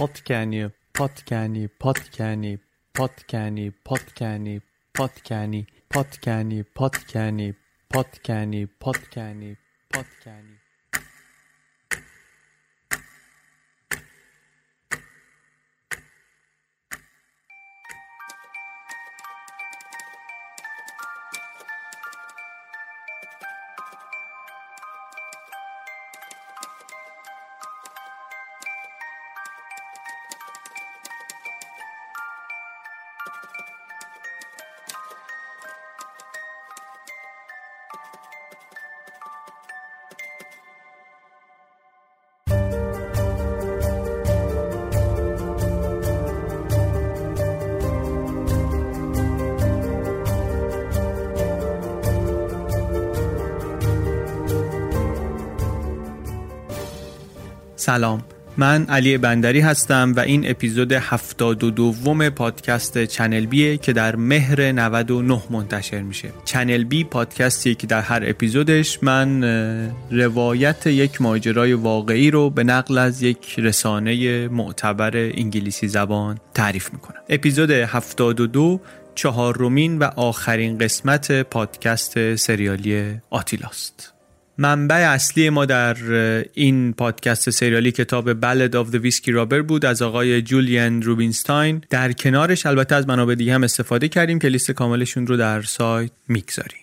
پاتکنی پاتکنی پاتکنی پاتکنی پاتکنی پاتکنی پاتکنی پاتکنی پاتکنی پاتکنی پاتکنی سلام. من علی بندری هستم و این اپیزود 72 دوم پادکست چنل بیه که در مهر 99 منتشر میشه. چنل بی پادکستی که در هر اپیزودش من روایت یک ماجرای واقعی رو به نقل از یک رسانه معتبر انگلیسی زبان تعریف می‌کنم. اپیزود 72 چهارمین و آخرین قسمت پادکست سریالی آتیلاست. منبع اصلی ما در این پادکست سریالی کتاب Ballad of the Whiskey Robber بود از آقای جولیان روبینستاین. در کنارش البته از منابع دیگه هم استفاده کردیم که لیست کاملشون رو در سایت می‌گذاریم.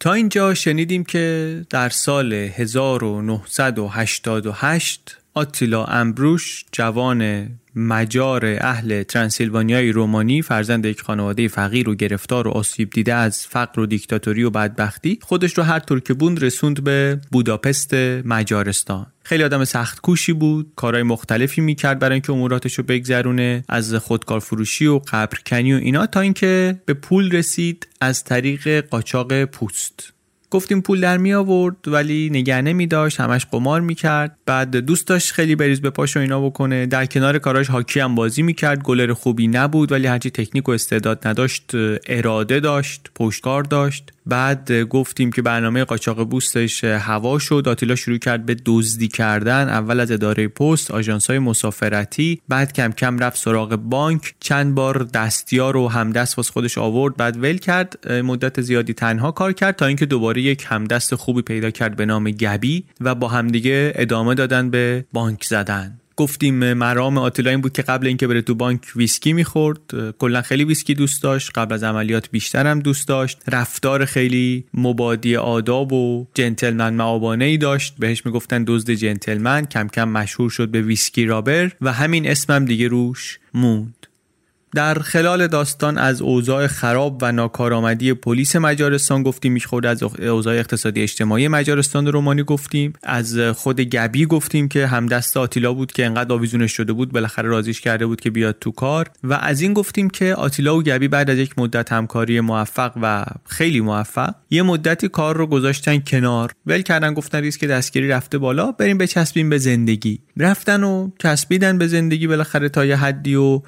تا اینجا شنیدیم که در سال 1988 آتیلا امبروش جوان مجار اهل ترانسیلوانیای رومانی فرزند یک خانواده فقیر و گرفتار و آسیب دیده از فقر و دیکتاتوری و بدبختی خودش رو هر طور که بود رسوند به بوداپست مجارستان. خیلی آدم سخت کوشی بود کارهای مختلفی می‌کرد برای اینکه اموراتش رو بگذرونه از خودکار فروشی و قبرکنی و اینا تا اینکه به پول رسید از طریق قاچاق پوست. گفتیم پول در می آورد ولی نگه نمی داشت همش قمار می کرد. بعد دوست داشت خیلی بریز به پاش و اینا بکنه. در کنار کاراش هاکی هم بازی می کرد. گلر خوبی نبود ولی هرچی تکنیک و استعداد نداشت اراده داشت پشتکار داشت. بعد گفتیم که برنامه قاچاق بوستش هوا شد. آتیلا شروع کرد به دزدی کردن. اول از اداره پست آژانس های مسافرتی. بعد کم کم رفت سراغ بانک. چند بار دستیار و همدست واس خودش آورد. بعد ول کرد. مدت زیادی تنها کار کرد تا اینکه دوباره یک همدست خوبی پیدا کرد به نام گبی و با همدیگه ادامه دادن به بانک زدن. گفتیم مرام آتیلا این بود که قبل اینکه بره تو بانک ویسکی می‌خورد. کلا خیلی ویسکی دوست داشت قبل از عملیات بیشتر هم دوست داشت. رفتار خیلی مبادی آداب و جنتلمن مآبانه ای داشت. بهش می‌گفتن دزد جنتلمن کم کم مشهور شد به Whiskey Robber و همین اسمم دیگه روش موند. در خلال داستان از اوضاع خراب و ناکارآمدی پلیس مجارستان گفتیم می‌خورد از اوضاع اقتصادی اجتماعی مجارستان رومانی گفتیم. از خود گبی گفتیم که همدست آتیلا بود که انقدر آویزونش شده بود بالاخره رازیش کرده بود که بیاد تو کار. و از این گفتیم که آتیلا و گبی بعد از یک مدت همکاری موفق و خیلی موفق یه مدتی کار رو گذاشتن کنار. ول کردن گفتن ریسک دستگیری رفته بالا بریم بچسبیم به زندگی. رفتن و چسبیدن به زندگی بالاخره تا یه حدی و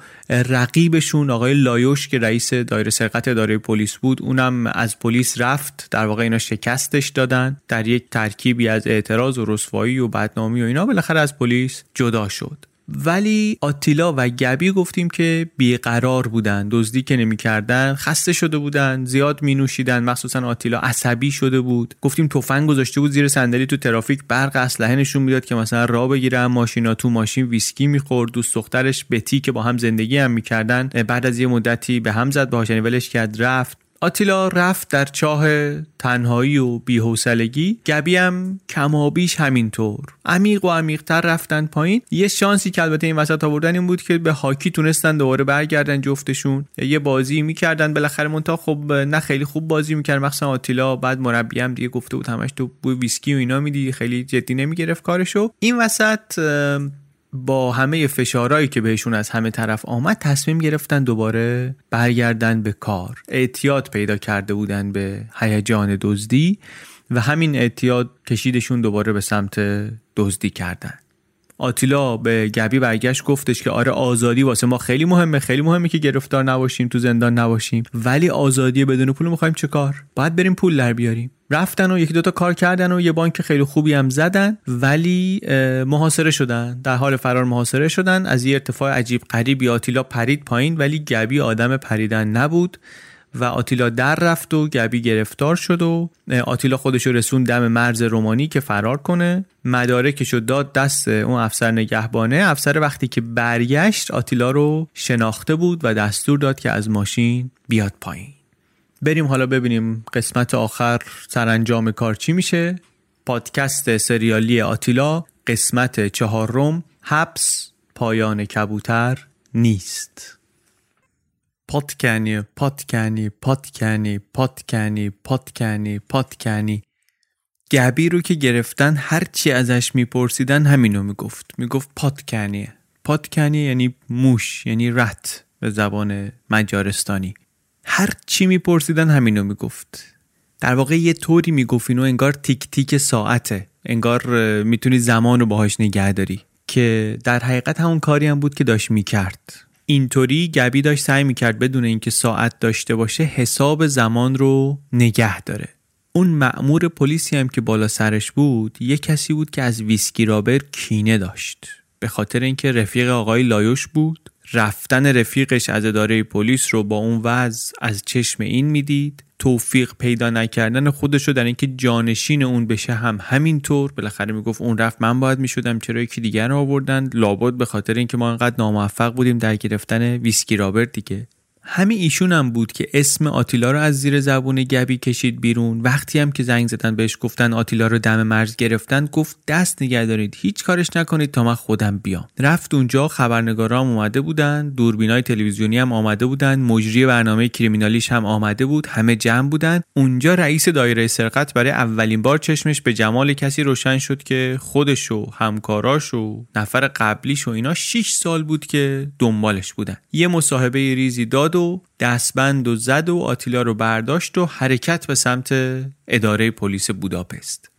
رقیبشون آقای لایوش که رئیس دایره سرقت اداره پلیس بود اونم از پلیس رفت. در واقع اینا شکستش دادن در یک ترکیبی از اعتراض و رسوایی و بدنامی و اینا. بالاخره از پلیس جدا شد. ولی آتیلا و گبی گفتیم که بیقرار بودن دزدی که نمی‌کردن خسته شده بودن زیاد می نوشیدن مخصوصا آتیلا عصبی شده بود. گفتیم تفنگ گذاشته بود زیر صندلی تو ترافیک برق اسلحه نشون می‌داد که مثلا راه بگیرن ماشینا تو ماشین ویسکی می‌خورد دوست دخترش بتی که با هم زندگی هم می‌کردن بعد از یه مدتی به هم زد باهاش یعنی ولش کرد رفت. آتیلا رفت در چاه تنهایی و بیحوصلگی. گبی هم کمابیش همینطور. عمیق و عمیقتر رفتن پایین. یه شانسی که البته این وسط آوردن این بود که به هاکی تونستن دوباره برگردن جفتشون. یه بازی می‌کردن. بالاخره مونتا خب نه خیلی خوب بازی می‌کرد. مخصوصا آتیلا. بعد مربی هم دیگه گفته بود همش تو بوی ویسکی و اینا میدی. خیلی جدی نمی‌گرفت کارشو. این وسط با همه فشارهایی که بهشون از همه طرف آمد تصمیم گرفتن دوباره برگردن به کار. اعتیاد پیدا کرده بودن به هیجان دزدی و همین اعتیاد کشیدشون دوباره به سمت دزدی کردن. آتیلا به گبی برگشت گفتش که آره آزادی واسه ما خیلی مهمه خیلی مهمه که گرفتار نباشیم تو زندان نباشیم. ولی آزادی بدون پول می‌خوایم چه کار؟ باید بریم پول در بیاریم. رفتن و یکی دوتا کار کردن و یه بانک خیلی خوبی هم زدن ولی محاصره شدن. در حال فرار محاصره شدن. از یه ارتفاع عجیب غریبی آتیلا پرید پایین ولی گبی آدم پریدن نبود. و آتیلا در رفت و گبی گرفتار شد و آتیلا خودشو رسون دم مرز رومانی که فرار کنه. مدارکشو داد دست اون افسر نگهبانه. افسر وقتی که برگشت آتیلا رو شناخته بود و دستور داد که از ماشین بیاد پایین. بریم حالا ببینیم قسمت آخر سرانجام کار چی میشه. پادکست سریالی آتیلا قسمت چهارم حبس پایان کبوتر نیست. پاتکنی پاتکنی پاتکنی پاتکنی پاتکنی پاتکنی گبی رو که گرفتن هرچی ازش میپرسیدن همینو می‌گفت. می‌گفت پاتکنیه پاتکنی یعنی موش یعنی رت به زبان مجارستانی. هر چی میپرسیدن همینو می‌گفت. در واقع یه طوری می‌گفت اینو انگار تیک تیک ساعته. انگار می‌تونی زمان رو باهاش نگه داری. که در حقیقت همون کاری هم بود که داشت می‌کرد. اینطوری گبی داشت سعی می‌کرد بدون اینکه ساعت داشته باشه حساب زمان رو نگه داره. اون مأمور پلیسی هم که بالا سرش بود یه کسی بود که از Whiskey Robber کینه داشت. به خاطر اینکه رفیق آقای لایوش بود. رفتن رفیقش از اداره پلیس رو با اون وضع از چشم این می‌دید. توفیق پیدا نکردن خودش رو در اینکه جانشین اون بشه هم همینطور. بالاخره می‌گفت اون رفت من باید می‌شدم چرا یکی دیگر رو آوردن؟ لابد به خاطر اینکه ما انقدر ناموفق بودیم در گرفتن Whiskey Robber دیگه. همین ایشون هم بود که اسم آتیلا رو از زیر زبون گبی کشید بیرون. وقتی هم که زنگ زدن بهش گفتن آتیلا رو دم مرز گرفتن گفت دست نگه دارید هیچ کارش نکنید تا من خودم بیام. رفت اونجا خبرنگارام اومده بودن دوربینای تلویزیونی هم آمده بودن مجری برنامه کریمینالیش هم آمده بود همه جمع بودن. اونجا رئیس دایره سرقت برای اولین بار چشمش به جمال کسی روشن شد که خودش و همکاراش و نفر قبلیش و اینا 6 سال بود که دنبالش بودن. یه مصاحبه ریزی داد و دستبند و زد و آتیلا رو برداشت و حرکت به سمت اداره پلیس بوداپست.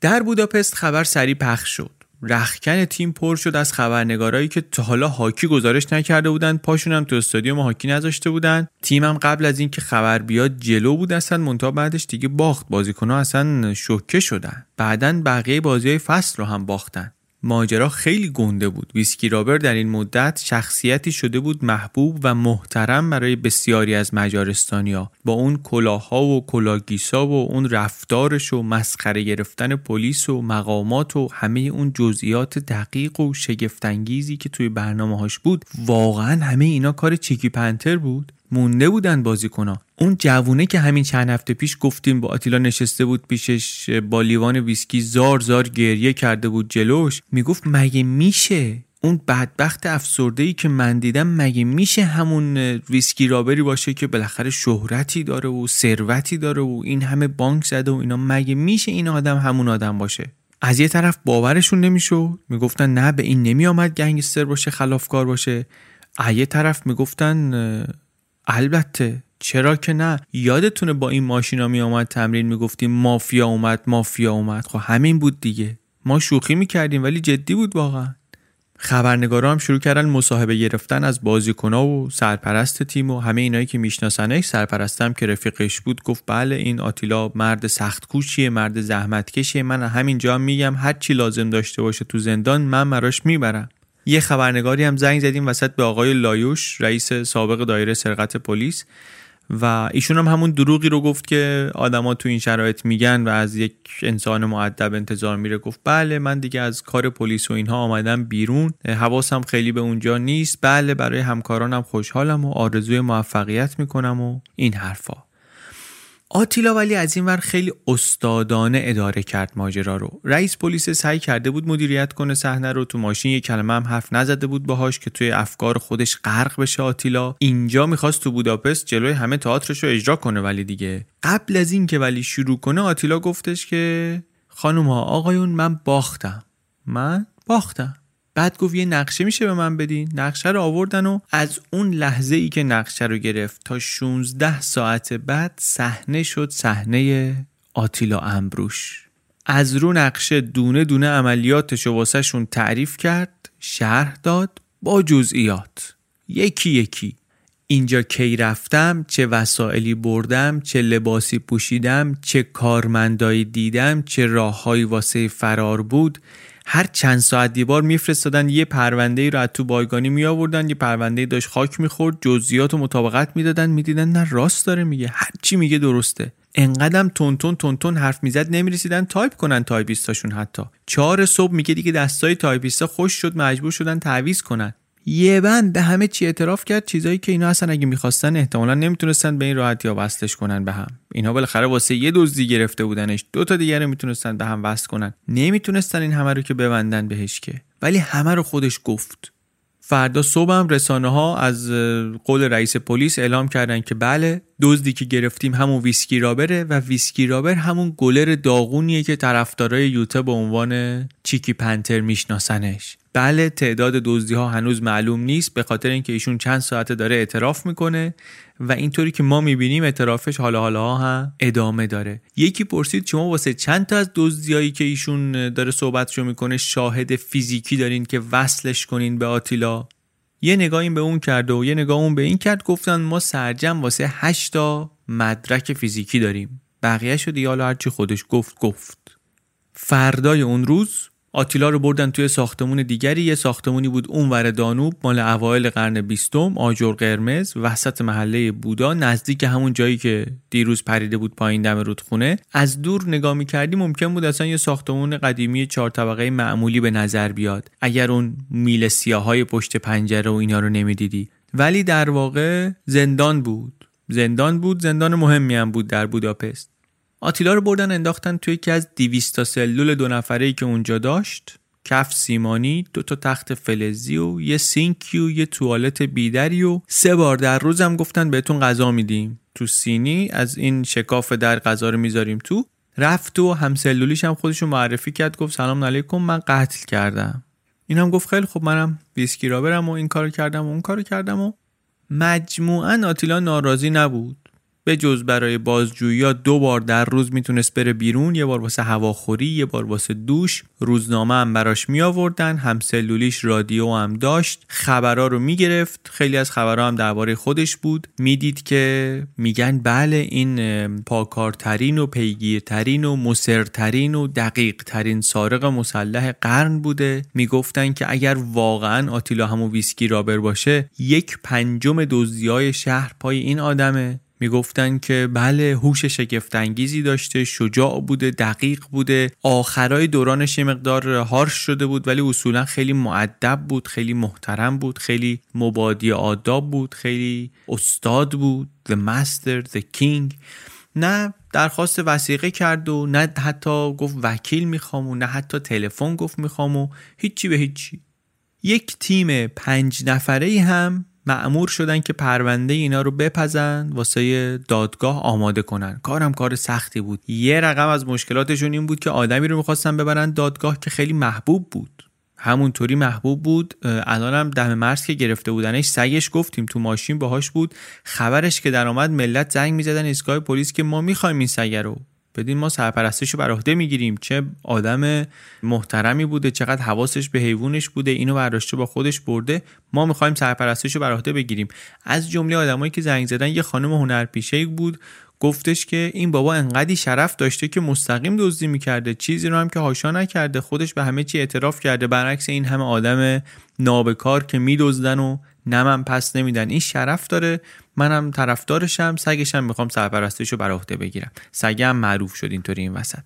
در بوداپست خبر سریع پخش شد. رختکن تیم پر شد از خبرنگارایی که تا حالا هاکی گزارش نکرده بودن پاشون هم تو استادیوم هاکی نذاشته بودن تیمم قبل از اینکه خبر بیاد جلو بود اصلا منتها بعدش دیگه باخت. بازیکنها اصلا شوکه شدن. بعدا بقیه بازی های فصل رو هم باختن. ماجرا خیلی گنده بود. Whiskey Robber در این مدت شخصیتی شده بود محبوب و محترم برای بسیاری از مجارستانیا با اون کلاها و کلاگیسا و اون رفتارش و مسخره گرفتن پلیس و مقامات و همه اون جزئیات دقیق و شگفتانگیزی که توی برنامه هاش بود واقعا همه اینا کار Chicky Panther بود. مونده بودن بازیکنها. اون جوونه که همین چند هفته پیش گفتیم با آتیلا نشسته بود پیشش با لیوان ویسکی زار زار گریه کرده بود جلوش می‌گفت مگه میشه؟ اون بدبخت افسرده ای که من دیدم مگه میشه همون ویسکی رابری باشه که بالاخره شهرتی داره و ثروتی داره و این همه بانک زده و اینا؟ مگه میشه این آدم همون آدم باشه؟ از یه طرف باورشون نمی‌شد. می‌گفتن نه به این نمیآمد گنگستر باشه خلافکار باشه. از یه طرف می‌گفتن البته چرا که نه؟ یادتونه با این ماشینا می آمد تمرین می‌گفتیم مافیا اومد مافیا اومد. خب همین بود دیگه. ما شوخی می‌کردیم ولی جدی بود واقعا. خبرنگارا هم شروع کردن مصاحبه گرفتن از بازیکنها و سرپرست تیم و همه اینایی که میشناسنش سرپرستم که رفیقش بود گفت بله این آتیلا مرد سخت کوشیه مرد زحمتکشیه. من همینجا هم میگم هر چی لازم داشته باشه تو زندان من مراش می‌برم. یه خبرنگاری هم زنگ زدیم وسط به آقای لایوش رئیس سابق دایره سرقت پلیس. و ایشون هم همون دروغی رو گفت که آدما تو این شرایط میگن و از یک انسان مؤدب انتظار میره. گفت بله من دیگه از کار پلیس و اینها آمدم بیرون. حواسم خیلی به اونجا نیست. بله برای همکارانم خوشحالم و آرزوی موفقیت می‌کنم و این حرفا. آتیلا ولی از این ور خیلی استادانه اداره کرد ماجرا رو. رئیس پلیس سعی کرده بود مدیریت کنه صحنه رو. تو ماشین یه کلمه هم حرف نزده بود باهاش که توی افکار خودش غرق بشه آتیلا. اینجا می‌خواست تو بوداپست جلوی همه تئاترش رو اجرا کنه ولی دیگه. قبل از این که ولی شروع کنه آتیلا گفتش که خانم ها آقایون من باختم. من باختم. بعد گفت یه نقشه میشه به من بدین نقشه رو آوردن و از اون لحظه ای که نقشه رو گرفت تا 16 ساعت بعد صحنه شد صحنه آتیلا امبروش. از رو نقشه دونه دونه عملیاتش و واسهشون تعریف کرد شرح داد با جزئیات. یکی یکی. اینجا کی رفتم چه وسایلی بردم چه لباسی پوشیدم چه کارمندایی دیدم چه راههایی واسه فرار بود هر چند ساعت یه بار میفرستادن یه پرونده ای رو از تو بایگانی می آوردن یه پرونده داشت خاک می‌خورد جزئیات و مطابقت می‌دادن می‌دیدن نه راست داره میگه هر چی میگه درسته. انقدم تندتند تندتند حرف می‌زد نمی‌رسیدن تایپ کنن تایپیستاشون حتی. چهار صبح میگه دیگه دستای تایپیستا خشک شد مجبور شدن تعویض کنن. یه بند به همه چی اعتراف کرد چیزایی که اینا اصلا اگه می‌خواستن احتمالا نمی‌تونستن به این راحتی ها وصلش کنن به هم. اینا بالاخره واسه یه دزدی گرفته بودنش. دو تا دیگه می‌تونستن به هم وصل کنن. نمی‌تونستن این همه رو که ببندن بهش که. ولی همه رو خودش گفت. فردا صبح هم رسانه ها از قول رئیس پلیس اعلام کردن که بله دزدی که گرفتیم همون Whiskey Robber ه و Whiskey Robber همون گلر داغونیه که طرفدارای یوته به عنوان Chicky Panther میشناسنش. بله تعداد دزدی ها هنوز معلوم نیست به خاطر اینکه ایشون چند ساعته داره اعتراف می‌کنه و اینطوری که ما می‌بینیم اعترافش حالا حالا ها هم ادامه داره. یکی پرسید شما واسه چند تا از دزدیایی که ایشون داره صحبتشو می‌کنه شاهد فیزیکی دارین که وصلش کنین به آتیلا؟ یه نگاه این به اون کرد و یه نگاه اون به این کرد گفتن ما سرجم واسه هشتا مدرک فیزیکی داریم. بقیه شدی حالا هرچی خودش گفت گفت. فردای اون روز آتیلا رو بردن توی ساختمون دیگری. یه ساختمونی بود اونور دانوب مال اوایل قرن بیستم آجر قرمز وسط محله بودا نزدیک همون جایی که دیروز پریده بود پایین دم رودخونه. از دور نگاه می‌کردی ممکن بود اصلا یه ساختمون قدیمی چهار طبقه معمولی به نظر بیاد. اگر اون میل سیاهای پشت پنجره و اینا رو نمی‌دیدی. ولی در واقع زندان بود. زندان بود زندان مهمی هم بود در بوداپست. آتیلا رو بردن انداختن توی یکی از 200 تا سلول دو نفره ای که اونجا داشت. کف سیمانی دو تا تخت فلزی و یه سینکی و یه توالت بیدری و سه بار در روزم گفتن بهتون غذا میدیم. تو سینی از این شکاف در غذا رو می‌ذاریم تو. رفت و همسلولیش هم خودشو معرفی کرد گفت سلام علیکم من قتل کردم. این هم گفت خیلی خب منم Whiskey Robber م و این کارو کردم و اون کارو کردم و مجموعا آتیلا ناراضی نبود. به جز برای بازجویی دو بار در روز می‌تونست بره بیرون یه بار واسه هواخوری یه بار واسه دوش. روزنامه هم براش می آوردن هم سلولیش رادیو هم داشت. خبرها رو می‌گرفت. خیلی از خبرها هم درباره خودش بود. می‌دید که میگن بله این پرکارترین و پیگیرترین و مصرترین و دقیق ترین سارق مسلح قرن بوده. می‌گفتن که اگر واقعا آتیلا همون Whiskey Robber باشه یک پنجم دزدی شهر پای این آدمه. می‌گفتن که بله هوش شگفتانگیزی داشته شجاع بوده دقیق بوده. آخرای دورانش یه مقدار هارش شده بود ولی اصولا خیلی معدب بود خیلی محترم بود خیلی مبادی آداب بود خیلی استاد بود the master the king. نه درخواست وسیقه کرد و نه حتی گفت وکیل می‌خوام و نه حتی تلفن گفت می‌خوام و هیچی به هیچی. یک تیم پنج نفره هم معمور شدن که پرونده اینا رو بپزن واسه دادگاه آماده کنن. کارم کار سختی بود. یه رقم از مشکلاتشون این بود که آدمی رو می‌خواستن ببرن دادگاه که خیلی محبوب بود. همونطوری محبوب بود. الانم دم مرز که گرفته بودنش سگش گفتیم تو ماشین باهاش بود. خبرش که درآمد ملت زنگ می‌زدن ایستگاه پلیس که ما می‌خوایم این سگ رو بدین ما سرپرستش رو بر عهده می‌گیریم. چه آدم محترمی بوده چقدر حواسش به حیوانش بوده اینو برداشته با خودش برده. ما می‌خوایم سرپرستش رو بر عهده بگیریم. از جمله آدمایی که زنگ زدن یه خانم هنرپیشه بود. گفتش که این بابا انقدی شرف داشته که مستقیم دزدی می‌کرده. چیزی رو هم که هاشا نکرده. خودش به همه چی اعتراف کرده. برعکس این همه آدم نابکار که میدزدن و نمم پس نمیدن. این شرف داره. منم طرفدارشم. سگشم می‌خوام سرپرستش رو بر عهده بگیرم. سگم معروف شد اینطوری این وسط.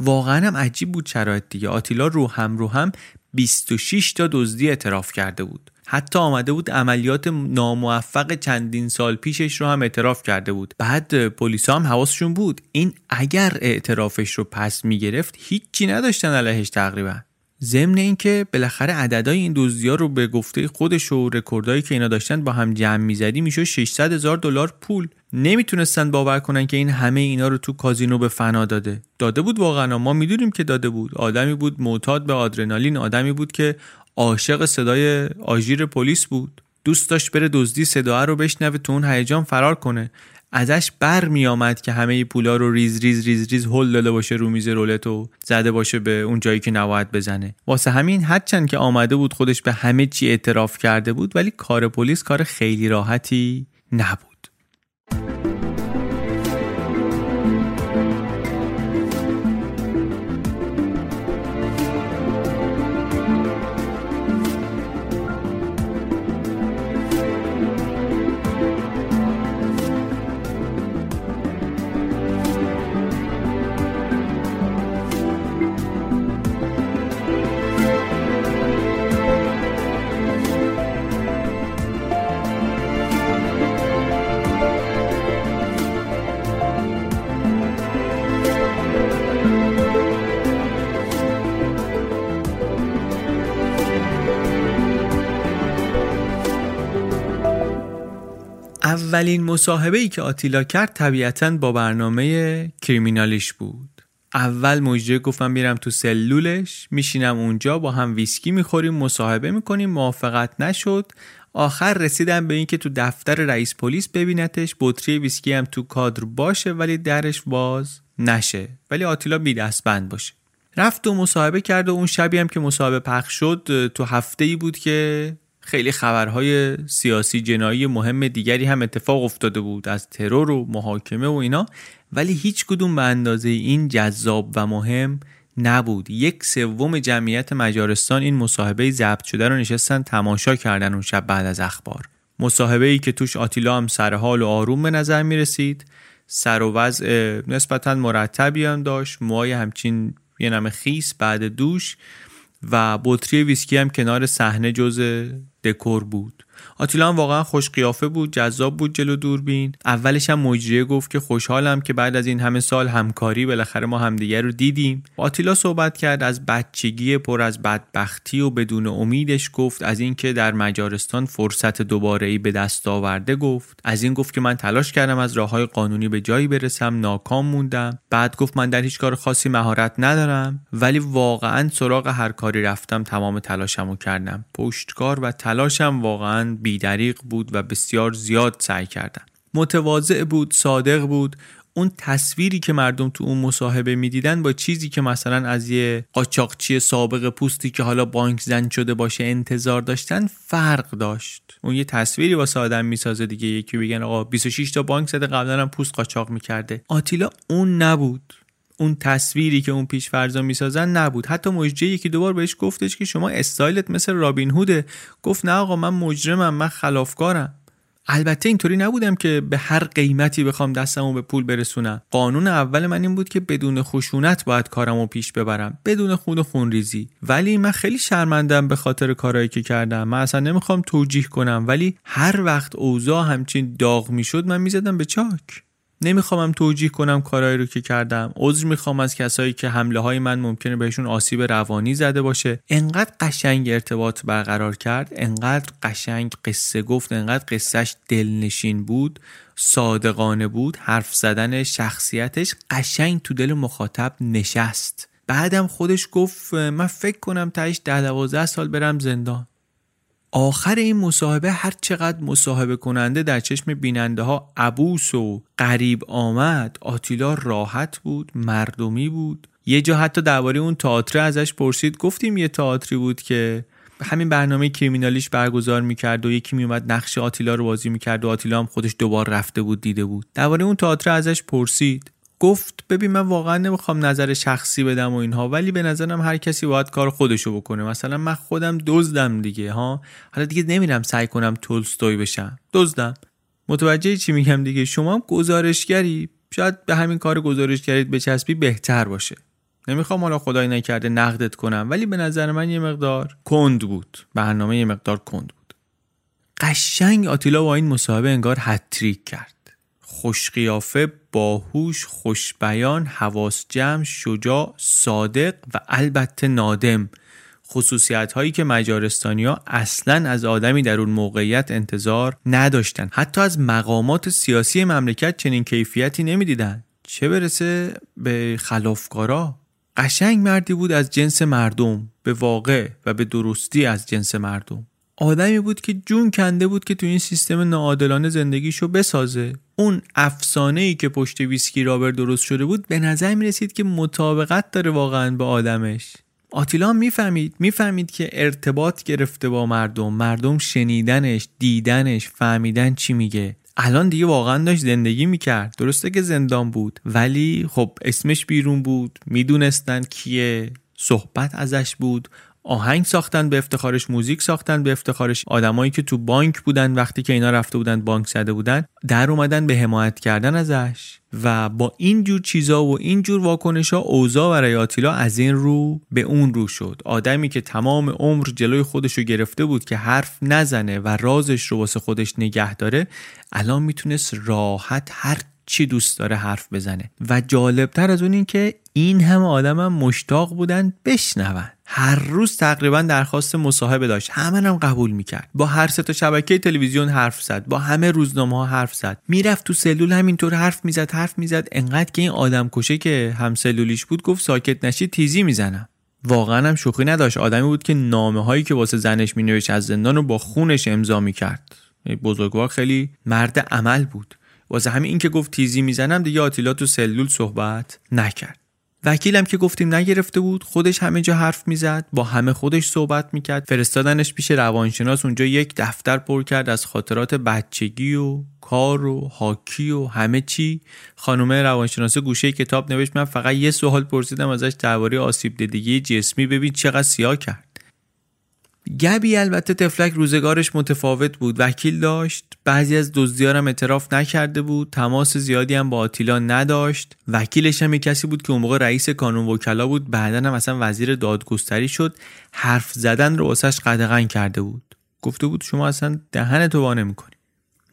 واقعا هم عجیب بود شرایط دیگه. آتیلا رو هم رو هم 26 تا دزدی اعتراف کرده بود. حتی آمده بود عملیات ناموفق چندین سال پیشش رو هم اعتراف کرده بود. بعد پلیس هم حواسشون بود. این اگر اعترافش رو پس می‌گرفت هیچی نداشتن علیهش تقریبا. ضمن اینکه بالاخره عددهای این دزدیا رو به گفته خودش و رکوردایی که اینا داشتن با هم جمع می‌زدی میشه 600 هزار دلار پول. نمی‌تونستن باور کنن که این همه اینا رو تو کازینو به فنا داده. داده بود واقعا. ما می‌دونیم که داده بود. آدمی بود معتاد به آدرنالین. آدمی بود که عاشق صدای آژیر پلیس بود. دوست داشت بره دزدی صدا رو بشنوه تو اون هیجان فرار کنه. ازش بر می آمد که همه پولا رو ریز ریز ریز ریز هل داده باشه رو میز رولت و زده باشه به اون جایی که نباید بزنه. واسه همین هرچند که آمده بود خودش به همه چی اعتراف کرده بود ولی کار پلیس کار خیلی راحتی نبود. اولین مصاحبه ای که آتیلا کرد طبیعتا با برنامه کریمینالیش بود. اول مجری گفت میرم تو سلولش میشینم اونجا با هم ویسکی می‌خوریم مصاحبه می‌کنیم موافقت نشد. آخر رسیدن به اینکه تو دفتر رئیس پلیس ببینتش بطری ویسکی هم تو کادر باشه ولی درش باز نشه. ولی آتیلا بی دستبند باشه. رفت و مصاحبه کرد و اون شبی هم که مصاحبه پخش شد تو هفته ای بود که خیلی خبرهای سیاسی جنایی مهم دیگری هم اتفاق افتاده بود از ترور و محاکمه و اینا. ولی هیچ کدوم به اندازه این جذاب و مهم نبود. یک سوم جمعیت مجارستان این مصاحبه ضبط شده رو نشستن تماشا کردن اون شب بعد از اخبار. مصاحبه ای که توش آتیلا هم سرحال و آروم به نظر می رسید. سر و وضع نسبتا مرتبی هم داشت. موهای همچین یه نم خیس بعد دوش و بطری ویسکی هم کنار صحنه جز دکور بود. آتیلا هم واقعا خوش قیافه بود جذاب بود جلو دوربین. اولش هم مجریه گفت که خوشحالم که بعد از این همه سال همکاری بالاخره ما همدیگه رو دیدیم. آتیلا صحبت کرد از بچگی پر از بدبختی و بدون امیدش گفت از اینکه در مجارستان فرصت دوباره ای به دست آورده گفت. از این گفت که من تلاش کردم از راه های قانونی به جایی برسم ناکام موندم. بعد گفت من در هیچ کار خاصی مهارت ندارم. ولی واقعا سراغ هر کاری رفتم تمام تلاشمو کردم. پشتکار و تلاشم واقعا بیدریق بود و بسیار زیاد سعی کردن. متواضع بود صادق بود. اون تصویری که مردم تو اون مصاحبه می‌دیدن با چیزی که مثلا از یه قاچاقچی سابق پوستی که حالا بانک زن شده باشه انتظار داشتن فرق داشت. اون یه تصویری واسه آدم می‌سازه دیگه. یکی بگن آقا 26 تا بانک زده قبلا هم پوست قاچاق می‌کرده. آتیلا اون نبود. اون تصویری که اون پیش فرضا می‌سازن نبود. حتی مجری یکی دوبار بهش گفتش که شما استایلت مثل رابین هوده. گفت نه آقا من مجرمم من خلافکارم. البته اینطوری نبودم که به هر قیمتی بخوام دستمو به پول برسونم. قانون اول من این بود که بدون خشونت باید کارمو پیش ببرم. بدون خون و خونریزی. ولی من خیلی شرمندم به خاطر کارهایی که کردم. من اصلا نمی‌خوام توجیه کنم. ولی هر وقت اوضاع همچین داغ می‌شد من می‌زدم به چاک. نمی‌خوام توجیه کنم کارهایی رو که کردم. عذر می‌خوام از کسایی که حمله های من ممکنه بهشون آسیب روانی زده باشه. انقدر قشنگ ارتباط برقرار کرد انقدر قشنگ قصه گفت انقدر قصهش دلنشین بود صادقانه بود حرف زدن شخصیتش قشنگ تو دل مخاطب نشست. بعدم خودش گفت من فکر کنم تاش ده دوازده سال برم زندان. آخر این مصاحبه هر چقدر مصاحبه کننده در چشم بیننده ها عبوس و قریب آمد آتیلا راحت بود مردمی بود. یه جا حتی درباره اون تئاتر ازش پرسید. گفتیم یه تئاتری بود که همین برنامه کریمینالیش برگزار می‌کرد و یکی میومد نقش آتیلا رو بازی می‌کرد و آتیلا هم خودش دوبار رفته بود دیده بود. درباره اون تئاتر ازش پرسید. گفت ببین من واقعا نمی‌خوام نظر شخصی بدم و اینها ولی به نظرم هر کسی باید کار خودشو بکنه. مثلا من خودم دزدم دیگه ها؟ حالا دیگه نمیرم سعی کنم تولستوی بشم. دزدم. متوجه چی میگم دیگه؟ شما هم گزارشگری. شاید به همین کار گزارشگریت بچسبی بهتر باشه. نمی‌خوام حالا خدای نکرده نقدت کنم ولی به نظر من یه مقدار کند بود. برنامه یه مقدار کند بود. قشنگ آتیلا با این مصاحبه انگار هتریک کرد. خوشقیافه باهوش خوشبیان حواس جمع شجاع صادق و البته نادم. خصوصیت هایی که مجارستانی ها اصلا از آدمی در اون موقعیت انتظار نداشتن. حتی از مقامات سیاسی مملکت چنین کیفیتی نمی‌دیدن. چه برسه به خلافکارا؟ قشنگ مردی بود از جنس مردم. به واقع و به درستی از جنس مردم. آدمی بود که جون کنده بود که تو این سیستم ناعادلانه زندگیشو بسازه. اون افسانه ای که پشت ویسکی رابر درست شده بود به نظر می رسید که مطابقت داره واقعا به آدمش. آتیلا می‌فهمید می‌فهمید که ارتباط گرفته با مردم. مردم شنیدنش دیدنش فهمیدن چی میگه. الان دیگه واقعا داشت زندگی می‌کرد. درسته که زندان بود ولی خب اسمش بیرون بود می‌دونستن کیه صحبت ازش بود. آهنگ ساختن به افتخارش موزیک ساختن به افتخارش. آدمایی که تو بانک بودن وقتی که اینا رفته بودن بانک زده بودن در اومدن به حمایت کردن ازش. و با این جور چیزا و این جور واکنش ها اوضاع برای آتیلا از این رو به اون رو شد. آدمی که تمام عمر جلوی خودش رو گرفته بود که حرف نزنه و رازش رو واسه خودش نگه داره الان می‌تونست راحت هر چی دوست داره حرف بزنه. و جالبتر از اون این که این همه آدم هم مشتاق بودن بشنون. هر روز تقریبا درخواست مصاحبه داشت. همه هم قبول می‌کرد. با هر سه تا شبکه تلویزیون حرف زد. با همه روزنامه ها حرف زد. می‌رفت تو سلول همینطور حرف می‌زد حرف می‌زد. انقدر که این آدم کشه که هم سلولیش بود گفت ساکت نشی تیزی می‌زنم. واقعا هم شوخی نداشت. آدمی بود که نامه هایی که واسه زنش مینوشت از زندان رو با خونش امضا می‌کرد. بزرگوار خیلی مرد عمل بود. واسه همین اینکه گفت تیزی می‌زنم دیگه آتیلا تو سلول صحبت نکرد. وکیلم که گفتیم نگرفته بود خودش همه جا حرف می‌زد با همه خودش صحبت می‌کرد. فرستادنش پیش روانشناس اونجا یک دفتر پر کرد از خاطرات بچگی و کار و هاکی و همه چی. خانم روانشناس گوشه کتاب نوشت من فقط یه سوال پرسیدم ازش درباره آسیب دیدگی جسمی. ببین چقدر سیاه کرد. گبی البته تفلک روزگارش متفاوت بود. وکیل داشت بعضی از دزدیارم اعتراف نکرده بود تماس زیادی هم با آتیلا نداشت. وکیلش هم کسی بود که اون موقع رئیس کانون وکلا بود بعدا هم اصلا وزیر دادگستری شد. حرف زدن رو واسش قدغن کرده بود. گفته بود شما اصلا دهن تو وا نمی‌کنی.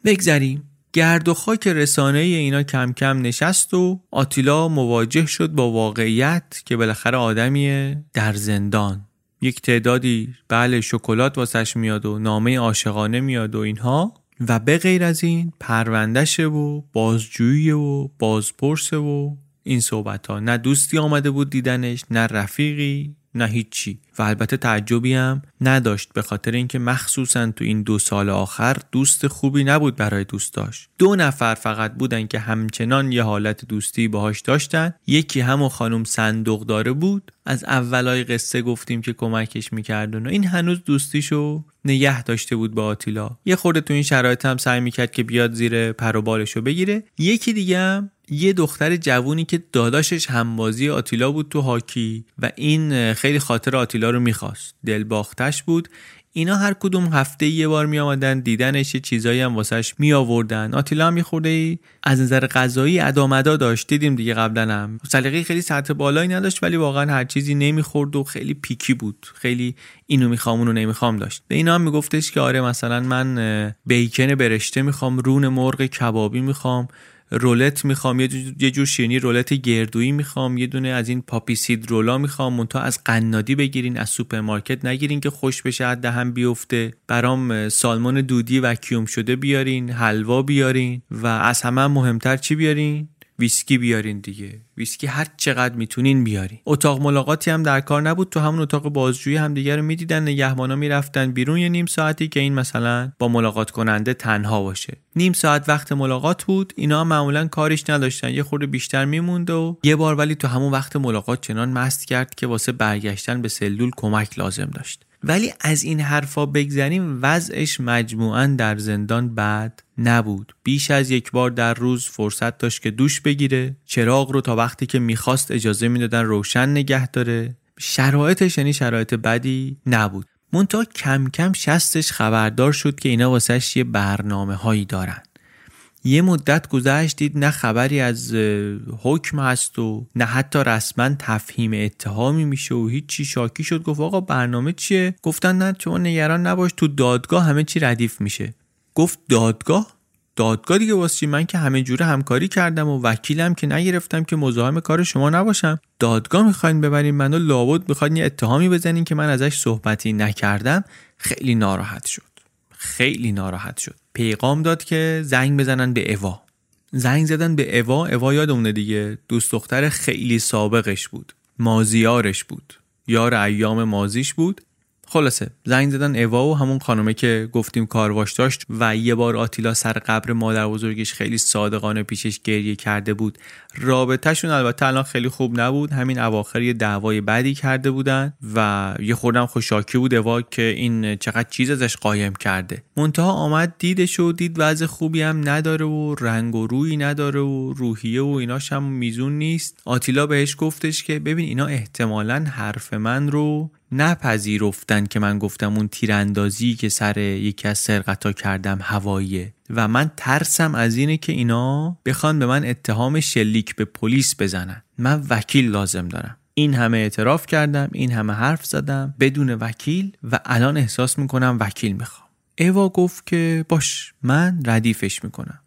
بگذریم. گرد و خاک رسانه ای اینا کم کم نشست و آتیلا مواجه شد با واقعیت که بالاخره آدمیه در زندان. یک تعدادی بله شکلات واسش میاد و نامه عاشقانه میاد و اینها. و به غیر از این پروندشه و بازجویی و بازپرسه و این صحبت ها نه دوستی آمده بود دیدنش نه رفیقی. نه هیچی. و البته تعجبی هم نداشت به خاطر اینکه مخصوصا تو این دو سال آخر دوست خوبی نبود برای دوست داشت دو نفر فقط بودن که همچنان یه حالت دوستی باهاش داشتن. یکی همون خانم صندوق داره بود. از اولای قصه گفتیم که کمکش می‌کردن و این هنوز دوستیشو نگه داشته بود با آتیلا. یه خورده تو این شرایط هم سعی می‌کرد که بیاد زیر پر و بالشو بگیره. یکی دیگه هم یه دختر جوونی که داداشش همبازی آتیلا بود تو هاکی و این خیلی خاطر آتیلا رو می‌خواست. دلباختش بود. اینا هر کدوم هفته یه بار می آمدن دیدنش یه چیزایی هم واسش می آوردن آتیلا هم میخورده ای. از نظر غذایی ادامدا داشت. دیدیم دیگه قبلا هم. سلیقه خیلی سطح بالایی نداشت ولی واقعا هر چیزی نمی‌خورد و خیلی پیکی بود. خیلی اینو می‌خوام اونو نمی‌خوام داشت. به اینا هم میگفتش که آره مثلا من بیکن برشته می‌خوام رون مرغ کبابی می‌خوام. رولت می‌خوام یه جور شیرینی رولت گردویی می‌خوام یه دونه از این poppy seed roll ا می‌خوام منتها از قنادی بگیرین از سوپرمارکت نگیرین که خشک بشه از دهن بیفته. برام سالمون دودی وکیوم شده بیارین حلوا بیارین و از همه مهمتر چی بیارین؟ ویسکی بیارین دیگه. ویسکی هر چقدر می‌تونین بیارین. اتاق ملاقاتی هم در کار نبود. تو همون اتاق بازجویی هم دیگه رو می‌دیدن نگهبانا می‌رفتن بیرون یه نیم ساعتی که این مثلا با ملاقات کننده تنها باشه. نیم ساعت وقت ملاقات بود. اینا معمولا کارش نداشتن. یه خورده بیشتر میمونده و یه بار ولی تو همون وقت ملاقات چنان مست کرد که واسه برگشتن به سلول کمک لازم داشت. ولی از این حرفا بگذریم وضعش مجموعا در زندان بد نبود. بیش از یک بار در روز فرصت داشت که دوش بگیره. چراغ رو تا وقتی که می‌خواست اجازه می‌دادن روشن نگه داره. شرایطش یعنی شرایط بدی نبود. منتها کم کم شستش خبردار شد که اینا واسهش یه برنامه هایی دارن. یه مدت گذشت دید نه خبری از حکم هست و نه حتی رسما تفهیم اتهامی میشه و هیچی شاکی شد. گفت آقا برنامه چیه؟ گفتن نه شما نگران نباش تو دادگاه همه چی ردیف میشه. گفت دادگاه؟ دادگاه دیگه واسه من که همه جوره همکاری کردم و وکیلم که نگرفتم که مزاحم کار شما نباشم. دادگاه می‌خواین ببرین منو لابد می‌خواین یه اتهامی بزنین که من ازش صحبتی نکردم. خیلی ناراحت شد. خیلی ناراحت شد. پیغام داد که زنگ بزنن به اوا. زنگ زدن به اوا اوا یادمونه دیگه دوست دختر خیلی سابقش بود مازیارش بود یار ایام مازیش بود. خلاصه زنگ زدن اوا و همون خانومه که گفتیم کارواش داشت و یه بار آتیلا سر قبر مادر بزرگش خیلی صادقانه پیشش گریه کرده بود. رابطهشون البته الان خیلی خوب نبود همین اواخر یه دعوای بدی کرده بودن و یه خوردم خوشاکی بود اوا که این چقدر چیز ازش قایم کرده. منتها آمد دیدش و دید وضع خوبی هم نداره و رنگ و روی نداره و روحیه و ایناش هم میزون نیست. آتیلا بهش گفتش که ببین اینا احتمالا حرف من رو نپذیرفتن که من گفتم اون تیراندازی که سر یکی از سرقتا کردم هواییه. و من ترسم از اینه که اینا بخوان به من اتهام شلیک به پلیس بزنن. من وکیل لازم دارم. این همه اعتراف کردم این همه حرف زدم بدون وکیل و الان احساس می‌کنم وکیل می‌خوام. ایوا گفت که باش من ردیفش می‌کنم.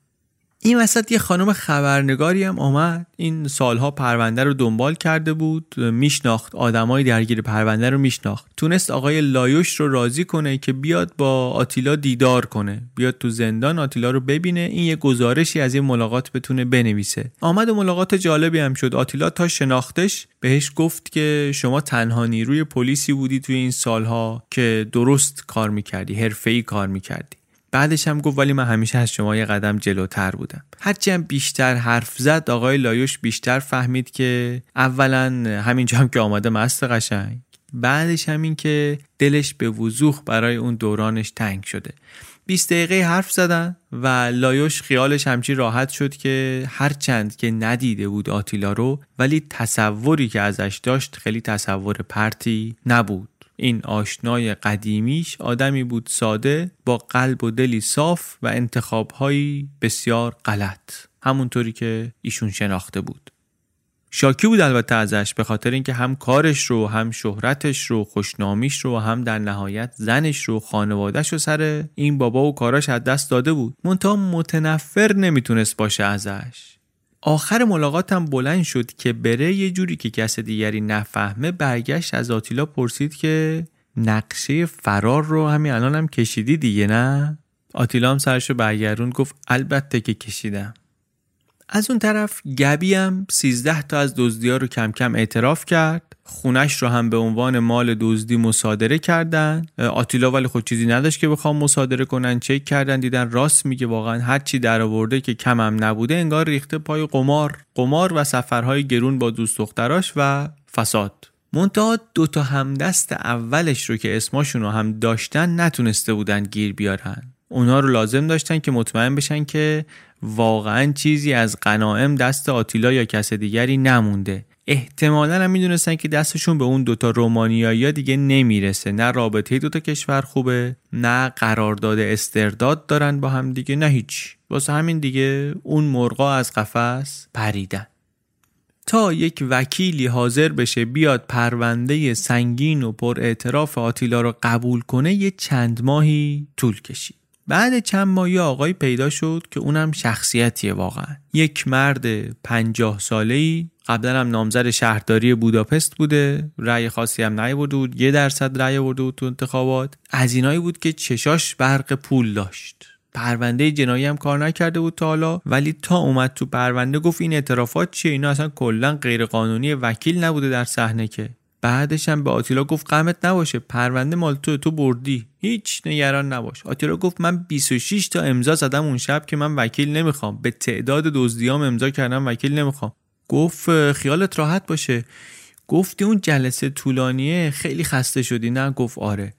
این وسط یه خانم خبرنگاری هم آمد این سالها پرونده رو دنبال کرده بود میشناخت آدمای درگیر پرونده رو میشناخت. تونست آقای لایوش رو راضی کنه که بیاد با آتیلا دیدار کنه. بیاد تو زندان آتیلا رو ببینه. این یه گزارشی از این ملاقات بتونه بنویسه. آمد و ملاقات جالبی هم شد. آتیلا تا شناختش بهش گفت که شما تنها نیروی پلیسی بودی توی این سالها که درست کار می‌کردی حرفه‌ای کار می‌کردی. بعدش هم گفت ولی من همیشه از شما یه قدم جلوتر بودم. هرچی هم بیشتر حرف زد آقای لایوش بیشتر فهمید که اولا همینجا هم که آمده مسته قشنگ. بعدش همین که دلش به وضوح برای اون دورانش تنگ شده. 20 دقیقه حرف زدن و لایوش خیالش همچی راحت شد که هرچند که ندیده بود آتیلا رو ولی تصوری که ازش داشت خیلی تصور پرتی نبود. این آشنای قدیمیش آدمی بود ساده با قلب و دلی صاف و انتخابهایی بسیار غلط. همونطوری که ایشون شناخته بود. شاکی بود البته ازش به خاطر اینکه هم کارش رو هم شهرتش رو خوشنامیش رو هم در نهایت زنش رو خانوادهش رو سر این بابا و کاراش از دست داده بود. منتها متنفر نمی‌تونست باشه ازش. آخر ملاقاتم بلند شد که بره یه جوری که کس دیگری نفهمه برگشت از آتیلا پرسید که نقشه فرار رو همین الان هم کشیدی دیگه نه؟ آتیلا هم سرشو برگرون گفت البته که کشیدم از اون طرف گبی هم 13 تا از دزدی ها رو کم کم اعتراف کرد خونش رو هم به عنوان مال دزدی مصادره کردن. آتیلا ولی خود چیزی نداشت که بخوام مصادره کنن. چک کردن دیدن راست میگه واقعا هر چی در آورده که کمم نبوده انگار ریخته پای قمار. قمار و سفرهای گرون با دوست دختراش و فساد. منتها دو تا همدست اولش رو که اسماشون رو هم داشتن نتونسته بودن گیر بیارن. اونا رو لازم داشتن که مطمئن بشن که واقعا چیزی از غنائم دست آتیلا یا کس دیگری نمونده. احتمالا هم می‌دونستن که دستشون به اون دوتا رومانیایی دیگه نمی‌رسه. نه رابطه دوتا کشور خوبه نه قرارداد استرداد دارن با هم دیگه نه هیچ. واسه همین دیگه اون مرغا از قفس پریدن. تا یک وکیلی حاضر بشه بیاد پرونده سنگین و پر اعتراف آتیلا رو قبول کنه یه چند ماهی طول کشید. بعد چند ماه آقای پیدا شد که اونم شخصیتیه واقعا. یک مرد پنجاه ساله ای قبلا هم نامزد شهرداری بوداپست بوده رأی خاصی هم نیاورده بود یه درصد رأی آورده بود تو انتخابات. از اینایی بود که چشاش برق پول داشت. پرونده جنایی هم کار نکرده بود تا حالا ولی تا اومد تو پرونده گفت این اعترافات چیه؟ اینا اصلا کلا غیرقانونی وکیل نبوده در صحنه که. بعدش هم به آتیلا گفت غمت نباشه پرونده مال تو تو بردی. هیچ نگران نباش. آتیلا گفت من 26 تا امضا زدم اون شب که من وکیل نمی‌خوام. به تعداد دزدیام امضا کردم وکیل نمی‌خوام. گفت خیالت راحت باشه. گفتی اون جلسه طولانیه خیلی خسته شدی. نه گفت آره.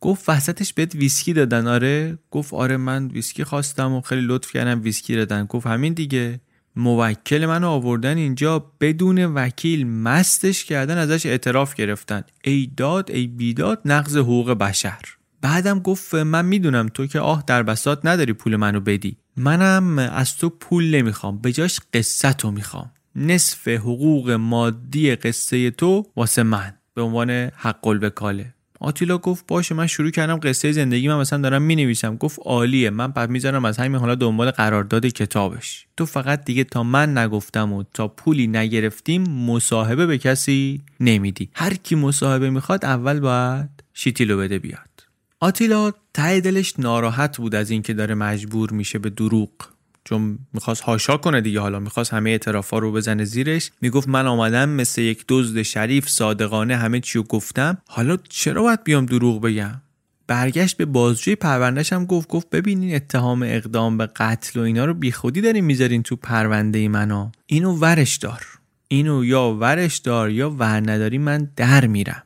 گفت وسطش بهت ویسکی دادن. آره. گفت آره من ویسکی خواستم و خیلی لطف کردم ویسکی دادن. گفت همین دیگه. موکل منو آوردن اینجا بدون وکیل مستش کردن ازش اعتراف گرفتن. ای داد ای بیداد نقض حقوق بشر. بعدم گفت من می‌دونم تو که آه در بساط نداری پول منو بدی. منم از تو پول نمی‌خوام به جاش قصه تو می‌خوام. نصف حقوق مادی قصه تو واسه من. به عنوان حق الوکاله. آتیلا گفت باشه من شروع کردم قصه زندگی من مثلا دارم می نویسم گفت عالیه من بعد می‌ذارم از همین حالا دنبال قرارداد کتابش. تو فقط دیگه تا من نگفتم و تا پولی نگرفتیم مصاحبه به کسی نمیدی. هر کی مصاحبه می‌خواد اول باید شیتیلو بده بیاد. آتیلا ته دلش ناراحت بود از اینکه داره مجبور میشه به دروغ چون می‌خواست هاشا کنه دیگه حالا می‌خواست همه اعترافا رو بزنه زیرش. می‌گفت من آمدم مثل یک دزد شریف صادقانه همه چی رو گفتم. حالا چرا باید بیام دروغ بگم؟ برگشت به بازجوی پروندهش هم گفت گفت ببینین اتهام اقدام به قتل و اینا رو بیخودی دارین می‌ذارین تو پرونده منو. اینو ورش دار. اینو یا ورش دار یا ور نداری من در میرم.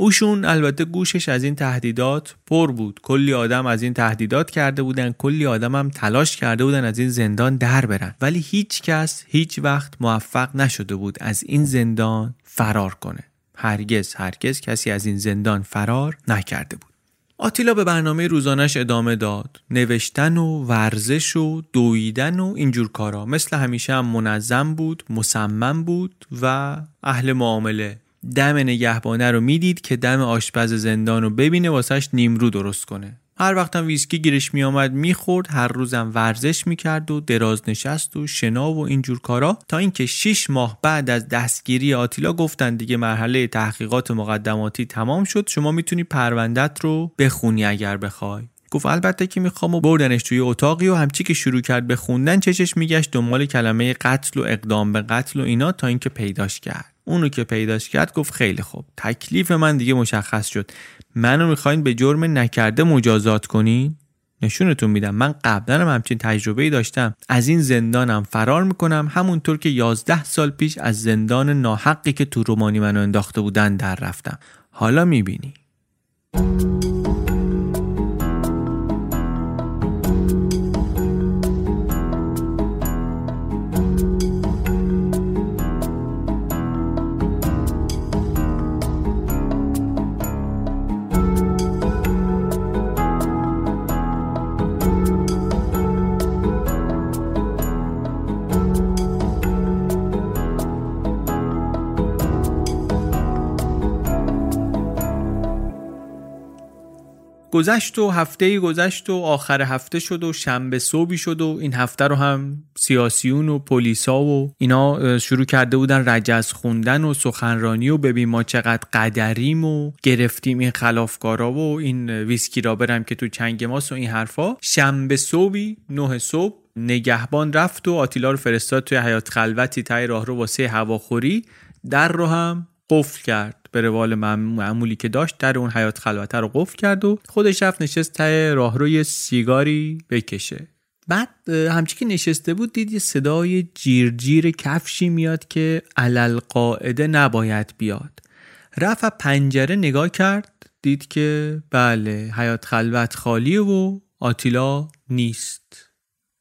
اوشون البته گوشش از این تهدیدات پر بود. کلی آدم از این تهدیدات کرده بودن کلی آدم هم تلاش کرده بودن از این زندان در برن. ولی هیچ کس هیچ وقت موفق نشده بود از این زندان فرار کنه. هرگز هرگز کسی از این زندان فرار نکرده بود. آتیلا به برنامه روزانش ادامه داد. نوشتن و ورزش و دویدن و اینجور کارا. مثل همیشه هم منظم بود مصمم بود و اهل معامله دم نگهبانه رو می‌دید که دم آشپز زندان رو ببینه واسش نیمرو درست کنه. هر وقتم ویسکی گیرش میآمد می‌خورد هر روزم ورزش می‌کرد و دراز نشست و شنا و اینجور کارا. تا اینکه 6 ماه بعد از دستگیری آتیلا گفتن دیگه مرحله تحقیقات مقدماتی تمام شد شما می‌تونی پروندت رو بخونی اگر بخوای. گفت البته که می‌خوام و بردنش توی اتاقی و همچی که شروع کرد به خوندن چشش میگشت دنبال کلمه قتل و اقدام به قتل و اینا تا اینکه پیداش کرد. اونو که پیداش کرد گفت خیلی خوب. تکلیف من دیگه مشخص شد. منو می‌خواین به جرم نکرده مجازات کنین؟ نشونتون میدم. من قبلا هم همچین تجربه داشتم. از این زندانم فرار می‌کنم. همونطور که 11 سال پیش از زندان ناحقی که تو رومانی منو انداخته بودن در رفتم. حالا می‌بینی. گذشت و هفته گذشت و آخر هفته شد و شنبه صبحی شد و این هفته رو هم سیاسیون و پلیسا و اینا شروع کرده بودن رجز خوندن و سخنرانی و ببین ما چقدر قدریم و گرفتیم این خلافکارا و این ویسکی را برم که تو چنگ ماست و این حرفا. شنبه صبحی نه صبح نگهبان رفت و آتیلا رو فرستاد توی حیات خلوتی تای راه رو واسه هواخوری. در رو هم قفل کرد. به روال معمولی که داشت در اون حیات خلوته رو قفل کرد و خودش رفت نشست ته راهروی سیگاری بکشه. بعد همچی که نشسته بود دید یه صدای جیر جیر کفشی میاد که علل قاعده نباید بیاد. رفت پنجره نگاه کرد دید که بله حیات خلوت خالیه و آتیلا نیست.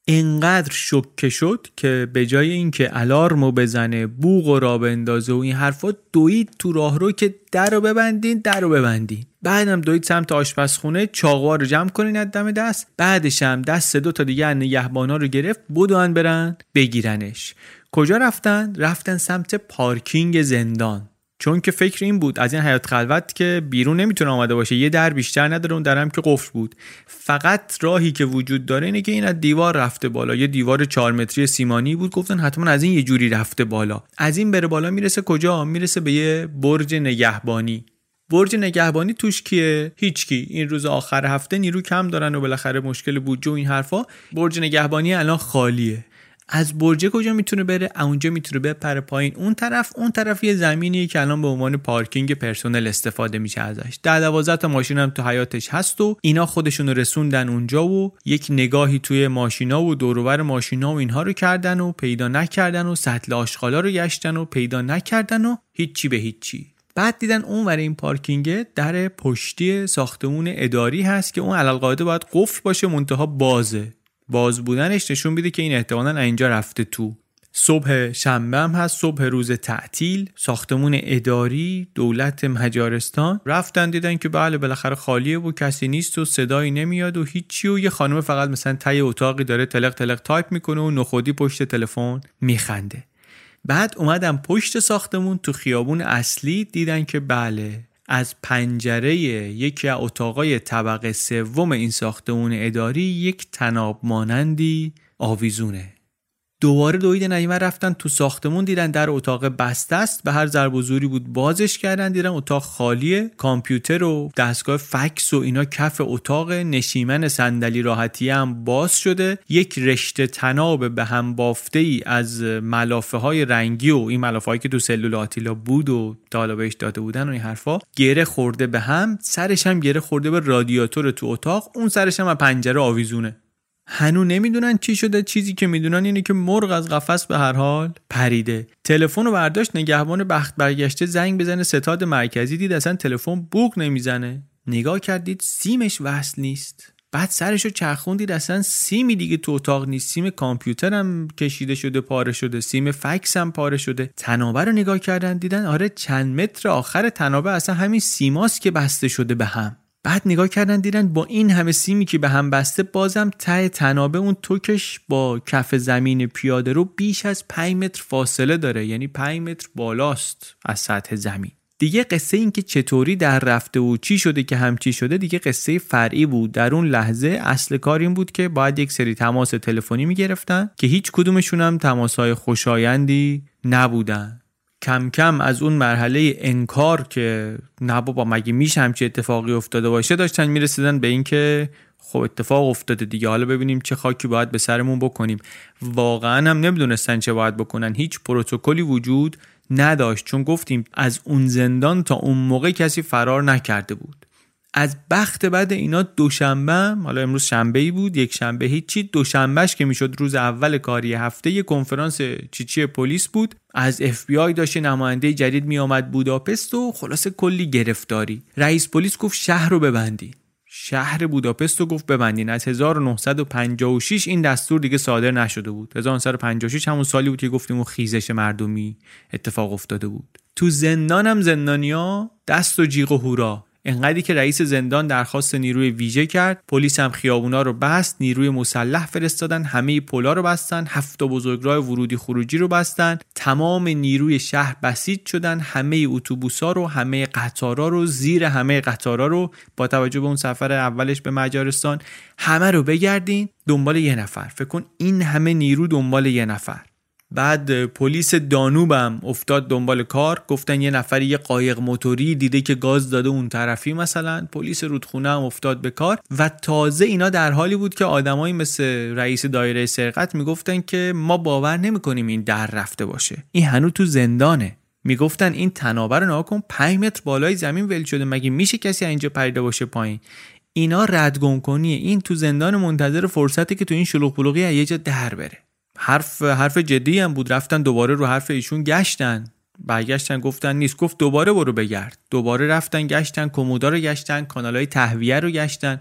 انقدر شکه شد که به جای اینکه الارمو بزنه بوغ و را بندازه و این حرفا دوید تو راهرو که در رو ببندین در رو ببندین. بعدم دوید سمت آشپزخونه چاقوها رو جمع کنین از دم دست. بعدش هم دست دو تا دیگه نگهبانا رو گرفت بودن برن بگیرنش. کجا رفتن؟ رفتن سمت پارکینگ زندان. چون که فکر این بود از این حیات خلوت که بیرون نمی‌تونه آمده باشه یه در بیشتر نداره اون درم که قفل بود. فقط راهی که وجود داره اینه که این از دیوار رفته بالا. یه دیوار 4 متری سیمانی بود گفتن حتما از این یه جوری رفته بالا. از این بره بالا می‌رسه کجا؟ می‌رسه به یه برج نگهبانی. برج نگهبانی توش کیه؟ هیچکی. این روز آخر هفته نیرو کم دارن و بالاخره مشکل بودجه و این حرفا. برج نگهبانی الان خالیه. از برج کجا می‌تونه بره؟ اونجا می‌تونه بپره پایین. اون طرف اون طرف یه زمینیه که الان به عنوان پارکینگ پرسنل استفاده میشه ازش. ده دوازده تا ماشین هم تو حیاتش هست و اینا خودشون رسوندن اونجا و یک نگاهی توی ماشینا و دورور ماشینا و اینها رو کردن و پیدا نکردن و سطل آشغالا رو گشتن و پیدا نکردن و هیچی به هیچی. بعد دیدن اون ور این پارکینگ در پشتی ساختمون اداری هست که اون علالقاعده باید قفل باشه منتها بازه. باز بودنش نشون میده که این احتمالا اینجا رفته تو. صبح شنبه هم هست صبح روز تعطیل. ساختمون اداری دولت مجارستان. رفتن دیدن که بله بالاخره خالیه و کسی نیست و صدایی نمیاد و هیچی و یه خانم فقط مثلا توی اتاقی داره تلق تلق تایپ می‌کنه و نخودی پشت تلفن میخنده. بعد اومدن پشت ساختمون تو خیابون اصلی دیدن که بله از پنجره یکی از اتاقای طبقه سوم این ساختمون اداری یک طناب مانندی آویزونه. دوباره دویدن ایمن رفتن تو ساختمون دیدن در اتاق بسته است به هر ضرب و زوری بود بازش کردن دیدن اتاق خالیه. کامپیوتر و دستگاه فکس و اینا کف اتاق نشیمن صندلی راحتی هم باز شده. یک رشته تناب به هم بافته ای از ملافه های رنگی و این ملافه هایی که تو سلول آتیلا بود و تا داده بودن و این حرفا گره خورده به هم سرش هم گره خورده به رادیاتور تو اتاق. اون سرش هم پنجره آویزونه. هنو نمی‌دونن چی شده چیزی که می‌دونن اینه که مرغ از قفس به هر حال پریده. تلفن رو برداشت نگهبان بخت برگشته زنگ بزنه ستاد مرکزی دید اصلا تلفن بوق نمی‌زنه. نگاه کردید سیمش وصل نیست. بعد سرش رو چرخوندید اصلا سیمی دیگه تو اتاق نیست. سیم کامپیوترم کشیده شده پاره شده. سیم فکس هم پاره شده. تنابه رو نگاه کردن دیدن آره چند متر آخر تنابه اصلا همین سیماست که بسته شده به هم. بعد نگاه کردن دیدن با این همه سیمی که به هم بسته بازم ته تنابه اون توکش با کف زمین پیاده رو بیش از 5 متر فاصله داره یعنی 5 متر بالاست از سطح زمین. دیگه قصه این که چطوری در رفته و چی شده که همچی شده دیگه قصه فرعی بود. در اون لحظه اصل کار این بود که باید یک سری تماس تلفنی می‌گرفتن که هیچ کدومشون هم تماسهای خوشایندی نبودن. کم کم از اون مرحله انکار که نه بابا مگه میشه همچی اتفاقی افتاده باشه؟ داشتن می‌رسیدن به اینکه خب اتفاق افتاده دیگه. حالا ببینیم چه خاکی باید به سرمون بکنیم. واقعا هم نمی‌دونستن چه باید بکنن. هیچ پروتکلی وجود نداشت. چون گفتیم از اون زندان تا اون موقع کسی فرار نکرده بود. از بخت بد اینا دوشنبه حالا امروز شنبه ای بود یک شنبه هیچی دوشنبهش که می‌شد روز اول کاری هفته یه کنفرانس چیچی پلیس بود. از اف بی آی داشت نماینده جدید می آمد بوداپست و خلاصه کلی گرفتاری. رئیس پلیس گفت شهر رو ببندین شهر بوداپست رو گفت ببندین. از 1956 این دستور دیگه صادر نشده بود. 1956 همون سالی بود که گفتیم اون خیزش مردمی اتفاق افتاده بود. تو زندان هم زندانیا دست و جیغ و هورا. انقدری که رئیس زندان درخواست نیروی ویژه کرد پلیس هم خیابونا رو بست نیروی مسلح فرستادن همه پلا رو بستن هفت بزرگراه ورودی خروجی رو بستن تمام نیروی شهر بسیج شدن همه اتوبوسا رو همه قطارا رو زیر همه قطارا رو. با توجه به اون سفر اولش به مجارستان همه رو بگردین دنبال یه نفر. فکر کن این همه نیرو دنبال یه نفر. بعد پلیس دانوبم افتاد دنبال کار گفتن یه نفری یه قایق موتوری دیده که گاز داده اون طرفی مثلا. پلیس رودخونه هم افتاد به کار و تازه اینا در حالی بود که آدمایی مثل رئیس دایره سرقت می‌گفتن که ما باور نمی‌کنیم این در رفته باشه. این هنوز تو زندانه. می‌گفتن این تنابه رو ناکن 5 متر بالای زمین ول شده مگه میشه کسی اینجا پریده باشه پایین؟ اینا ردگم کنیه این تو زندان منتظر فرصتی که تو این شلوغ یه جا در بره. حرف حرف جدی هم بود. رفتن دوباره رو حرف ایشون گشتن. برگشتن گفتن نیست. گفت دوباره برو بگرد. دوباره رفتن گشتن کمودا رو گشتن کانال های تهویه رو گشتن.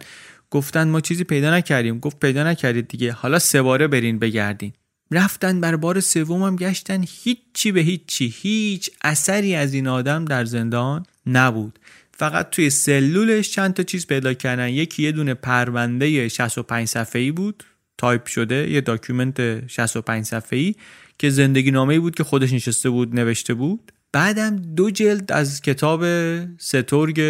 گفتن ما چیزی پیدا نکردیم. گفت پیدا نکردید دیگه. حالا سه باره برین بگردین. رفتن برای بار سوم هم گشتن. هیچی به هیچی. هیچ اثری از این آدم در زندان نبود. فقط توی سلولش چند تا چیز پیدا کردن. یکی یه دونه پرونده 65 صفحه‌ای بود. تایپ شده یه document 65 صفحه‌ای که زندگی نامه بود که خودش نشسته بود نوشته بود. بعدم دو جلد از کتاب سترگ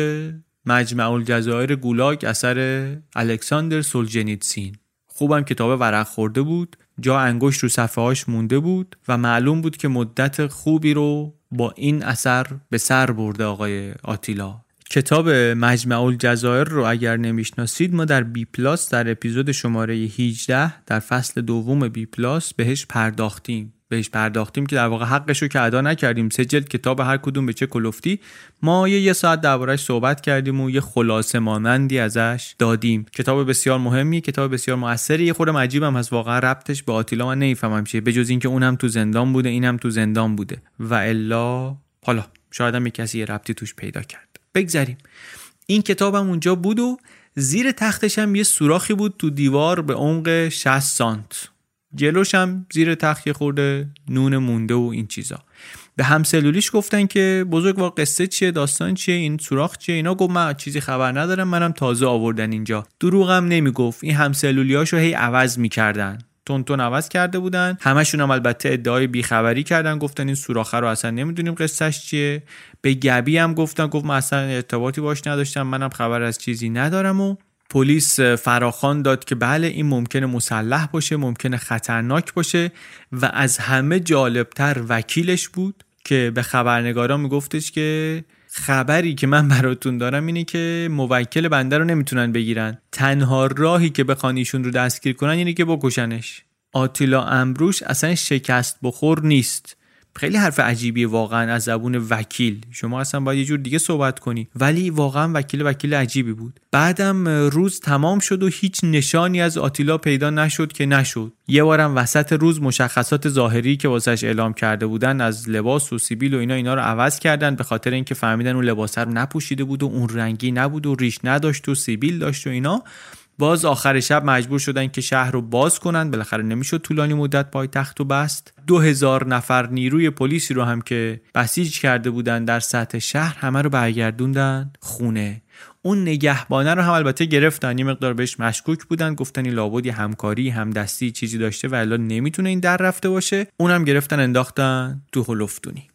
مجمع الجزایر گولاگ اثر الکساندر سولژنیتسین. خوبم کتاب ورق خورده بود جا انگشت رو صفحه هاش مونده بود و معلوم بود که مدت خوبی رو با این اثر به سر برده آقای آتیلا. کتاب مجمع الجزایر رو اگر نمی‌شناسید ما در بی پلاس در اپیزود شماره 18 در فصل دوم بی پلاس بهش پرداختیم. بهش پرداختیم که در واقع حقش رو که ادا نکردیم. سه جلد کتاب هر کدوم به چه کلفتی. ما یه, یه ساعت دربارهش صحبت کردیم و یه خلاصه مانندی ازش دادیم. کتاب بسیار مهمی کتاب بسیار موثری یه خورده عجیبم هست. واقعا ربطش به آتیلا من نمی‌فهمم چیه. بجز اینکه اونم تو زندان بوده اینم تو زندان بوده. و الا حالا شاید هم کسی یه ربطی توش پیدا کرد. بگذریم. این کتابم اونجا بود و زیر تختش هم یه سوراخی بود تو دیوار به عمق 60 سانت. جلوش هم زیر تخت خورده نون مونده و این چیزا. به همسلولیش گفتن که بزرگ قصه چیه داستان چیه این سوراخ چیه؟ اینا گفت من چیزی خبر ندارم منم تازه آوردن اینجا. دروغم نمی‌گفت. این همسلولیاشو هی عوض می‌کردن. تون عوض کرده بودن. همشون هم البته ادعای بیخبری کردن گفتن این سوراخه رو اصلا نمی‌دونیم قصهش چیه. به گبی هم گفتن گفت من اصلا ارتباطی باش نداشتم منم خبر از چیزی ندارم و پلیس فراخان داد که بله این ممکنه مسلح باشه ممکنه خطرناک باشه و از همه جالبتر وکیلش بود که به خبرنگارا میگفتش که خبری که من براتون دارم اینه که موکل بنده رو نمی‌تونن بگیرن. تنها راهی که بخوان ایشون رو دستگیر کنن اینه که بکشنش. آتیلا امبروش اصلا شکست بخور نیست. خیلی حرف عجیبی واقعا از زبون وکیل. شما اصلا باید یه جور دیگه صحبت کنی. ولی واقعا وکیل وکیل عجیبی بود. بعدم روز تمام شد و هیچ نشانی از آتیلا پیدا نشد که نشد. یه بارم وسط روز مشخصات ظاهری که واسش اعلام کرده بودن از لباس و سیبیل و اینا اینا رو عوض کردن به خاطر اینکه فهمیدن اون لباس رو نپوشیده بود و اون رنگی نبود و ریش نداشت و سیبیل داشت و اینا. باز آخر شب مجبور شدن که شهر رو باز کنن. بالاخره نمی‌شد طولانی مدت پایتخت و بست. دو هزار نفر نیروی پلیسی رو هم که بسیج کرده بودن در سطح شهر همه رو برگردوندن خونه. اون نگهبانه رو هم البته گرفتن. یه مقدار بهش مشکوک بودن. گفتن این لابد همکاری همدستی چیزی داشته و الان نمی‌تونه این در رفته باشه. اونم گرفتن انداختن تو هلفتونی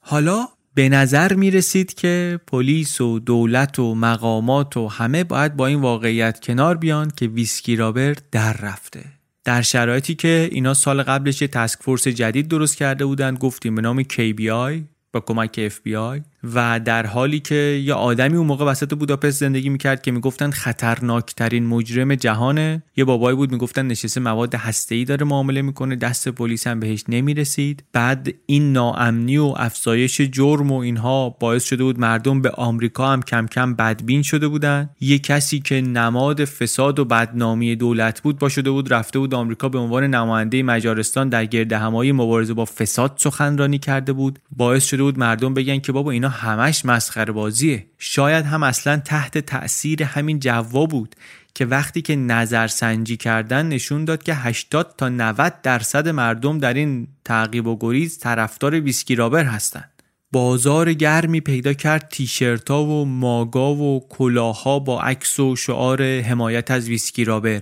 حالا به نظر می رسید که پلیس و دولت و مقامات و همه باید با این واقعیت کنار بیان که ویسکی رابر در رفته. در شرایطی که اینا سال قبلش یه تسک فورس جدید درست کرده بودن گفتیم به نام KBI با کمک FBI و در حالی که یه آدمی اون موقع وسط بوداپست زندگی می‌کرد که می‌گفتن خطرناکترین مجرم جهانه. یه بابایی بود می‌گفتن نشسته مواد هسته‌ای داره معامله می‌کنه دست پلیس هم بهش نمی‌رسید. بعد این ناامنی و افزایش جرم و اینها باعث شده بود مردم به آمریکا هم کم کم بدبین شده بودن. یه کسی که نماد فساد و بدنامی دولت بود با شده بود رفته بود آمریکا به عنوان نماینده مجارستان در گرد همایی مبارزه با فساد سخنرانی کرده بود. باعث شده بود مردم بگن که بابا اینا همش مسخره بازیه. شاید هم اصلا تحت تاثیر همین جورا بود که وقتی که نظرسنجی کردن نشون داد که 80 تا 90 درصد مردم در این تعقیب و گریز طرفدار Whiskey Robber هستند بازار گرمی پیدا کرد تیشرتا و ماگا و کلاها با عکس و شعار حمایت از Whiskey Robber.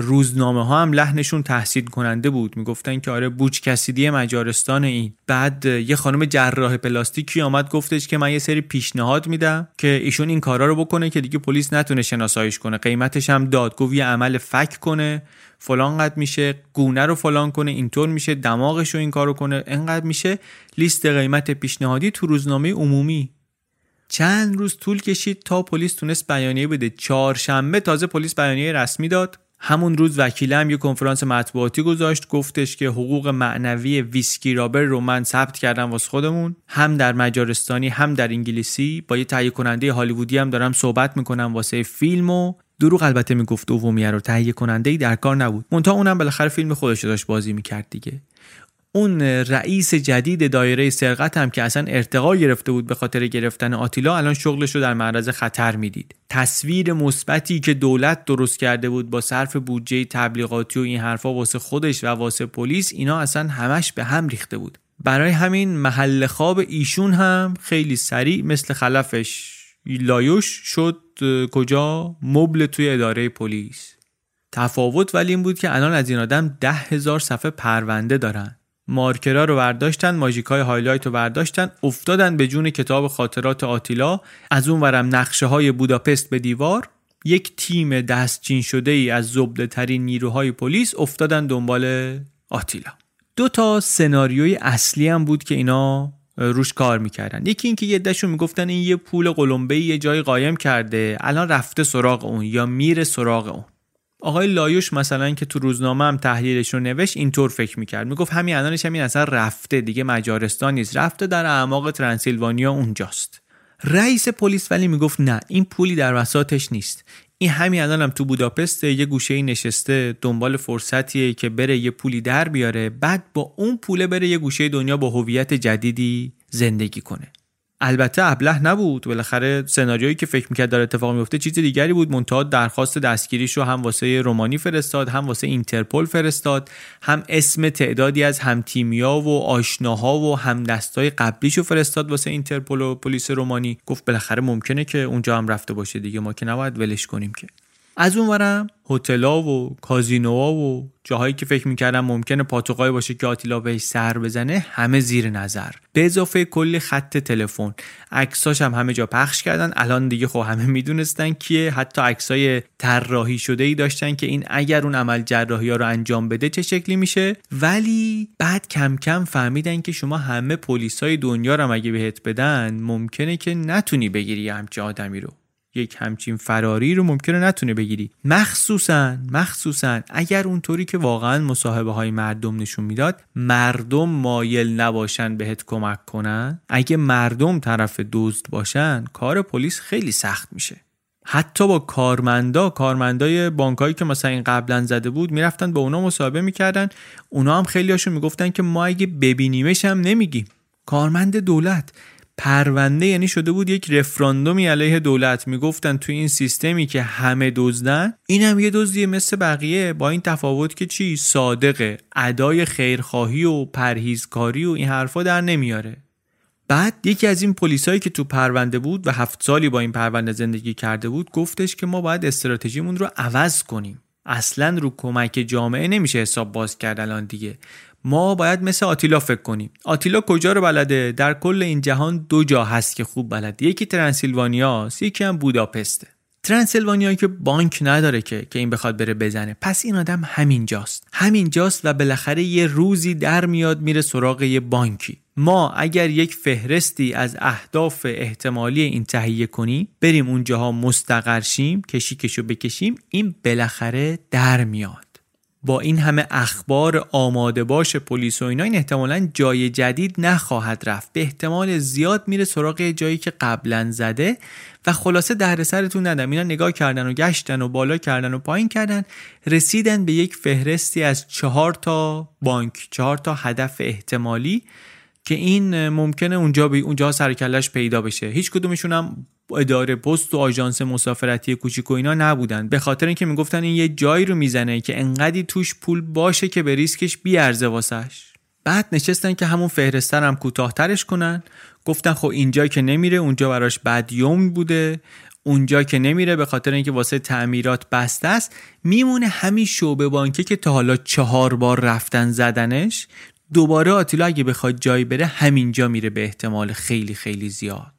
روزنامه ها هم لحنشون تحسین کننده بود. می‌گفتن که آره بوچ کسیدی مجارستان این. بعد یه خانم جراح پلاستیکی آمد گفتش که من یه سری پیشنهاد میدم که ایشون این کارا رو بکنه که دیگه پلیس نتونه شناساییش کنه. قیمتش هم داد. گفت یه عمل فک کنه. فلان قد میشه. گونه رو فلان کنه. اینطور میشه. دماغش رو این کارو کنه. انقدر میشه لیست قیمت پیشنهادی تو روزنامه عمومی. چند روز طول کشید تا پلیس تونست بیانیه بده. چهارشنبه تازه پلیس بیانیه رسمی داد. همون روز وکیلم یه کنفرانس مطبوعاتی گذاشت گفتش که حقوق معنوی ویسکی رابر رو من ثبت کردم واسه خودمون. هم در مجارستانی هم در انگلیسی. با یه تهیه کننده هالیوودی هم دارم صحبت می‌کنم واسه فیلم و دروغ البته می‌گفت دومیه رو. تهیه کننده ای در کار نبود. منتها اونم بالاخره فیلم خودش داشت بازی می‌کرد دیگه. اون رئیس جدید دایره سرقت هم که اصلا ارتقا گرفته بود به خاطر گرفتن آتیلا الان شغلش رو در معرض خطر می‌دید. تصویر مثبتی که دولت درست کرده بود با صرف بودجه تبلیغاتی و این حرفا واسه خودش و واسه پلیس اینا اصلا همش به هم ریخته بود. برای همین محل خواب ایشون هم خیلی سریع مثل خلفش لایوش شد کجا؟ مبل توی اداره پلیس. تفاوت ولی این بود که الان از این آدم ده هزار صفحه پرونده دارن. مارکرها رو برداشتن ماژیکای highlight رو برداشتن افتادن به جون کتاب خاطرات آتیلا. از اون ورم نقشه های بوداپست به دیوار. یک تیم دستچین شده ای از زبده ترین نیروهای پلیس افتادن دنبال آتیلا. دو تا سناریوی اصلی هم بود که اینا روش کار می‌کردن. یکی اینکه یه عده‌شون می‌گفتن این یه پول قلمبه یه جای قایم کرده. الان رفته سراغ اون یا میره سراغ اون. آقای لایوش مثلا که تو روزنامه هم تحلیلش رو نوشت اینطور فکر می‌کرد. می‌گفت همین الانش همین اصلا رفته دیگه مجارستان نیست. رفته در اعماق ترانسیلوانیا اونجاست. رئیس پلیس ولی می‌گفت نه این پولی در وسطش نیست. این همین الان هم تو بوداپست یه گوشه نشسته دنبال فرصتیه که بره یه پولی در بیاره بعد با اون پوله بره یه گوشه دنیا با هویت جدیدی زندگی کنه. البته ابله نبود. بالاخره سناریویی که فکر می‌کرد داره اتفاق میفته چیز دیگری بود. منتها درخواست دستگیریش رو هم واسه رومانی فرستاد هم واسه اینترپل فرستاد هم اسم تعدادی از همتیمیا و آشناها و هم دستای قبلیش رو فرستاد واسه اینترپل و پلیس رومانی. گفت بالاخره ممکنه که اونجا هم رفته باشه دیگه. ما که نباید ولش کنیم که. از اونورم هتل‌ها و کازینوها و جاهایی که فکر می‌کردم ممکنه پاتوقای باشه که آتیلا بهش سر بزنه همه زیر نظر. به اضافه کلی خط تلفن. عکساش هم همه جا پخش کردن. الان دیگه خب همه می‌دونستن کیه. حتی عکسای طراحی شده ای داشتن که این اگر اون عمل جراحی ها رو انجام بده چه شکلی میشه؟ ولی بعد کم کم فهمیدن که شما همه پلیسای دنیا رو اگه بهت بدن ممکنه که نتونی بگیری همچین آدمی رو. یک همچین فراری رو ممکنه نتونه بگیری. مخصوصا مخصوصا اگر اونطوری که واقعا مصاحبه های مردم نشون می‌داد مردم مایل نباشن بهت کمک کنن. اگه مردم طرف دزد باشن کار پلیس خیلی سخت میشه. حتی با کارمندا کارمندای بانکایی که مثلا این قبلا زده بود می‌رفتن به اونا مصاحبه می‌کردن. اونا هم خیلی هاشون می‌گفتن که ما اگه ببینیمش هم نمیگیم. کارمند دولت. پرونده یعنی شده بود یک رفراندومی علیه دولت. می‌گفتن تو این سیستمی که همه دزدن این هم یه دزدیه مثل بقیه. با این تفاوت که چی؟ صادقه ادای خیرخواهی و پرهیزکاری و این حرفا در نمیاره. بعد یکی از این پلیسایی که تو پرونده بود و هفت سالی با این پرونده زندگی کرده بود گفتش که ما باید استراتژیمون رو عوض کنیم. اصلا رو کمک جامعه نمیشه حساب باز کرد الان دیگه. ما باید مثل آتیلا فکر کنیم. آتیلا کجا رو بلده؟ در کل این جهان دو جا هست که خوب بلده. یکی ترانسیلوانیا یکی هم بوداپسته. ترانسیلوانیا که بانک نداره که که این بخواد بره بزنه. پس این آدم همینجاست همینجاست و بالاخره یه روزی در میاد میره سراغ یه بانکی. ما اگر یک فهرستی از اهداف احتمالی این تهیه کنیم بریم اونجاها مستقر شیم کشی کشو بکشیم این بالاخره در میاد. با این همه اخبار آماده باش پلیس و اینا این احتمالا جای جدید نخواهد رفت. به احتمال زیاد میره سراغ جایی که قبلا زده و خلاصه دردسرتون ندم. اینا نگاه کردن و گشتن و بالا کردن و پایین کردن رسیدن به یک فهرستی از چهار تا بانک چهار تا هدف احتمالی که این ممکنه اونجا بی اونجا سرکلش پیدا بشه. هیچ کدومشون هم اداره پست و آژانس مسافرتی کوچیک و اینا نبودن. به خاطر اینکه می‌گفتن این یه جایی رو می‌زنه که انقدی توش پول باشه که به ریسکش بیارزه واسش. بعد نشستن که همون فهرستر هم کوتاهترش کنن. گفتن خب اینجا که نمیره اونجا براش بدیوم بوده. اونجا که نمیره به خاطر اینکه واسه تعمیرات بسته است. میمونه همین شعبه بانکه که تا حالا چهار بار رفتن زدنش. دوباره آتیلا اگه بخواد جایی بره همینجا میره به احتمال خیلی خیلی زیاد.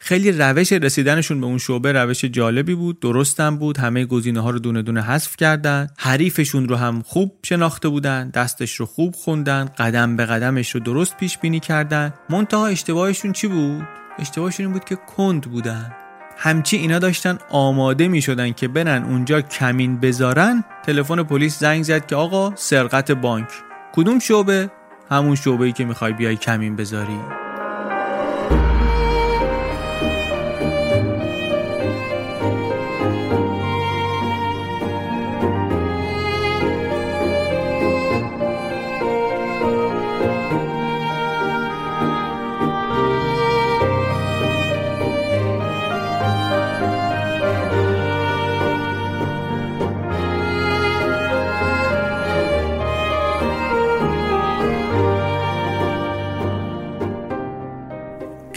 خیلی روش رسیدنشون به اون شعبه روش جالبی بود درستم بود همه گزینه ها رو دونه دونه حذف کردن. حریفشون رو هم خوب شناخته بودن دستش رو خوب خوندن قدم به قدمش رو درست پیش بینی کردن. منتها اشتباهشون چی بود؟ اشتباهشون این بود که کند بودن. همچی اینا داشتن آماده می شدن که برن اونجا کمین بذارن. تلفن پلیس زنگ زد که آقا سرقت بانک. کدوم شعبه؟ همون شعبه ای که می‌خوای بیای کمین بذاری.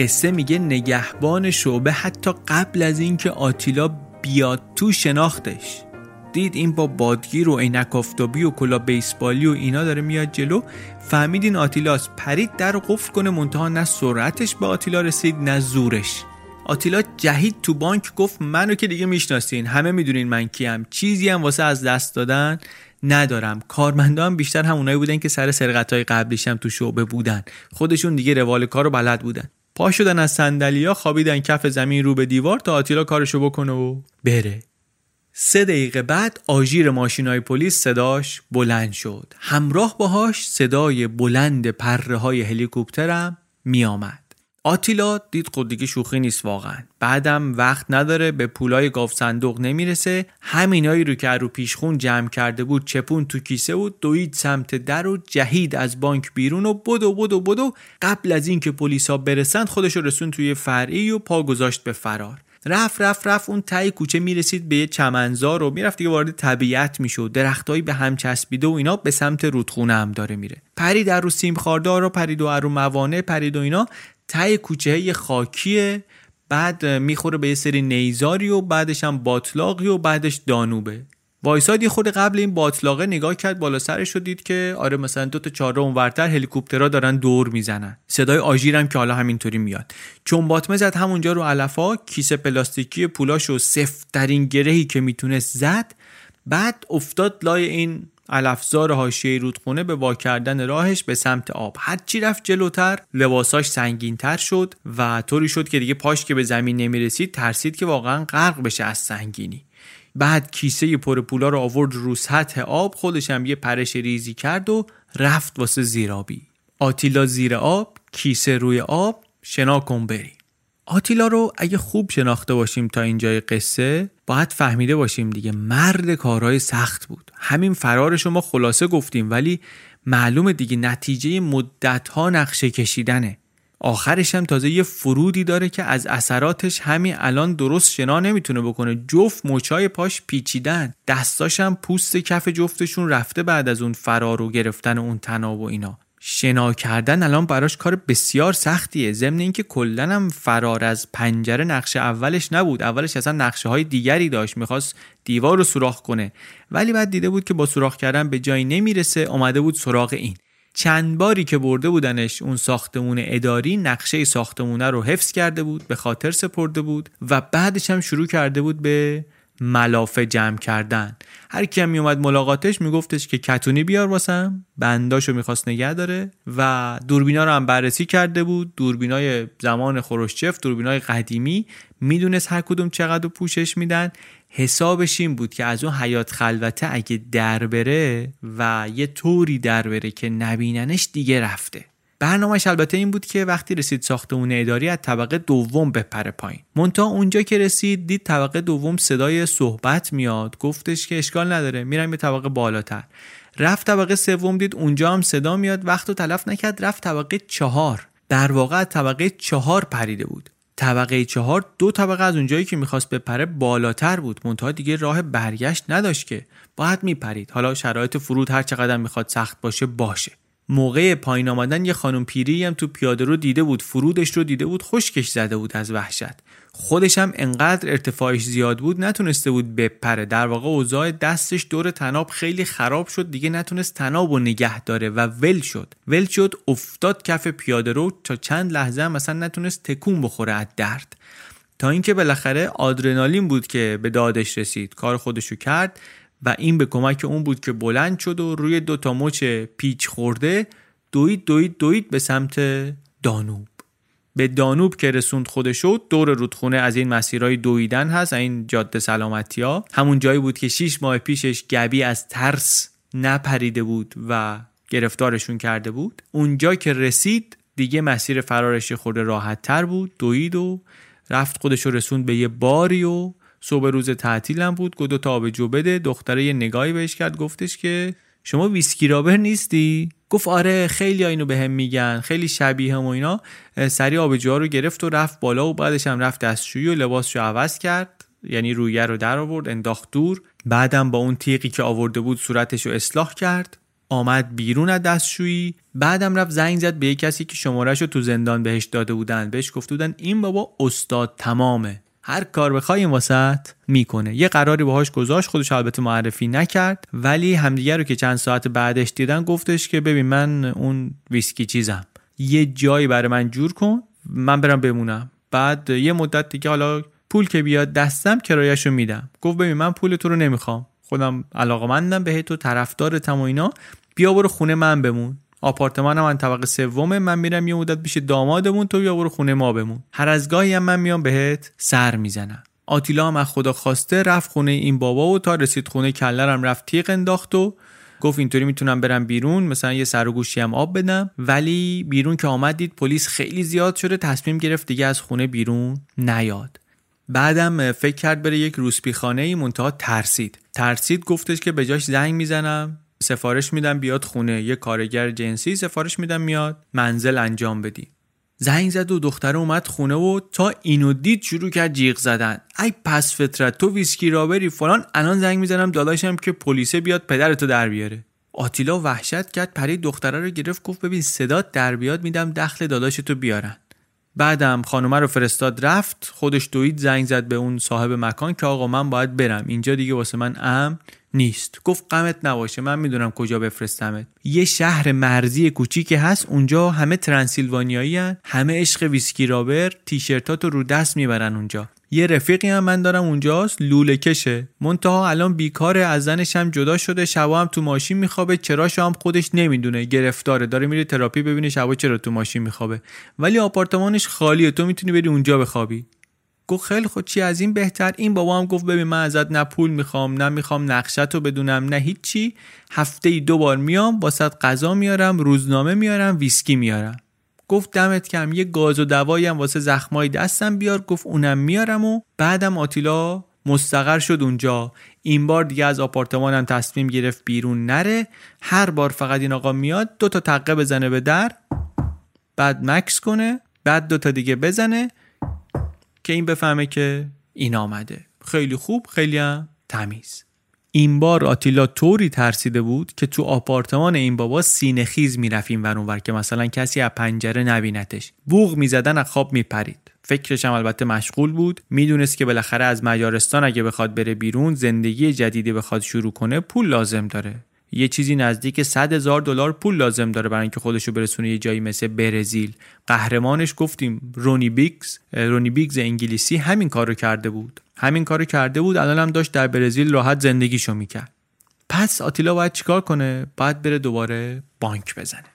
قصه میگه نگهبان شعبه حتی قبل از اینکه آتیلا بیاد تو شناختش. دید این با بادگیر و عینک آفتابی و کلا بیسبالی و اینا داره میاد جلو. فهمید این آتیلاس پرید در قفل کنه منتها نه سرعتش به آتیلا رسید نه زورش. آتیلا جهید تو بانک گفت منو که دیگه می‌شناسین. همه می‌دونین من کیم. چیزی هم واسه از دست دادن ندارم. کارمندان بیشتر همونایی بودن که سر سرقت های قبلیش هم تو شعبه بودن. خودشون دیگه روال کار بلد بودن. پا شدن از صندلیا خوابیدن کف زمین رو به دیوار تا آتیلا کارشو بکنه و بره. سه دقیقه بعد آژیر ماشینای پلیس صداش بلند شد. همراه باهاش صدای بلند پره های هلیکوپترم میآمد. آتیلا دید خود دیگه شوخی نیست واقعا. بعدم وقت نداره به پولای گاف صندوق نمی‌رسه. همینایی رو که رو پیشخون جمع کرده بود چپون تو کیسه بود دوید سمت در و جهید از بانک بیرون و بدو بدو بدو. قبل از اینکه پلیسا برسند خودش رسون توی فرعی و پا گذاشت به فرار. رفت رفت رفت. اون تای کوچه می‌رسید به یه چمنزار و می‌رفت دیگه وارد طبیعت می‌شد. درختایی به هم چسبیده و اینا به سمت رودخونه هم داره میره. پرید در رو سیم خاردار و پرید و رو موانع پرید و اینا. تای کوچه خاکیه بعد می‌خوره به یه سری نیزاری و بعدش هم باطلاقی و بعدش دانوبه. وایساد یه خود قبل این باطلاقه نگاه کرد بالا سرش دید که آره مثلا دو تا چهار اونورتر هلیکوپترها دارن دور می‌زنن. صدای آژیرم که حالا همینطوری میاد. چون باطمه زد همونجا رو علفا کیسه پلاستیکی پولاشو سفترین گرهی که می‌تونست زد بعد افتاد لای این علفزار حاشیه رودخونه به وا کردن راهش به سمت آب. هرچی رفت جلوتر لباساش سنگینتر شد و طوری شد که دیگه پاش که به زمین نمی‌رسید ترسید که واقعا غرق بشه از سنگینی. بعد کیسه پر پولا رو آورد رو سطح آب خودش هم یه پرش ریزی کرد و رفت واسه زیرابی. آتیلا زیر آب کیسه روی آب شنا کن بری آتیلا رو اگه خوب شناخته باشیم تا اینجای قصه باید فهمیده باشیم دیگه مرد کارهای سخت بود. همین فرارش ما خلاصه گفتیم ولی معلومه دیگه نتیجه مدت ها نقشه کشیدنه. آخرش هم تازه یه فرودی داره که از اثراتش همین الان درست شنا نمی‌تونه بکنه. جفت مچای پاش پیچیدن. دستاشم پوست کف جفتشون رفته بعد از اون فرار و گرفتن اون تناب و اینا. شنا کردن الان براش کار بسیار سختیه. ضمن اینکه کلا هم فرار از پنجره نقشه اولش نبود. اولش اصلا نقشه های دیگری داشت. می‌خواست دیوار رو سوراخ کنه. ولی بعد دیده بود که با سوراخ کردن به جایی نمی‌رسه. آمده بود سراغ این. چند باری که برده بودنش اون ساختمون اداری نقشه ساختمونه رو حفظ کرده بود به خاطر سپرده بود و بعدش هم شروع کرده بود به ملافه جمع کردن. هر کی هم میومد ملاقاتش میگفتش که کتونی بیار واسم. بنداشو می‌خواست نگه داره و دوربینا رو هم بررسی کرده بود. دوربینای زمان خروشچف دوربینای قدیمی می‌دونست هر کدوم چقدر پوشش میدن. حسابش این بود که از اون حیات خلوته اگه در بره و یه طوری در بره که نبیننش دیگه رفته. برنامهش البته این بود که وقتی رسید ساختمون اداری از طبقه دوم بپره پایین. مونتا اونجا که رسید دید طبقه دوم صدای صحبت میاد. گفتش که اشکال نداره میرم یه طبقه بالاتر. رفت طبقه سوم دید اونجا هم صدا میاد. وقت و تلف نکرد رفت طبقه چهار. در واقع طبقه چهار پریده بود. طبقه چهار دو طبقه از اونجایی که می‌خواست بپره بالاتر بود. منتها دیگه راه برگشت نداشت که. باید میپرید. حالا شرایط فرود هر چقدر می‌خواد سخت باشه باشه. موقع پایین آمدن یه خانم پیری هم تو پیاده رو دیده بود فرودش رو دیده بود خشکش زده بود از وحشت. خودش هم انقدر ارتفاعش زیاد بود نتونسته بود بپره. در واقع اوضاع دستش دور تناب خیلی خراب شد دیگه نتونست تناب و نگه داره و ول شد. ول شد افتاد کف پیاده رو تا چند لحظه هم مثلا نتونست تکون بخوره از درد. تا اینکه بالاخره آدرنالین بود که به دادش رسید. کار خودشو کرد. و این به کمک اون بود که بلند شد و روی دو تا مچ پیچ خورده دوید دوید دوید به سمت دانوب. به دانوب که رسوند خودشو دور رودخونه از این مسیرهای دویدن هست این جاده سلامتی ها همون جایی بود که 6 ماه پیشش گبی از ترس نپریده بود و گرفتارشون کرده بود. اونجا که رسید دیگه مسیر فرارش خورده راحت تر بود دوید و رفت خودشو رسوند به یه باری و صبح روز تعطیلم بود. گفت دو تا آبجو بده. دختره یه نگاهی بهش کرد. گفتش که شما ویسکی رابر نیستی؟ گفت آره خیلی اینو به هم میگن. خیلی شبیه هم و اینا. سری آبجوها رو گرفت و رفت بالا و بعدش هم رفت دستشویی و لباسشو عوض کرد. یعنی رویه رو در آورد انداخت دور. بعدم با اون تیغی که آورده بود صورتش رو اصلاح کرد. آمد بیرون از دستشویی. بعدم رفت زنگ زد به یک کسی که شمارش رو تو زندان بهش داده بودن. بهش گفته بودن این بابا استاد تمامه. هر کار بخوای این واسط می‌کنه. یه قراری باهاش گذاشت خودش البته معرفی نکرد ولی همدیگه رو که چند ساعت بعدش دیدن گفتش که ببین من اون ویسکی چیزم. یه جایی برای من جور کن من برم بمونم. بعد یه مدت دیگه حالا پول که بیاد دستم کرایهشو میدم. گفت ببین من پول تو رو نمی‌خوام. خودم علاقمندم به تو طرفدارتم و اینا. بیا برو خونه من بمون. آپارتمان من طبقه سومه. من میرم یه مدت پیش دامادمون تو بیا برو خونه ما بمون هر از گاهی هم من میام بهت سر می‌زنم. آتیلا هم از خدا خواسته رفت خونه این بابا و تا رسید خونه کلرم رفت تیغ انداخت و گفت اینطوری می‌تونم برم بیرون مثلا یه سر و گوشی هم آب بدم. ولی بیرون که آمد دید پلیس خیلی زیاد شده تصمیم گرفت دیگه از خونه بیرون نیاد. بعدم فکر کرد بره یک روسپی خانه ای منتها ترسید. ترسید گفتش که به جاش زنگ می‌زنم. سفارش میدم بیاد خونه یه کارگر جنسی سفارش میدم میاد منزل انجام بدی. زنگ زد و دختره اومد خونه و تا اینو دید شروع کرد جیغ زدن. ای پس فطرت تو ویسکی را بری فلان. الان زنگ می‌زنم داداشم که پلیسه بیاد پدرتو در بیاره. آتیلا وحشت کرد پرید دختره رو گرفت گفت ببین صدات در بیاد میدم دخل داداشتو بیارن. بعدم خانومه رو فرستاد رفت. خودش دوید زنگ زد به اون صاحب مکان که آقا من باید برم. اینجا دیگه واسه من امن نیست. گفت غمت نباشه من می‌دونم کجا بفرستمت. یه شهر مرزی کوچیکی هست اونجا همه ترانسیلوانیایی. همه عشق Whiskey Robber تیشرتاتو رو دست می‌برن اونجا. یه رفیقی هم من دارم اونجاست لوله کشه. منتها الان بیکاره از زنش هم جدا شده شبا هم تو ماشین میخوابه چراشو هم خودش نمی‌دونه گرفتاره. داره میره تراپی ببینه شبا چرا تو ماشین میخوابه. ولی آپارتمانش خالیه تو می‌تونی بری اونجا بخوابی. گفت خیلی خود چی از این بهتر؟ این بابا هم گفت ببین من ازت نه پول می‌خوام نه می‌خوام نقشت رو بدونم نه هیچی. هفته ای دو بار میام واسط غذا میارم روزنامه میارم ویسکی میارم. گفت دمت کم یه گاز و دوایی هم واسه زخمای دستم بیار. گفت اونم میارم و بعدم آتیلا مستقر شد اونجا. این بار دیگه از آپارتمانم تصمیم گرفت بیرون نره. هر بار فقط این آقا میاد دو تا تقه بزنه به در بعد مکس کنه بعد دو تا دیگه بزنه که این بفهمه که این آمده. خیلی خوب خیلی هم تمیز. این بار آتیلا طوری ترسیده بود که تو آپارتمان این بابا سینه خیز می‌رفت این ور که مثلا کسی از پنجره نبینتش. بوغ می‌زدن از خواب میپرید. فکرش هم البته مشغول بود. می‌دونست که بالاخره از مجارستان اگه بخواد بره بیرون زندگی جدیدی بخواد شروع کنه پول لازم داره. یه چیزی نزدیک 100 هزار دلار پول لازم داره برای اینکه خودش رو برسونه یه جایی مثل برزیل. قهرمانش گفتیم رونی بیگز رونی بیگز انگلیسی همین کارو کرده بود. همین کارو کرده بود الان هم داشت در برزیل راحت زندگیشو می‌کرد. پس آتیلا باید چیکار کنه؟ باید بره دوباره بانک بزنه.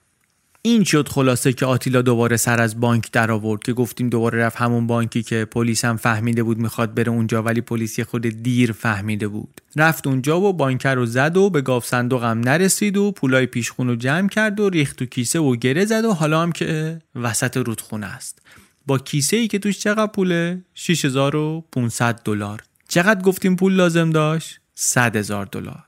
این شد خلاصه که آتیلا دوباره سر از بانک در آورد که گفتیم دوباره رفت همون بانکی که پلیس هم فهمیده بود می‌خواد بره اونجا ولی پلیس خود دیر فهمیده بود. رفت اونجا و بانکر رو زد و به گاف صندوق هم نرسید و پولای پیشخون رو جمع کرد و ریخت تو کیسه و گره زد و حالا هم که وسط رودخونه است. با کیسه ای که توش چقدر پوله؟ 6500 دلار. چقدر گفتیم پول لازم داشت؟ 100 هزار دلار.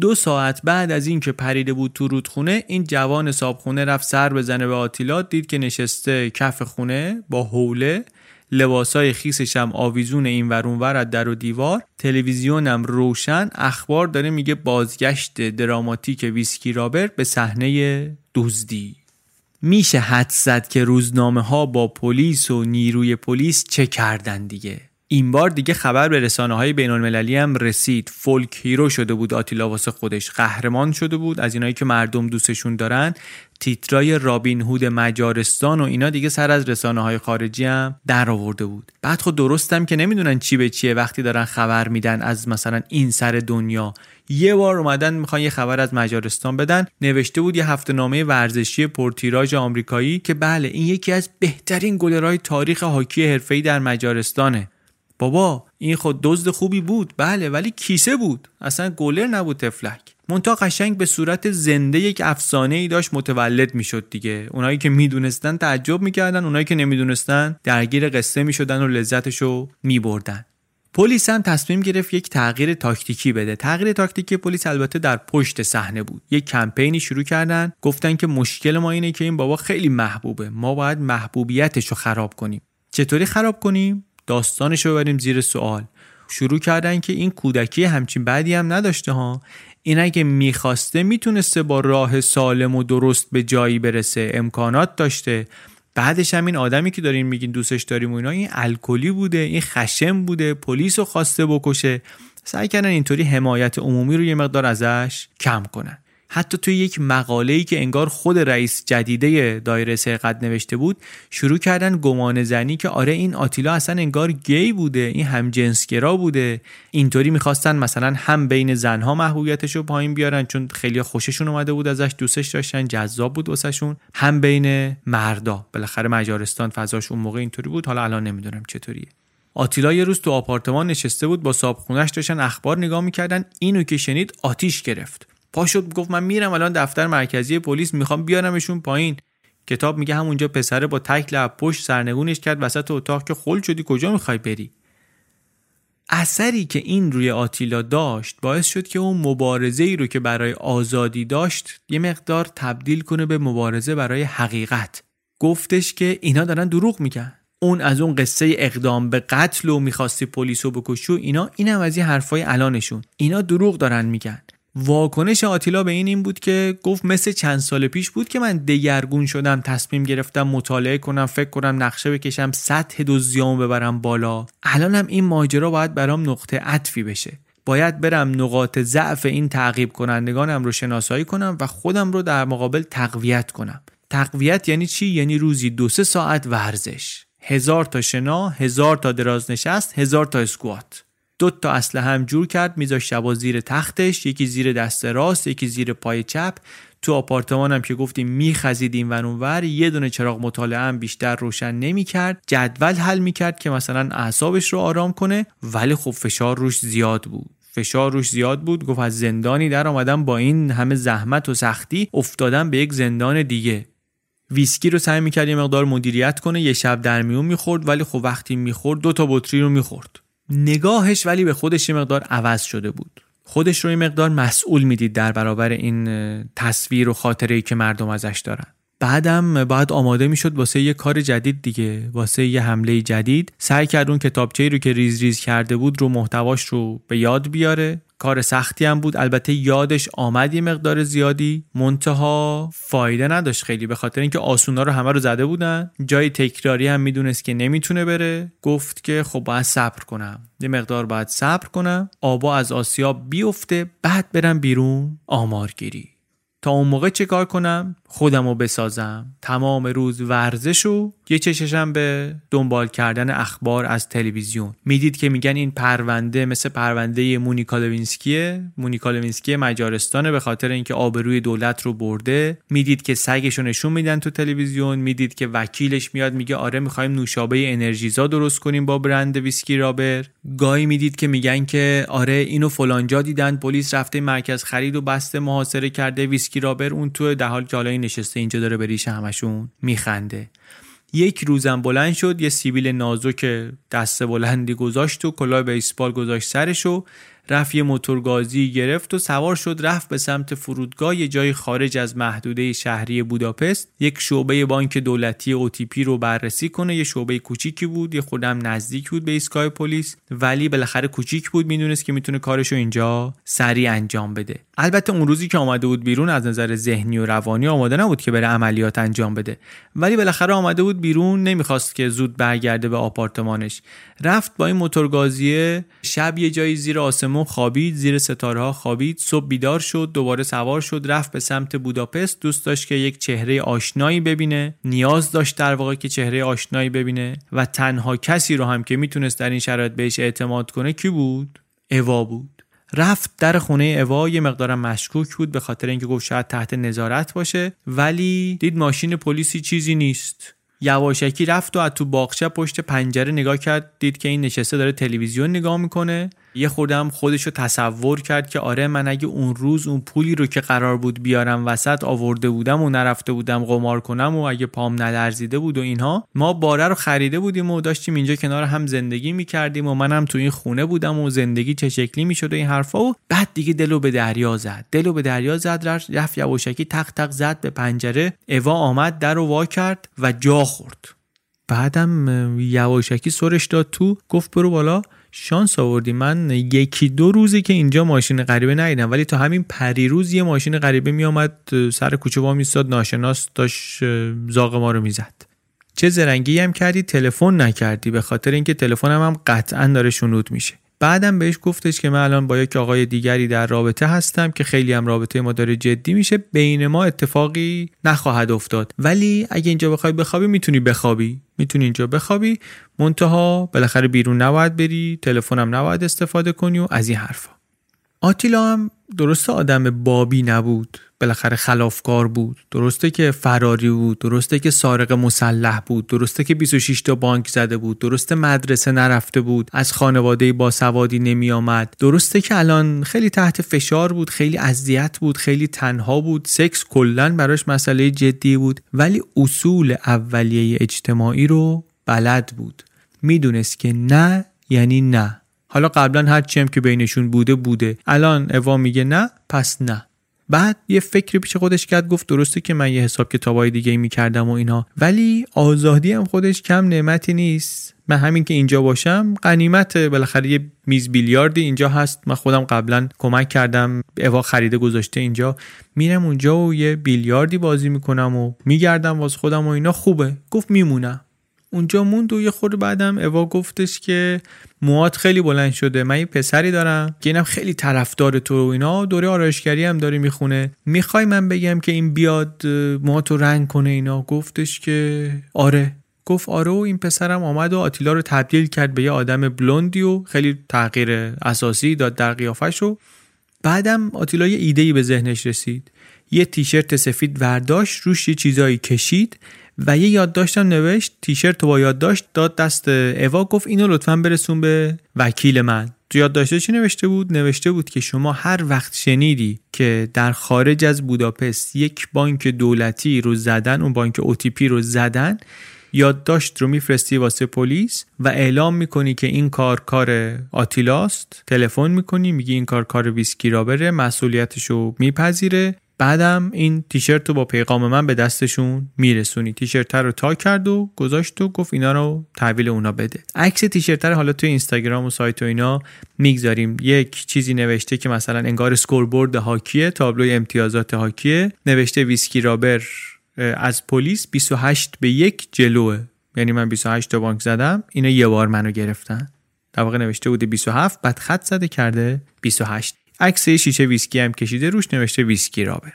دو ساعت بعد از اینکه پریده بود تو رودخونه این جوان صابخونه رفت سر بزنه به آتیلا دید که نشسته کف خونه با حوله لباسای خیسش هم آویزون این ورون ور از در و دیوار تلویزیونم روشن اخبار داره میگه بازگشت دراماتیک ویسکی رابر به صحنه دزدی. میشه حدس زد که روزنامه ها با پلیس و نیروی پلیس چه کردن دیگه؟ این بار دیگه خبر به رسانه های بین المللی هم رسید. folk hero شده بود آتیلا واسه خودش قهرمان شده بود. از اینایی که مردم دوستشون دارن تیترای رابین هود مجارستان و اینا دیگه سر از رسانه های خارجی هم در آورده بود. بعد خود درستم که نمی‌دونن چی به چیه. وقتی دارن خبر میدن از مثلا این سر دنیا یه بار اومدن می‌خوان یه خبر از مجارستان بدن. نوشته بود یه هفته نامه ورزشی پرتیراژ آمریکایی که بله این یکی از بهترین گلرهای تاریخ هاکی حرفه‌ای در مجارستانه. بابا این خود دزد خوبی بود. بله ولی کیسه بود. اصلا گلر نبود تفلک. مونتا قشنگ به صورت زنده یک افسانه ای داشت متولد می‌شد دیگه. اونایی که می‌دونستن تعجب می‌کردن اونایی که نمی‌دونستن درگیر قصه می‌شدن و لذتشو میبردن. پلیس هم تصمیم گرفت یک تغییر تاکتیکی بده. تغییر تاکتیکی پلیس البته در پشت صحنه بود. یک کمپینی شروع کردن. گفتن که مشکل ما اینه که این بابا خیلی محبوبه. ما باید محبوبیتش رو خراب کنیم. چطوری خراب کنیم؟ داستانش رو ببریم زیر سوال. شروع کردن که این کودکی همچین بعدی هم نداشته ها؟ این اگه می‌خواسته می‌تونسته با راه سالم و درست به جایی برسه امکانات داشته. بعدش هم این آدمی که دارین میگین دوستش داریم و اینا این الکلی بوده این خشم بوده پلیس رو خواسته بکشه. سعی کردن اینطوری حمایت عمومی رو یه مقدار ازش کم کنن. حتی توی یک مقاله‌ای که انگار خود رئیس جدیده دایره سرقت نوشته بود شروع کردن گمان زنی که آره این آتیلا اصلا انگار گی بوده این هم جنسگرا بوده اینطوری می‌خواستن مثلا هم بین زنها محبوبیتش رو پایین بیارن چون خیلی خوششون اومده بود ازش دوستش داشتن جذاب بود واسهشون. هم بین مردا بالاخره مجارستان فضاش اون موقع اینطوری بود حالا الان نمی‌دونم چطوریه. آتیلا یه روز تو آپارتمان نشسته بود با صابخونش داشتن اخبار نگاه می‌کردن اینو که شنید آتیش گرفت. پا شد گفت من میرم الان دفتر مرکزی پلیس می‌خوام بیارمشون پایین. کتاب میگه همونجا پسره با تک لب پشت سرنگونش کرد وسط اتاق که خل شدی کجا می‌خوای بری؟ اثری که این روی آتیلا داشت باعث شد که اون مبارزه ای رو که برای آزادی داشت یه مقدار تبدیل کنه به مبارزه برای حقیقت. گفتش که اینا دارن دروغ میگن. اون از اون قصه اقدام به قتل و می‌خواستی پلیس رو بکشی و اینا اینم از این حرفای الانشون. اینا دروغ دارن میگن. واکنش آتیلا به این این بود که گفت مثل چند سال پیش بود که من دگرگون شدم تصمیم گرفتم مطالعه کنم فکر کنم نقشه بکشم سطح دوزیامو ببرم بالا. الانم این ماجرا باید برام نقطه عطفی بشه. باید برم نقاط ضعف این تعقیب کنندگانم رو شناسایی کنم و خودم رو در مقابل تقویت کنم. تقویت یعنی چی؟ یعنی روزی دو سه ساعت ورزش. هزار تا شنا هزار تا دراز نشست هزار تا اسکوات. دو تا اسلحه هم جور کرد میذاشت شبا زیر تختش یکی زیر دست راست یکی زیر پای چپ. تو آپارتمانم که گفتیم میخزید این ور یه دونه چراغ مطالعه هم بیشتر روشن نمی‌کرد. جدول حل می‌کرد که مثلا اعصابش رو آرام کنه ولی خب فشار روش زیاد بود. فشار روش زیاد بود گفت از زندانی در آمدم با این همه زحمت و سختی افتادم به یک زندان دیگه. ویسکی رو سعی می‌کرد یه مقدار مدیریت کنه یه شب در میون می‌خورد ولی خب وقتی می‌خورد دو تا بطری رو می‌خورد. نگاهش ولی به خودش یه مقدار عوض شده بود. خودش رو یه مقدار مسئول می‌دید در برابر این تصویر و خاطره ای که مردم ازش دارن. بعدم بعد آماده می‌شد واسه یه کار جدید دیگه واسه یه حمله جدید. سعی کرد اون کتابچه رو که ریز ریز کرده بود رو محتواش رو به یاد بیاره. کار سختی هم بود. البته یادش آمد یه مقدار زیادی. منتها فایده نداشت خیلی به خاطر اینکه آسونا رو همه رو زده بودن. جای تکراری هم می‌دونست که نمی‌تونه بره. گفت که خب باید صبر کنم. یه مقدار باید صبر کنم. آبا از آسیاب بیفته بعد برم بیرون آمارگیری. تا اون موقع چه کار کنم؟ خودم رو بسازم. تمام روز ورزش و یه چششم به دنبال کردن اخبار از تلویزیون. می‌دید که میگن این پرونده مثل پرونده مونیکا لوینسکیه. مونیکا لوینسکی مجارستانه به خاطر اینکه آبروی دولت رو برده. می‌دید که سگش رو نشون میدن تو تلویزیون. می‌دید که وکیلش میاد میگه آره می‌خوایم نوشابه انرژیزا درست کنیم با برند Whiskey Robber. گاهی می‌دید که میگن که آره اینو فلانجا دیدن. پلیس رفته مرکز خرید و بسته محاصره کرده. Whiskey Robber اون تو در حال که نشسته اینجا داره به ریش همشون میخنده. یک روزم بلند شد یه سیبیل نازک دست بلندی گذاشت و کلاه بیسبال گذاشت سرشو رفت یه موتورگازی گرفت و سوار شد رفت به سمت فرودگاه یه جای خارج از محدوده شهری بوداپست. یک شعبه بانک دولتی اوتیپی رو بررسی کنه یه شعبه کوچیکی بود یه خودم نزدیک بود به ایستگاه پلیس. ولی بالاخره کوچیک بود می‌دونست که می‌تونه کارشو اینجا سریع انجام بده. البته اون روزی که آمده بود بیرون از نظر ذهنی و روانی آماده نبود که بره عملیات انجام بده. ولی بالاخره آمده بود بیرون نمی‌خواست که زود برگرده به آپارتمانش. رفت با این موتورگازیه شب یه جایی زیر آسمون خوابید زیر ستاره ها خوابید صبح بیدار شد دوباره سوار شد رفت به سمت بوداپست. دوست داشت که یک چهره آشنایی ببینه. نیاز داشت در واقع که چهره آشنایی ببینه و تنها کسی رو هم که می‌تونست در این شرایط بهش اعتماد کنه کی بود؟ اوا بود. رفت در خونه اوا یه مقدارم مشکوک بود به خاطر اینکه گفت شاید تحت نظارت باشه ولی دید ماشین پلیسی چیزی نیست. یواشکی رفت و از تو باغچه پشت پنجره نگاه کرد دید که این نشسته داره تلویزیون نگاه می‌کنه. یه خوردم خودش رو تصور کرد که آره من اگه اون روز اون پولی رو که قرار بود بیارم وسط آورده بودم و نرفته بودم قمار کنم و اگه پام نلرزیده بود و اینها ما باره رو خریده بودیم و داشتیم اینجا کنار هم زندگی می‌کردیم و منم تو این خونه بودم و زندگی چه شکلی می‌شد و این حرفا و بعد دیگه دلو به دریا زد. دلو به دریا زد رفت یواشکی تق تق زد به پنجره اوا آمد در رو وا کرد و جا خورد. بعدم یواشکی سرش داد تو گفت برو بالا. شانس آوردی. من یکی دو روزی که اینجا ماشین غریبه ندیدم ولی تا همین پریروز یه ماشین غریبه میآمد سر کوچه وا میستاد ناشناس داشت زاغ ما رو می‌زد. چه زرنگی هم کردی تلفن نکردی. به خاطر اینکه تلفنم هم قطعا داره شنود میشه. بعدم بهش گفتش که من الان با یک آقای دیگری در رابطه هستم که خیلی هم رابطه ما داره جدی میشه بین ما اتفاقی نخواهد افتاد. ولی اگه اینجا بخوای بخوابی می‌تونی بخوابی. می‌تونی اینجا بخوابی. منتها بالاخره بیرون نباید بری تلفنم نباید استفاده کنی و از این حرفا. آتیلا هم درسته آدم بابی نبود. بالاخره خلافکار بود. درسته که فراری بود درسته که سارق مسلح بود درسته که 26 تا بانک زده بود درسته مدرسه نرفته بود از خانواده با سوادی نمی آمد درسته که الان خیلی تحت فشار بود خیلی اذیت بود خیلی تنها بود سکس کلا براش مسئله جدی بود ولی اصول اولیه اجتماعی رو بلد بود. می‌دونست که نه یعنی نه. حالا قبلا هر چیم که بینشون بوده بوده. الان اوا میگه نه پس نه. بعد یه فکری پیش خودش کرد گفت درسته که من یه حساب کتابای دیگه می‌کردم و اینا ولی آزادی هم خودش کم نعمتی نیست. من همین که اینجا باشم قنیمت بالاخره یه میز بیلیاردی اینجا هست. من خودم قبلا کمک کردم اوا خریده گذاشته اینجا. میرم اونجا و یه بیلیاردی بازی می‌کنم و میگردم واس خودم و اینا. خوبه. گفت میمونم. اونجا موند و یه خورده بعدم اوا گفتش که موات خیلی بلند شده. من یه پسری دارم که اینم خیلی طرفدار تو و اینا. دوره آرایشگری هم داره می‌خونه. می‌خوای من بگم که این بیاد موات رو رنگ کنه اینا؟ گفتش که آره. گفت آره و این پسرم آمد و آتیلا رو تبدیل کرد به یه آدم بلوندی و خیلی تغییر اساسی داد در قیافش و بعدم آتیلا یه ایدهی به ذهنش رسید. یه تیشرت سفید ورداشت روش یه چیزایی کشید. و یه یادداشتم نوشت تیشرت با یادداشت داد دست اوا گفت اینو لطفا برسون به وکیل من. تو یادداشته چی نوشته بود؟ نوشته بود که شما هر وقت شنیدی که در خارج از بوداپست یک بانک دولتی رو زدن اون بانک OTP رو زدن یادداشت رو میفرستی واسه پلیس و اعلام می‌کنی که این کار کار آتیلاست. تلفن می‌کنی میگی این کار کار Whiskey Robber ه مسئولیتش رو میپذیره. بعدم این تیشرت رو با پیغام من به دستشون میرسونی. تیشرت رو تا کرد و گذاشت و گفت اینا رو تحویل اونا بده. عکس تیشرت رو حالا توی اینستاگرام و سایت و اینا می‌گذاریم. یک چیزی نوشته که مثلا انگار scoreboard هاکیه تابلوی امتیازات هاکیه. نوشته Whiskey Robber از پلیس 28 به یک جلوئه. یعنی من 28 تا بانک زدم. اینا یه بار منو گرفتن. در واقع نوشته بوده 27 بعد خط زده کرده 28 عکس شیشه ویسکی هم کشیده روش نوشته Whiskey Robber.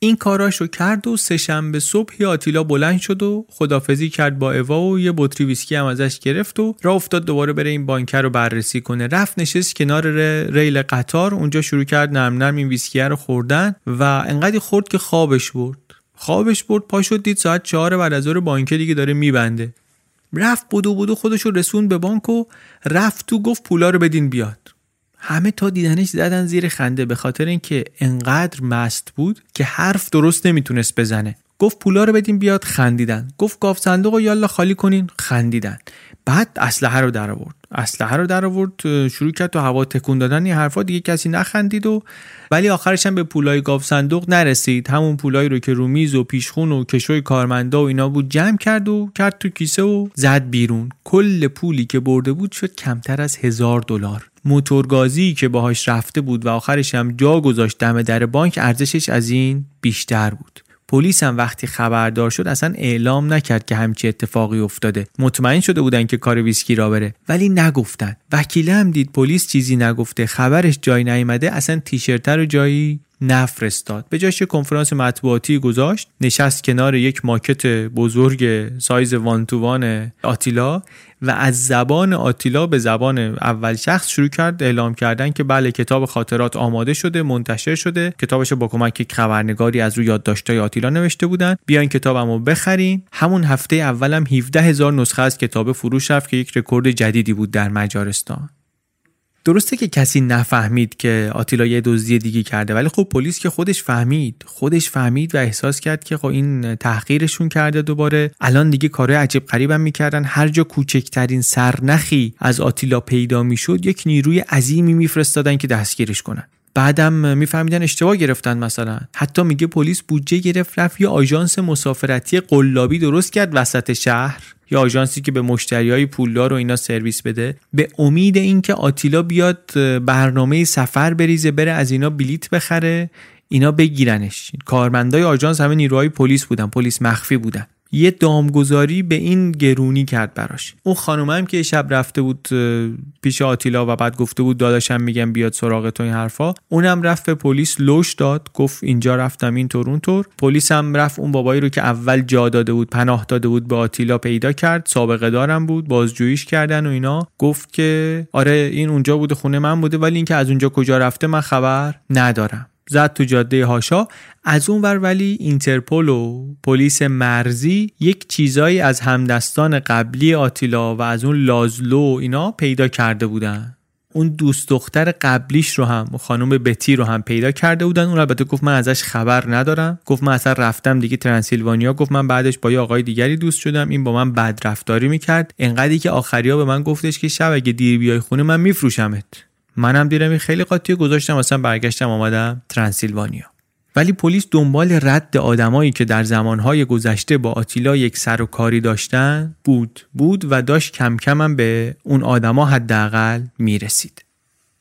این کاراشو کرد و سه‌شنبه صبح آتیلا بلند شد و خدافظی کرد با اوا و یه بطری ویسکی هم ازش گرفت و راه افتاد دوباره بره این بانکر رو بررسی کنه. رفت نشست کنار ریل قطار اونجا شروع کرد نرم نرم این ویسکی رو خوردن و انقدر خورد که خوابش برد. خوابش برد پا شد دید ساعت چهار بعد از بانک دیگه داره میبنده. رفت بودو بودو خودش رو رسون به بانک و رفت تو گفت پولا رو بدین بیاد. همه تا دیدنش زدن زیر خنده به خاطر اینکه انقدر مست بود که حرف درست نمی‌تونست بزنه. گفت پولا رو بدین بیاد خندیدن. گفت گاف صندوق و یالا خالی کنین خندیدن. بعد اسلحه رو در آورد. اسلحه رو در آورد شروع کرد تو هوا تکون دادن. این حرفا دیگه کسی نخندید و ولی آخرش هم به پولای گاف صندوق نرسید. همون پولایی رو که رو میز و پیشخون و کشوی کارمندا و اینا بود جمع کرد و کرد تو کیسه و زد بیرون. کل پولی که برده بود شد کمتر از هزار دلار. موتورگازی که باهاش رفته بود و آخرش هم جا گذاشت دم در بانک ارزشش از این بیشتر بود. پلیس هم وقتی خبردار شد اصلا اعلام نکرد که همچی اتفاقی افتاده. مطمئن شده بودن که کار ویسکی را بره. ولی نگفتن. وکیله هم دید پلیس چیزی نگفته. خبرش جای نیامده اصلا تیشرت رو جایی نفرستاد. به جاش کنفرانس مطبوعاتی گذاشت. نشست کنار یک ماکت بزرگ سایز وان تو وان آتیلا. و از زبان آتیلا به زبان اول شخص شروع کرد اعلام کردن که بله کتاب خاطرات آماده شده منتشر شده. کتابش با کمک خبرنگاری از روی یادداشت‌های آتیلا نوشته بودن. بیاین کتابمو بخرین. همون هفته اولم 17 هزار نسخه از کتاب فروش رفت که یک رکورد جدیدی بود در مجارستان. درسته که کسی نفهمید که آتیلا یه دزدی دیگه کرده ولی خب پلیس که خودش فهمید خودش فهمید و احساس کرد که خب این تحقیرشون کرده دوباره. الان دیگه کارهای عجیب غریبم می‌کردن. هر جا کوچکترین سرنخی از آتیلا پیدا می‌شد یک نیروی عظیمی میفرستادن که دستگیرش کنن. بعدم میفهمیدن اشتباه گرفتن مثلا. حتی میگه پلیس بودجه گرفت رفت یه آژانس مسافرتی قلابی درست کرد وسط شهر. یا آژانسی که به مشتریای پولدار و اینا سرویس بده به امید اینکه آتیلا بیاد برنامه سفر بریزه بره از اینا بلیت بخره اینا بگیرنش. کارمندای آژانس همه نیروهای پلیس بودن پلیس مخفی بودن. یه دامگذاری به این گرونی کرد براش. اون خانومه هم که شب رفته بود پیش آتیلا و بعد گفته بود داداشم میگم بیاد سراغ تو این حرفا. اونم رفت به پلیس لوش داد گفت اینجا رفتم این طور اون طور. پلیس هم رفت اون بابایی رو که اول جا داده بود پناه داده بود به آتیلا پیدا کرد. سابقه دارم بود بازجوییش کردن و اینا. گفت که آره این اونجا بوده خونه من بوده ولی اینکه از اونجا کجا رفته من خبر ندارم. زد تو جاده حاشا. از اون ور ولی اینترپل و پلیس مرزی یک چیزایی از همدستان قبلی آتیلا و از اون لازلو اینا پیدا کرده بودن. اون دوست دختر قبلیش رو هم خانم بتی رو هم پیدا کرده بودن. اون البته گفت من ازش خبر ندارم. گفت من اصلا رفتم دیگه ترانسیلوانیا گفت من بعدش با یه آقای دیگری دوست شدم. این با من بد رفتاری می‌کرد. انقدری که آخریا به من گفتش که شب اگه دیر بیای خونه من میفروشمت. منم دیرم این خیلی قاطی گذاشتم اصلا برگشتم آمدم ترانسیلوانیا ولی پلیس دنبال رد آدمایی که در زمانهای گذشته با آتیلا یک سر و کاری داشتن بود بود و داشت کم کم هم به اون آدما حداقل می‌رسید.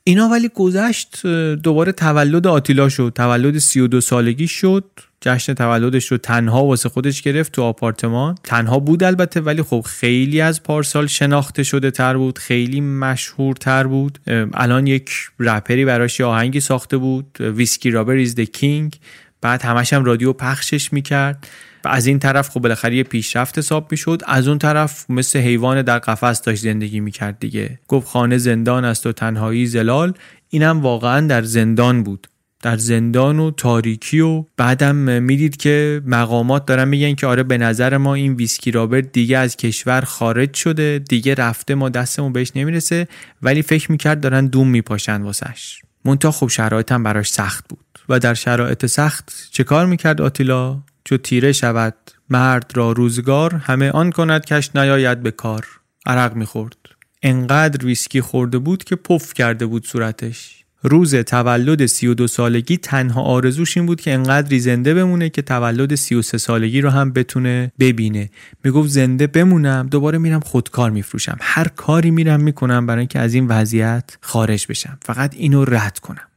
اینا ولی گذشت دوباره تولد آتیلا شد تولد 32 سالگی شد. جشن تولدش رو تنها واسه خودش گرفت تو آپارتمان. تنها بود البته ولی خب خیلی از پارسال شناخته شده تر بود خیلی مشهور تر بود. الان یک رپری براش آهنگی ساخته بود Whiskey Robber is the king. بعد همش هم رادیو پخشش می‌کرد. و از این طرف خب بالاخره یه پیشرفت حساب می‌شد. از اون طرف مثل حیوان در قفس داشت زندگی می‌کرد دیگه. گفت خانه زندان است و تنهایی ضلال. اینم واقعا در زندان بود. در زندان و تاریکی و بعدم می‌دید که مقامات دارن میگن که آره به نظر ما این ویسکی رابرت دیگه از کشور خارج شده دیگه رفته ما دستمون بهش نمی‌رسه ولی فکر می‌کرد دارن دوم میپاشن واسش. منتها خب شرایط هم براش سخت بود. و در شرایط سخت چه کار می‌کرد آتیلا؟ چو تیره شود مرد را روزگار همه آن کند کش نیاید به کار. عرق می‌خورد. انقدر ویسکی خورده بود که پف کرده بود صورتش. روز تولد 32 سالگی تنها آرزوش این بود که انقدری زنده بمونه که تولد 33 سالگی رو هم بتونه ببینه. می‌گفت زنده بمونم دوباره میرم خودکار میفروشم. هر کاری میرم می‌کنم برای اینکه از این وضعیت خارج بشم. فقط اینو رد کنم.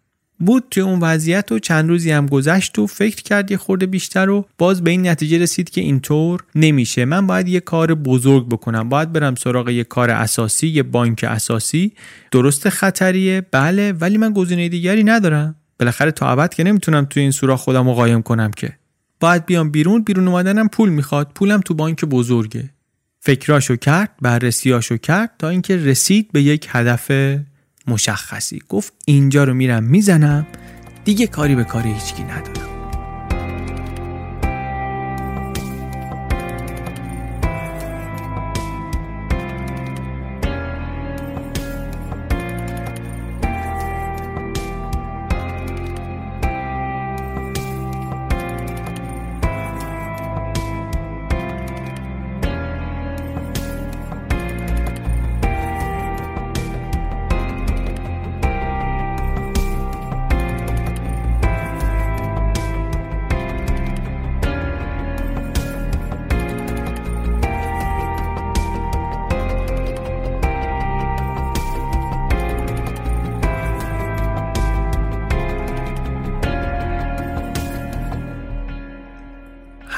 بود توی اون وضعیت و چند روزی هم گذشت و فکر کرد یه خورده بیشتر و باز به این نتیجه رسید که اینطور نمیشه. من باید یه کار بزرگ بکنم. باید برم سراغ یه کار اساسی یه بانک اساسی. درست خطریه؟ بله ولی من گزینه دیگری ندارم. بالاخره تا ابد که نمی‌تونم توی این سوراخ خودم رو قایم کنم که. باید بیام بیرون بیرون اومدنم پول می‌خواد. پولم تو بانک بزرگه. فکراشو کرد بررسیاشو کرد تا اینکه رسید به یک هدف مشخصی. گفت اینجا رو میرم می‌زنم. دیگه کاری به کار هیچکی ندارم.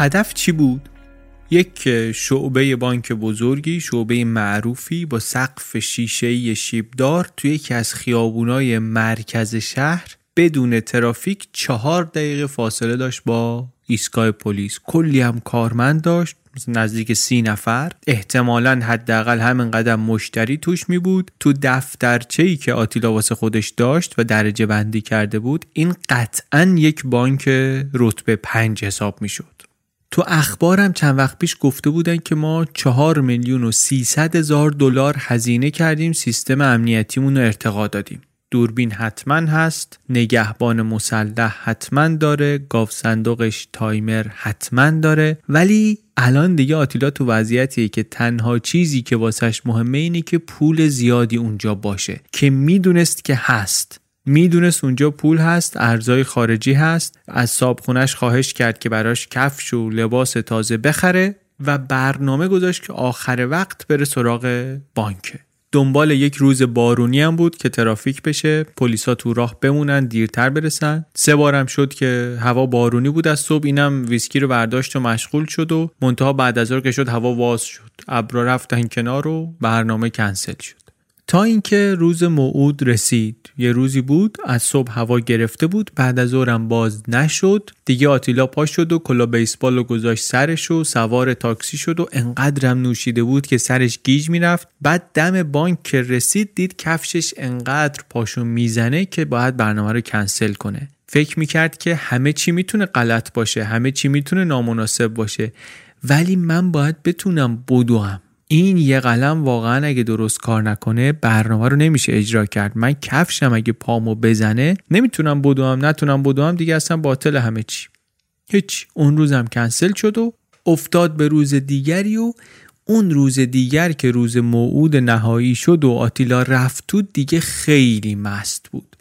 هدف چی بود؟ یک شعبه بانک بزرگی شعبه معروفی با سقف شیشه شیبدار توی یکی از خیابونای مرکز شهر بدون ترافیک چهار دقیقه فاصله داشت با ایستگاه پلیس. کلی هم کارمند داشت نزدیک سی نفر. احتمالا حداقل همین قدم مشتری توش می بود. تو دفترچه ای که آتیلا واسه خودش داشت و درجه بندی کرده بود این قطعا یک بانک رتبه پنج حساب می شد. تو اخبارم چند وقت پیش گفته بودن که ما چهار میلیون و سیصد هزار دلار هزینه کردیم سیستم امنیتیمون رو ارتقا دادیم. دوربین حتما هست نگهبان مسلح حتما داره گاف صندوقش تایمر حتما داره. ولی الان دیگه آتیلا تو وضعیتیه که تنها چیزی که واسش مهمه اینه که پول زیادی اونجا باشه که می‌دونست که هست. می‌دونست اونجا پول هست ارزای خارجی هست. از صابخونش خواهش کرد که براش کفش و لباس تازه بخره و برنامه گذاشت که آخر وقت بره سراغ بانک. دنبال یک روز بارونی هم بود که ترافیک بشه پلیسا تو راه بمونن دیرتر برسن. سه بارم شد که هوا بارونی بود از صبح اینم ویسکی رو برداشت و مشغول شد و منتها بعد از که شد هوا واز شد. ابرا رفتن کنار و برنامه کنسل شد. تا اینکه روز موعود رسید. یه روزی بود از صبح هوا گرفته بود بعد از ظهرم باز نشد. دیگه آتیلا پا شد و کلاه بیسبال رو گذاشت سرش و سوار تاکسی شد و انقدرم نوشیده بود که سرش گیج می‌رفت. بعد دم بانک که رسید دید کفشش انقدر پاشو می‌زنه که باید برنامه رو کنسل کنه. فکر می‌کرد که همه چی می‌تونه غلط باشه همه چی می‌تونه نامناسب باشه. ولی من باید بتونم بدوم. این یه قلم واقعا اگه درست کار نکنه برنامه رو نمیشه اجرا کرد. من کفشم اگه پامو بزنه نمی‌تونم بدوم نتونم بدوم دیگه اصلا باطل همه چی. هیچ. اون روزم کنسل شد و افتاد به روز دیگری و اون روز دیگر که روز موعود نهایی شد و آتیلا رفت تو دیگه خیلی مست بود.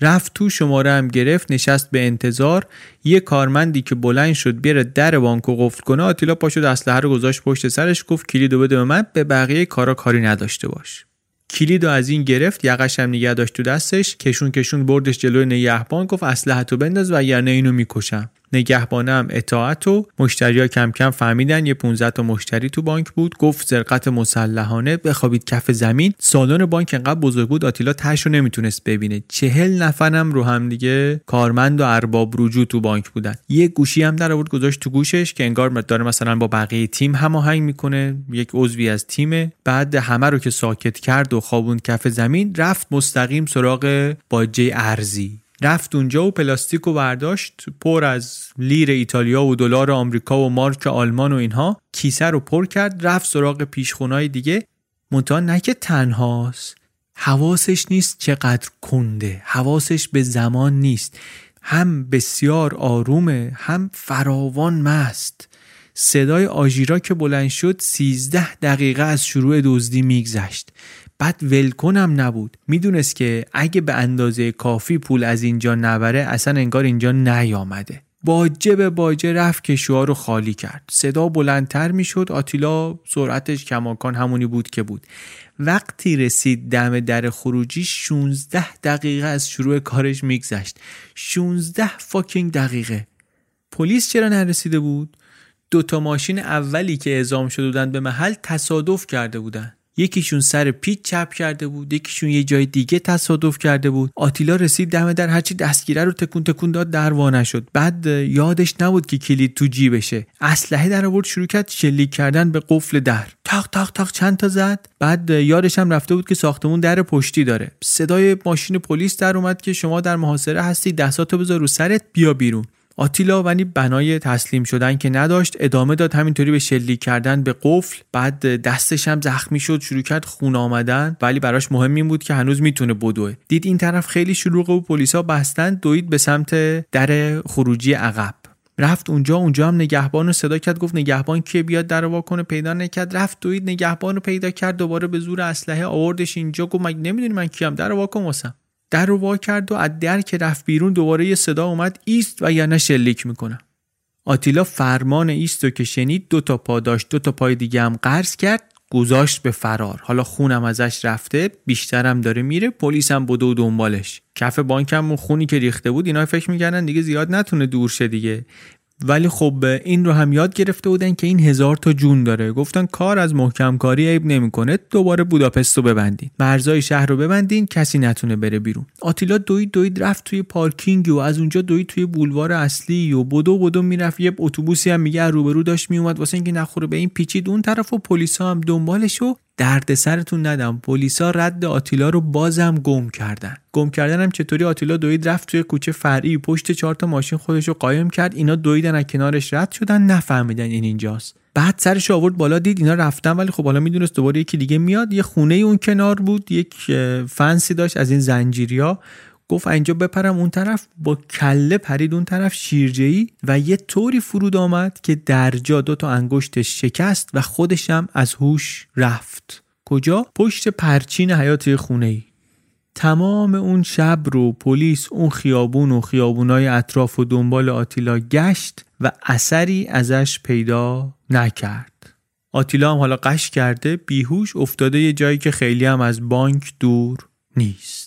رفت تو شماره هم گرفت نشست به انتظار. یه کارمندی که بلند شد بیاره در بانکو قفل کنه آتیلا پاشد اسلحه رو گذاشت پشت سرش گفت کلیدو بده به من به بقیه کارا کاری نداشته باش. کلید از این گرفت یقش هم نگه داشت تو دستش کشون کشون بردش جلوی نگهبان گفت اسلحه تو بنداز و نه اینو می‌کشم. نگهبانه هم اطاعت و مشتریا کم کم فهمیدن یه 15 تا مشتری تو بانک بود. گفت سرقت مسلحانه بخوابید کف زمین. سالن بانک انقدر بزرگ بود آتیلا تش رو نمی‌تونست ببینه. چهل نفرم رو هم دیگه کارمند و ارباب رجوع تو بانک بودن. یه گوشی هم در آورد گذاشت تو گوشش که انگار داره مثلا با بقیه تیم هماهنگ می‌کنه. یک عضوی از تیم بعد همه رو که ساکت کرد و خوابوند کف زمین رفت مستقیم سراغ باجه ارزی. رفت اونجا و پلاستیک و برداشت پر از لیر ایتالیا و دلار آمریکا و مارک آلمان و اینها کیسه رو پر کرد رفت سراغ پیشخونای دیگه. منتها نه که تنهاست حواسش نیست چقدر کنده حواسش به زمان نیست. هم بسیار آرومه هم فراوان مست. صدای آژیرا که بلند شد سیزده دقیقه از شروع دزدی میگذشت. بعد ولکنم نبود. می‌دونست که اگه به اندازه کافی پول از اینجا نبره اصلا انگار اینجا نیامده. باجه به باجه رفت کشوها رو خالی کرد. صدا بلندتر می‌شد. آتیلا سرعتش کماکان همونی بود که بود. وقتی رسید دم در خروجی 16 دقیقه از شروع کارش میگذشت. 16 فاکینگ دقیقه. پلیس چرا نرسیده بود؟ دوتا ماشین اولی که اعزام شده بودن به محل تصادف کرده بودن یکیشون سر پیچ چپ کرده بود یکیشون یه جای دیگه تصادف کرده بود. آتیلا رسید دم در هرچی دستگیره رو تکون تکون داد در نشد. بعد یادش نبود که کلید تو جیبشه. اسلحه در آورد شروع کرد شلیک کردن به قفل در. تاق تاق تاق چند تا زد. بعد یادش هم رفته بود که ساختمون در پشتی داره. صدای ماشین پلیس در اومد که شما در محاصره هستی دستاتو بذار رو سرت بیا بیرون. آتیلا ولی بنای تسلیم شدن که نداشت ادامه داد همینطوری به شلیک کردن به قفل. بعد دستش هم زخمی شد شروع کرد خون آمدن. ولی براش مهم این بود که هنوز می‌تونه بدوه. دید این طرف خیلی شلوغه و پلیسا بستن دوید به سمت در خروجی عقب. رفت اونجا اونجا هم نگهبان رو صدا کرد گفت نگهبان که بیاد در وا کنه؟ پیدا نکرد. رفت دوید نگهبان رو پیدا کرد دوباره به زور اسلحه آوردش اینجا. گفت مگه نمی‌دونی من کیم در وا کن واسم. در رو وا کرد و از در که رفت بیرون دوباره یه صدا اومد ایست و یا نه شلیک می‌کنم آتیلا فرمان ایست رو که شنید دو تا پا داشت دو تا پای دیگه هم قرض کرد گذاشت به فرار. حالا خونم ازش رفته بیشترم داره میره پلیس هم بدو و دنبالش. کف بانکم و خونی که ریخته بود اینا فکر می‌کردن دیگه زیاد نتونه دور شه دیگه. ولی خب این رو هم یاد گرفته بودن که این هزار تا جون داره. گفتن کار از محکم کاری عیب نمی‌کنه دوباره بوداپست رو ببندین. مرزای شهر رو ببندین کسی نتونه بره بیرون. آتیلا دوید دوید رفت توی پارکینگ و از اونجا دوید توی بولوار اصلی و بدو بدو می‌رفت. یه اتوبوسی هم میگه روبرو داشت میومد واسه اینکه نخوره به این پیچید اون طرف و پلیسا هم دنبالش و درد سرتون ندم. پلیسا رد آتیلا رو بازم گم کردن. گم کردن هم چطوری؟ آتیلا دوید رفت توی کوچه فرعی. پشت چهار تا ماشین خودش رو قایم کرد. اینا دویدن از کنارش رد شدن. نفهمیدن این اینجاست. بعد سرش آورد بالا دید اینا رفتن ولی خب حالا می‌دونست دوباره یکی دیگه میاد. یه خونه اون کنار بود. یک فنسی داشت از این زنجیریا. گفت اینجا بپرم اون طرف با کله پرید اون طرف شیرجهی و یه طوری فرود آمد که درجا دو تا انگشتش شکست و خودشم از هوش رفت. کجا؟ پشت پرچین حیات خونه ای تمام اون شب رو پلیس اون خیابون و خیابونای اطراف و دنبال آتیلا گشت و اثری ازش پیدا نکرد. آتیلا هم حالا قش کرده بیهوش افتاده یه جایی که خیلی هم از بانک دور نیست.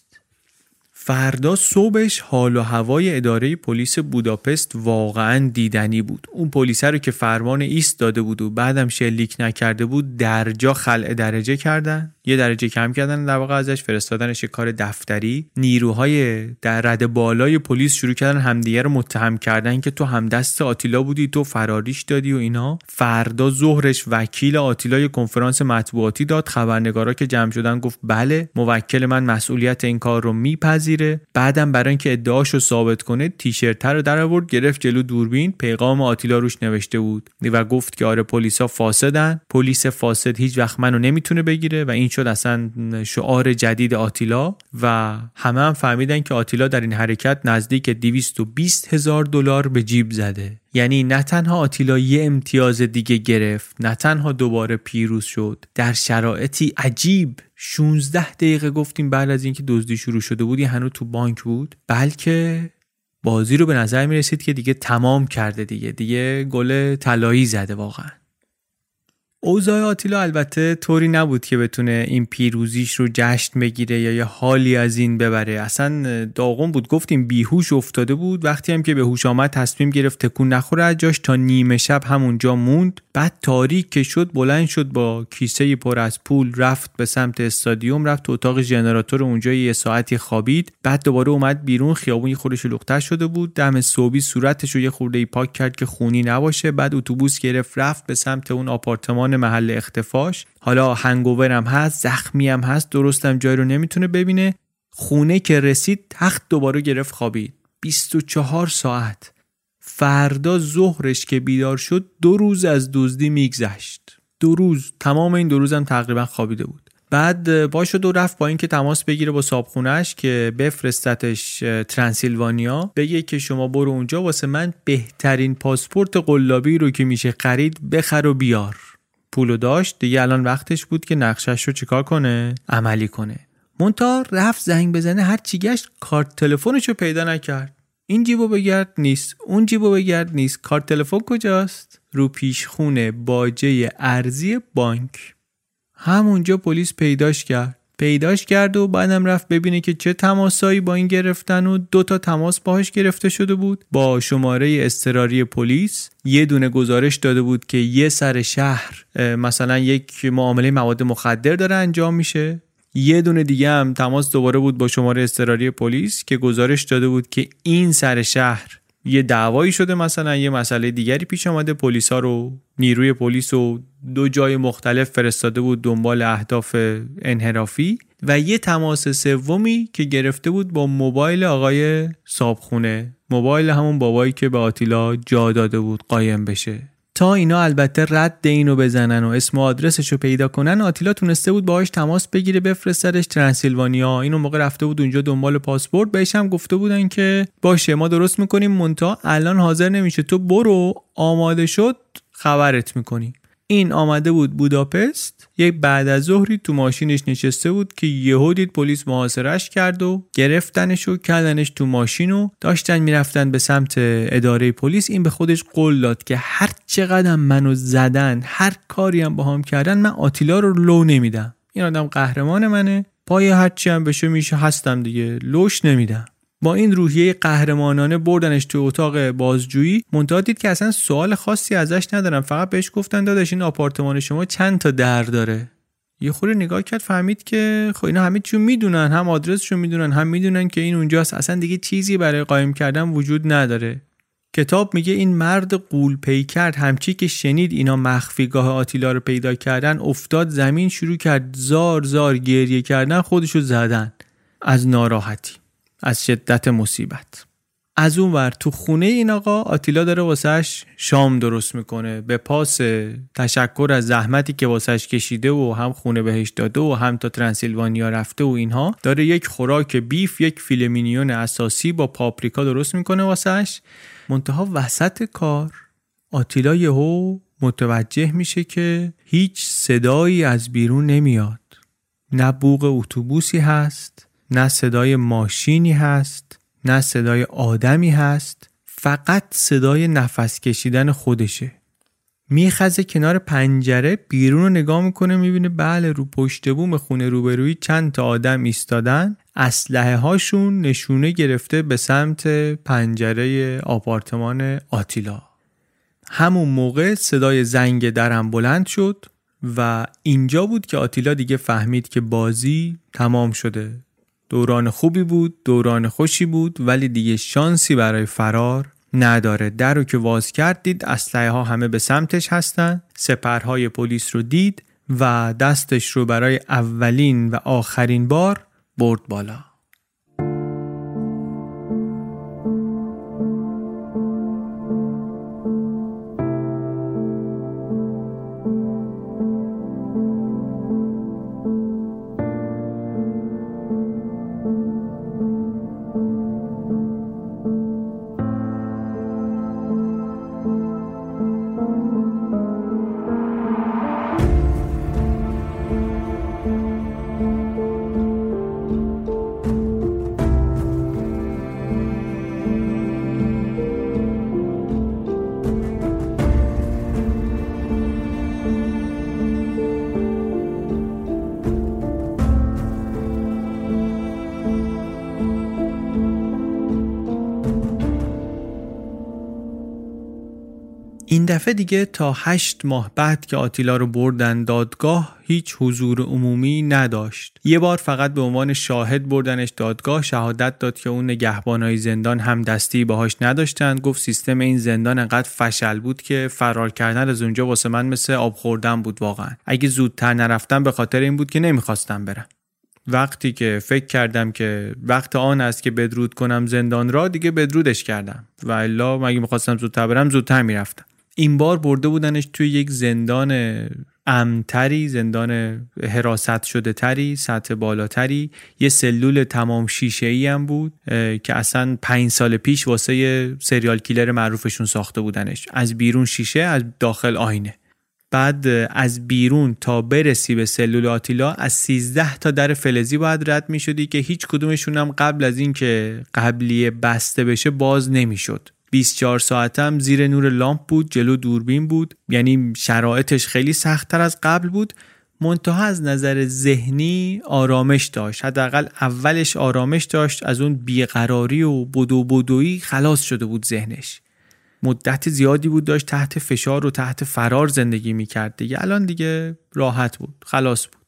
فردا صبحش حال و هوای اداره پلیس بوداپست واقعا دیدنی بود. اون پلیس رو که فرمان ایست داده بود و بعدم شلیک نکرده بود درجا خلع درجه کردن. یه درجه کم کردن در واقع ازش فرستادنش کار دفتری. نیروهای در رد بالای پلیس شروع کردن همدیگه رو متهم کردن که تو هم دست آتیلا بودی تو فراریش دادی و اینا. فردا ظهرش وکیل آتیلا یه کنفرانس مطبوعاتی داد. خبرنگارا که جمع شدن گفت بله موکل من مسئولیت این کار رو میپذیره. بعدم برای اینکه ادعاشو ثابت کنه تیشرت رو در آورد گرفت جلو دوربین. پیغام آتیلا روش نوشته بود و گفت که آره پلیسا فاسدن. پلیس فاسد هیچ وقت منو نمی‌تونه بگیره و این شد اصلا شعار جدید آتیلا و همه هم فهمیدن که آتیلا در این حرکت نزدیک 220 هزار دلار به جیب زده. یعنی نه تنها آتیلا یه امتیاز دیگه گرفت نه تنها دوباره پیروز شد در شرایطی عجیب 16 دقیقه گفتیم بعد از اینکه دزدی شروع شده بود یه هنوز تو بانک بود بلکه بازی رو به نظر می رسید که دیگه تمام کرده دیگه دیگه گل طلایی زده واقعا. اوضاع آتیلا البته طوری نبود که بتونه این پیروزیش رو جشن بگیره یا یه حالی از این ببره. اصلا داغون بود. گفتیم بیهوش افتاده بود. وقتی هم که به هوش آمد تصمیم گرفت تکون نخوره از جاش تا نیمه شب همونجا موند. بعد تاریک که شد بلند شد با کیسه پر از پول رفت به سمت استادیوم رفت تو اتاق ژنراتور اونجا یه ساعتی خوابید. بعد دوباره اومد بیرون خیابون یه خورده شلوغتر شده بود. دم صوبی صورتش رو یه خورده پاک کرد که خونی نباشه. بعد اتوبوس گرفت رفت به سمت اون آپارتمان محل اختفاش. حالا هنگوورم هست زخمی هم هست درستم جای رو نمی‌تونه ببینه. خونه که رسید تخت دوباره گرفت خوابید. 24 ساعت. فردا ظهرش که بیدار شد دو روز از دزدی میگذشت. دو روز. تمام این دو روزم تقریبا خوابیده بود. بعد با و رفت با اینکه تماس بگیره با صابخونهش که بفرستتش ترانسیلوانیا بگه که شما برو اونجا واسه من بهترین پاسپورت قلابی رو که میشه خرید بخر و بیار. پولو داشت دیگه الان وقتش بود که نقشش رو چیکار کنه؟ عملی کنه. مونتا رفت زنگ بزنه هر چی گشت کارت تلفنش پیدا نکرد. این جیبو بگرد نیست. اون جیبو بگرد نیست. کارت تلفن کجاست؟ رو پیشخونه باجه ارزی بانک. همونجا پلیس پیداش کرد. پیداش کرد و بعدم رفت ببینه که چه تماسایی با این گرفتن و دو تا تماس باهاش گرفته شده بود. با شماره استراری پلیس یه دونه گزارش داده بود که یه سر شهر مثلا یک معامله مواد مخدر داره انجام میشه. یه دونه دیگه هم تماس دوباره بود با شماره استراری پلیس که گزارش داده بود که این سر شهر یه دعوایی شده مثلا یه مسئله دیگری پیش آمده. پلیس ها رو نیروی پلیس رو دو جای مختلف فرستاده بود دنبال اهداف انحرافی و یه تماس سومی که گرفته بود با موبایل آقای صابخونه. موبایل همون بابایی که به آتیلا جا داده بود قایم بشه. تا اینا البته رد اینو بزنن و اسم و آدرسش رو پیدا کنن آتیلا تونسته بود باهاش تماس بگیره بفرستدش ترانسیلوانیا اینو موقع رفته بود اونجا دنبال پاسپورت. بهش هم گفته بودن که باشه ما درست می‌کنیم مونتا الان حاضر نمیشه. تو برو آماده شد خبرت می‌کنیم این آمده بود بوداپست. یک بعد از ظهری تو ماشینش نشسته بود که یهو دید پلیس محاصرش کرد و گرفتنش و کردنش تو ماشین و داشتن می‌رفتن به سمت اداره پلیس. این به خودش قول داد که هر چقدر منو زدن هر کاری هم با هم کردن من آتیلا رو لو نمیدم. این آدم قهرمان منه. پای هرچی هم بشه میشه هستم دیگه. لوش نمیدم. با این روحیه قهرمانانه بردنش تو اتاق بازجویی منتها دید که اصلا سوال خاصی ازش ندارم. فقط بهش گفتن داداش این آپارتمان شما چند تا در داره؟ یه خوره نگاه کرد فهمید که خب اینا همه چون می‌دونن هم آدرسشو می‌دونن هم می‌دونن که این اونجاست. اصلا دیگه چیزی برای قایم کردن وجود نداره. کتاب میگه این مرد قول کرد. همچی که شنید اینا مخفیگاه آتیلا رو پیدا کردن افتاد زمین شروع کرد زار زار گریه کردن خودشو زدن. از ناراحتی. از شدت مصیبت. از اون ور تو خونه این آقا آتیلا داره واسهش شام درست می‌کنه به پاس تشکر از زحمتی که واسهش کشیده و هم خونه بهش داده و هم تا ترانسیلوانیا رفته و اینها داره یک خوراک بیف یک فیلمینیون اساسی با پاپریکا درست می‌کنه واسهش منتها وسط کار آتیلا یهو متوجه میشه که هیچ صدایی از بیرون نمیاد. نه بوغ اتوبوسی هست نه صدای ماشینی هست نه صدای آدمی هست فقط صدای نفس کشیدن خودشه. میخزه کنار پنجره بیرون رو نگاه می‌کنه می‌بینه بله رو پشت بوم خونه روبرویی چند تا آدم ایستادن. اسلحه هاشون نشونه گرفته به سمت پنجره آپارتمان آتیلا. همون موقع صدای زنگ درم بلند شد و اینجا بود که آتیلا دیگه فهمید که بازی تمام شده. دوران خوبی بود دوران خوشی بود ولی دیگه شانسی برای فرار نداره. در رو که واز کرد دید اسلحه ها همه به سمتش هستن. سپرهای پلیس رو دید و دستش رو برای اولین و آخرین بار برد بالا. دفعه دیگه تا هشت ماه بعد که آتیلا رو بردن دادگاه هیچ حضور عمومی نداشت. یه بار فقط به عنوان شاهد بردنش دادگاه شهادت داد که اون نگهبانای زندان هم دستی باهاش نداشتن گفت سیستم این زندان انقدر فشل بود که فرار کردن از اونجا واسه من مثل آب خوردن بود واقعا. اگه زودتر نرفتم به خاطر این بود که نمی‌خواستم برم. وقتی که فکر کردم که وقت آن است که بدرود کنم زندان را دیگه بدرودش کردم. و الا مگه می‌خواستم زودتر برم زودتر می‌رفتم. این بار برده بودنش توی یک زندان امتری زندان حراست شده تری سطح بالاتری. یه سلول تمام شیشه ای هم بود که اصلا پنج سال پیش واسه سریال کیلر معروفشون ساخته بودنش. از بیرون شیشه از داخل آینه. بعد از بیرون تا برسی به سلول آتیلا از 13 تا در فلزی باید رد می شدی که هیچ کدومشون هم قبل از اینکه قبلی بسته بشه باز نمی‌شد. 24 ساعتم زیر نور لامپ بود جلو دوربین بود. یعنی شرایطش خیلی سختتر از قبل بود. منتها از نظر ذهنی آرامش داشت. حداقل اولش آرامش داشت از اون بیقراری و بدو بدویی خلاص شده بود ذهنش. مدت زیادی بود داشت تحت فشار و تحت فرار زندگی می‌کرد دیگه. الان دیگه راحت بود خلاص بود.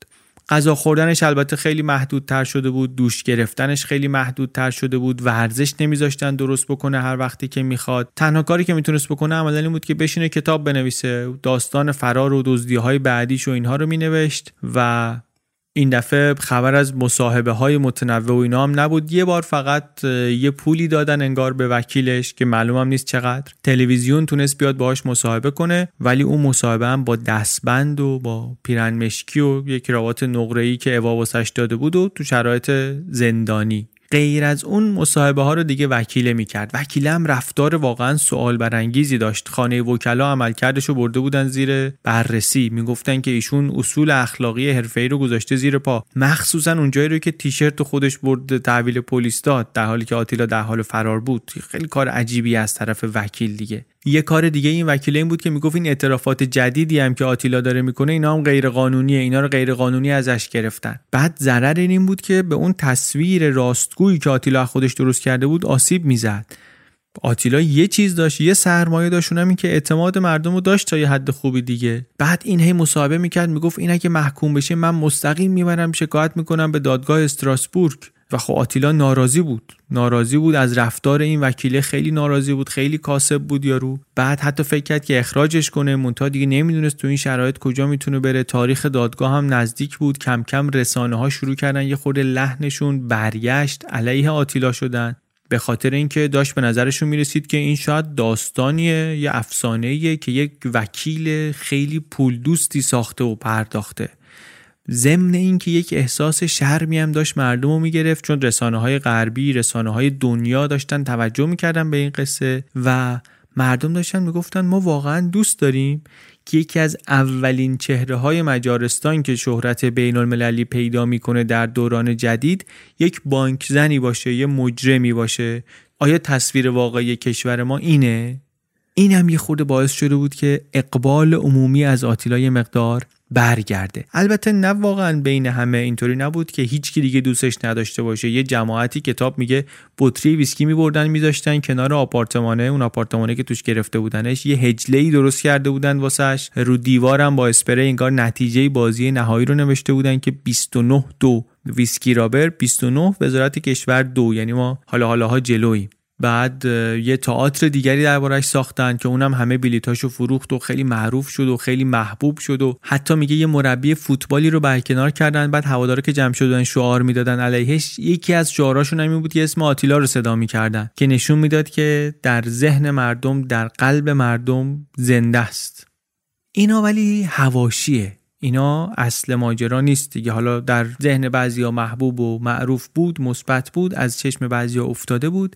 غذا خوردنش البته خیلی محدودتر شده بود دوش گرفتنش خیلی محدودتر شده بود ورزش نمیذاشتن درست بکنه هر وقتی که می‌خواد. تنها کاری که می‌تونست بکنه عملا این بود که بشینه کتاب بنویسه. داستان فرار و دزدی های بعدیش و اینها رو مینوشت و این دفعه خبر از مصاحبه های متنوع و اینا هم نبود. یه بار فقط یه پولی دادن انگار به وکیلش که معلومم نیست چقدر. تلویزیون تونست بیاد باهاش مصاحبه کنه ولی اون مصاحبه هم با دستبند و با پیرن مشکی و یک کراوات نقره‌ای که اوا داده بود و تو شرایط زندانی. غیر از اون مصاحبه ها رو دیگه وکیله می‌کرد. وکیله هم رفتار واقعا سوال برانگیزی داشت. خانه وکلا عملکردش رو برده بودن زیر بررسی. می‌گفتن که ایشون اصول اخلاقی حرفه‌ای رو گذاشته زیر پا. مخصوصا اونجایی رو که تیشرت خودش برد تحویل پلیس داد در حالی که آتیلا در حال فرار بود. خیلی کار عجیبی از طرف وکیل دیگه. یه کار دیگه این وکیل این بود که می‌گفت این اعترافات جدیدی هم که آتیلا داره می‌کنه اینا هم غیر قانونیه اینا رو غیر قانونی ازش گرفتن. بعد ضرر این بود که به اون تصویر راستگویی که آتیلا خودش درست کرده بود آسیب می‌زد. آتیلا یه چیز داشت یه سرمایه داشت اونم این که اعتماد مردم رو داشت تا یه حد خوبی دیگه. بعد این هی مصاحبه می‌کرد می‌گفت این اگه محکوم بشه من مستقیم می‌برم شکایت می‌کنم به دادگاه استراسبورگ. و خب آتیلا ناراضی بود. ناراضی بود از رفتار این وکیله. خیلی ناراضی بود خیلی کاسب بود یارو. بعد حتی فکر کرد که اخراجش کنه. مونتا دیگه نمی‌دونست تو این شرایط کجا می‌تونه بره. تاریخ دادگاه هم نزدیک بود. کم کم رسانه ها شروع کردن یه خورده لحنشون برگشت. علیه آتیلا شدن. به خاطر اینکه داشت به نظرشون می‌رسید که این شاید داستانیه یه افسانه‌ایه که یک وکیل خیلی پول دوستی ساخته و پرداخته. ضمن اینکه یک احساس شرمی هم داشت مردم رو می‌گرفت چون رسانه های غربی رسانه های دنیا داشتن توجه می‌کردن به این قصه و مردم داشتن می‌گفتن ما واقعا دوست داریم که یکی از اولین چهره های مجارستان که شهرت بین المللی پیدا می‌کنه در دوران جدید یک بانک زنی باشه یه مجرمی باشه. آیا تصویر واقعی کشور ما اینه؟ این هم یه خورده باعث شده بود که اقبال عمومی از آتیلا یه مقدار برگرده. البته نه واقعا بین همه اینطوری نبود که هیچ کی دیگه دوستش نداشته باشه. یه جماعتی کتاب میگه بطری ویسکی میبردن میذاشتن کنار آپارتمانه. اون آپارتمانه که توش گرفته بودنش یه حجله درست کرده بودن واسش. رو دیوارم با اسپری انگار نتیجه بازی نهایی رو نوشته بودن که 29 دو Whiskey Robber 29 وزارت کشور دو. یعنی ما حالا حالاها جلوییم. بعد یه تئاتر دیگری دربارش ساختن که اونم همه بلیتاشو فروخت و خیلی معروف شد و خیلی محبوب شد و حتی میگه یه مربی فوتبالی رو برکنار کردن. بعد هوادارا که جمع شدن شعار می‌دادن علیهش یکی از شعاراشون همین بود که اسم آتیلا رو صدا می‌کردن که نشون می‌داد که در ذهن مردم در قلب مردم زنده است. اینا ولی هواشیه. اینا اصل ماجرا نیست دیگه. حالا در ذهن بعضیا محبوب و معروف بود مثبت بود از چشم بعضیا افتاده بود.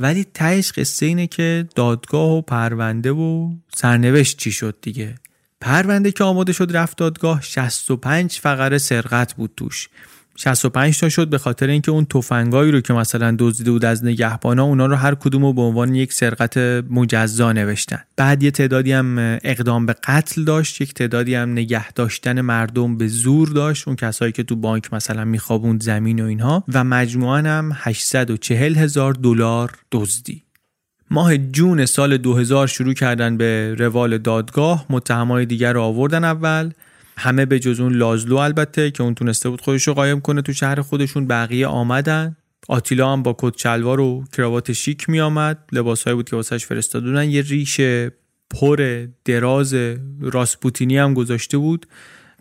ولی تهش قصه اینه که دادگاه و پرونده و سرنوشت چی شد دیگه؟ پرونده که آماده شد رفت دادگاه 65 فقره سرقت بود توش. 65 تا شد به خاطر اینکه اون تفنگایی رو که مثلا دزدیده بود از نگهبانا اونا رو هر کدوم رو به عنوان یک سرقت مجزا نوشتن. بعد یه تعدادی هم اقدام به قتل داشت یک تعدادی هم نگه داشتن مردم به زور داشت اون کسایی که تو بانک مثلا میخوابوند زمین و اینها. و مجموعا هم 840 هزار دلار دزدی. ماه جون سال 2000 شروع کردن به روال دادگاه. متهمای دیگر رو آوردن اول. همه به جز اون لازلو البته که اون تونسته بود خودش رو قایم کنه تو شهر خودشون بقیه آمدن. آتیلا هم با کت شلوار و کراوات شیک می آمد لباسهایی بود که واسش فرستادونن. یه ریش پر دراز راسپوتینی هم گذاشته بود.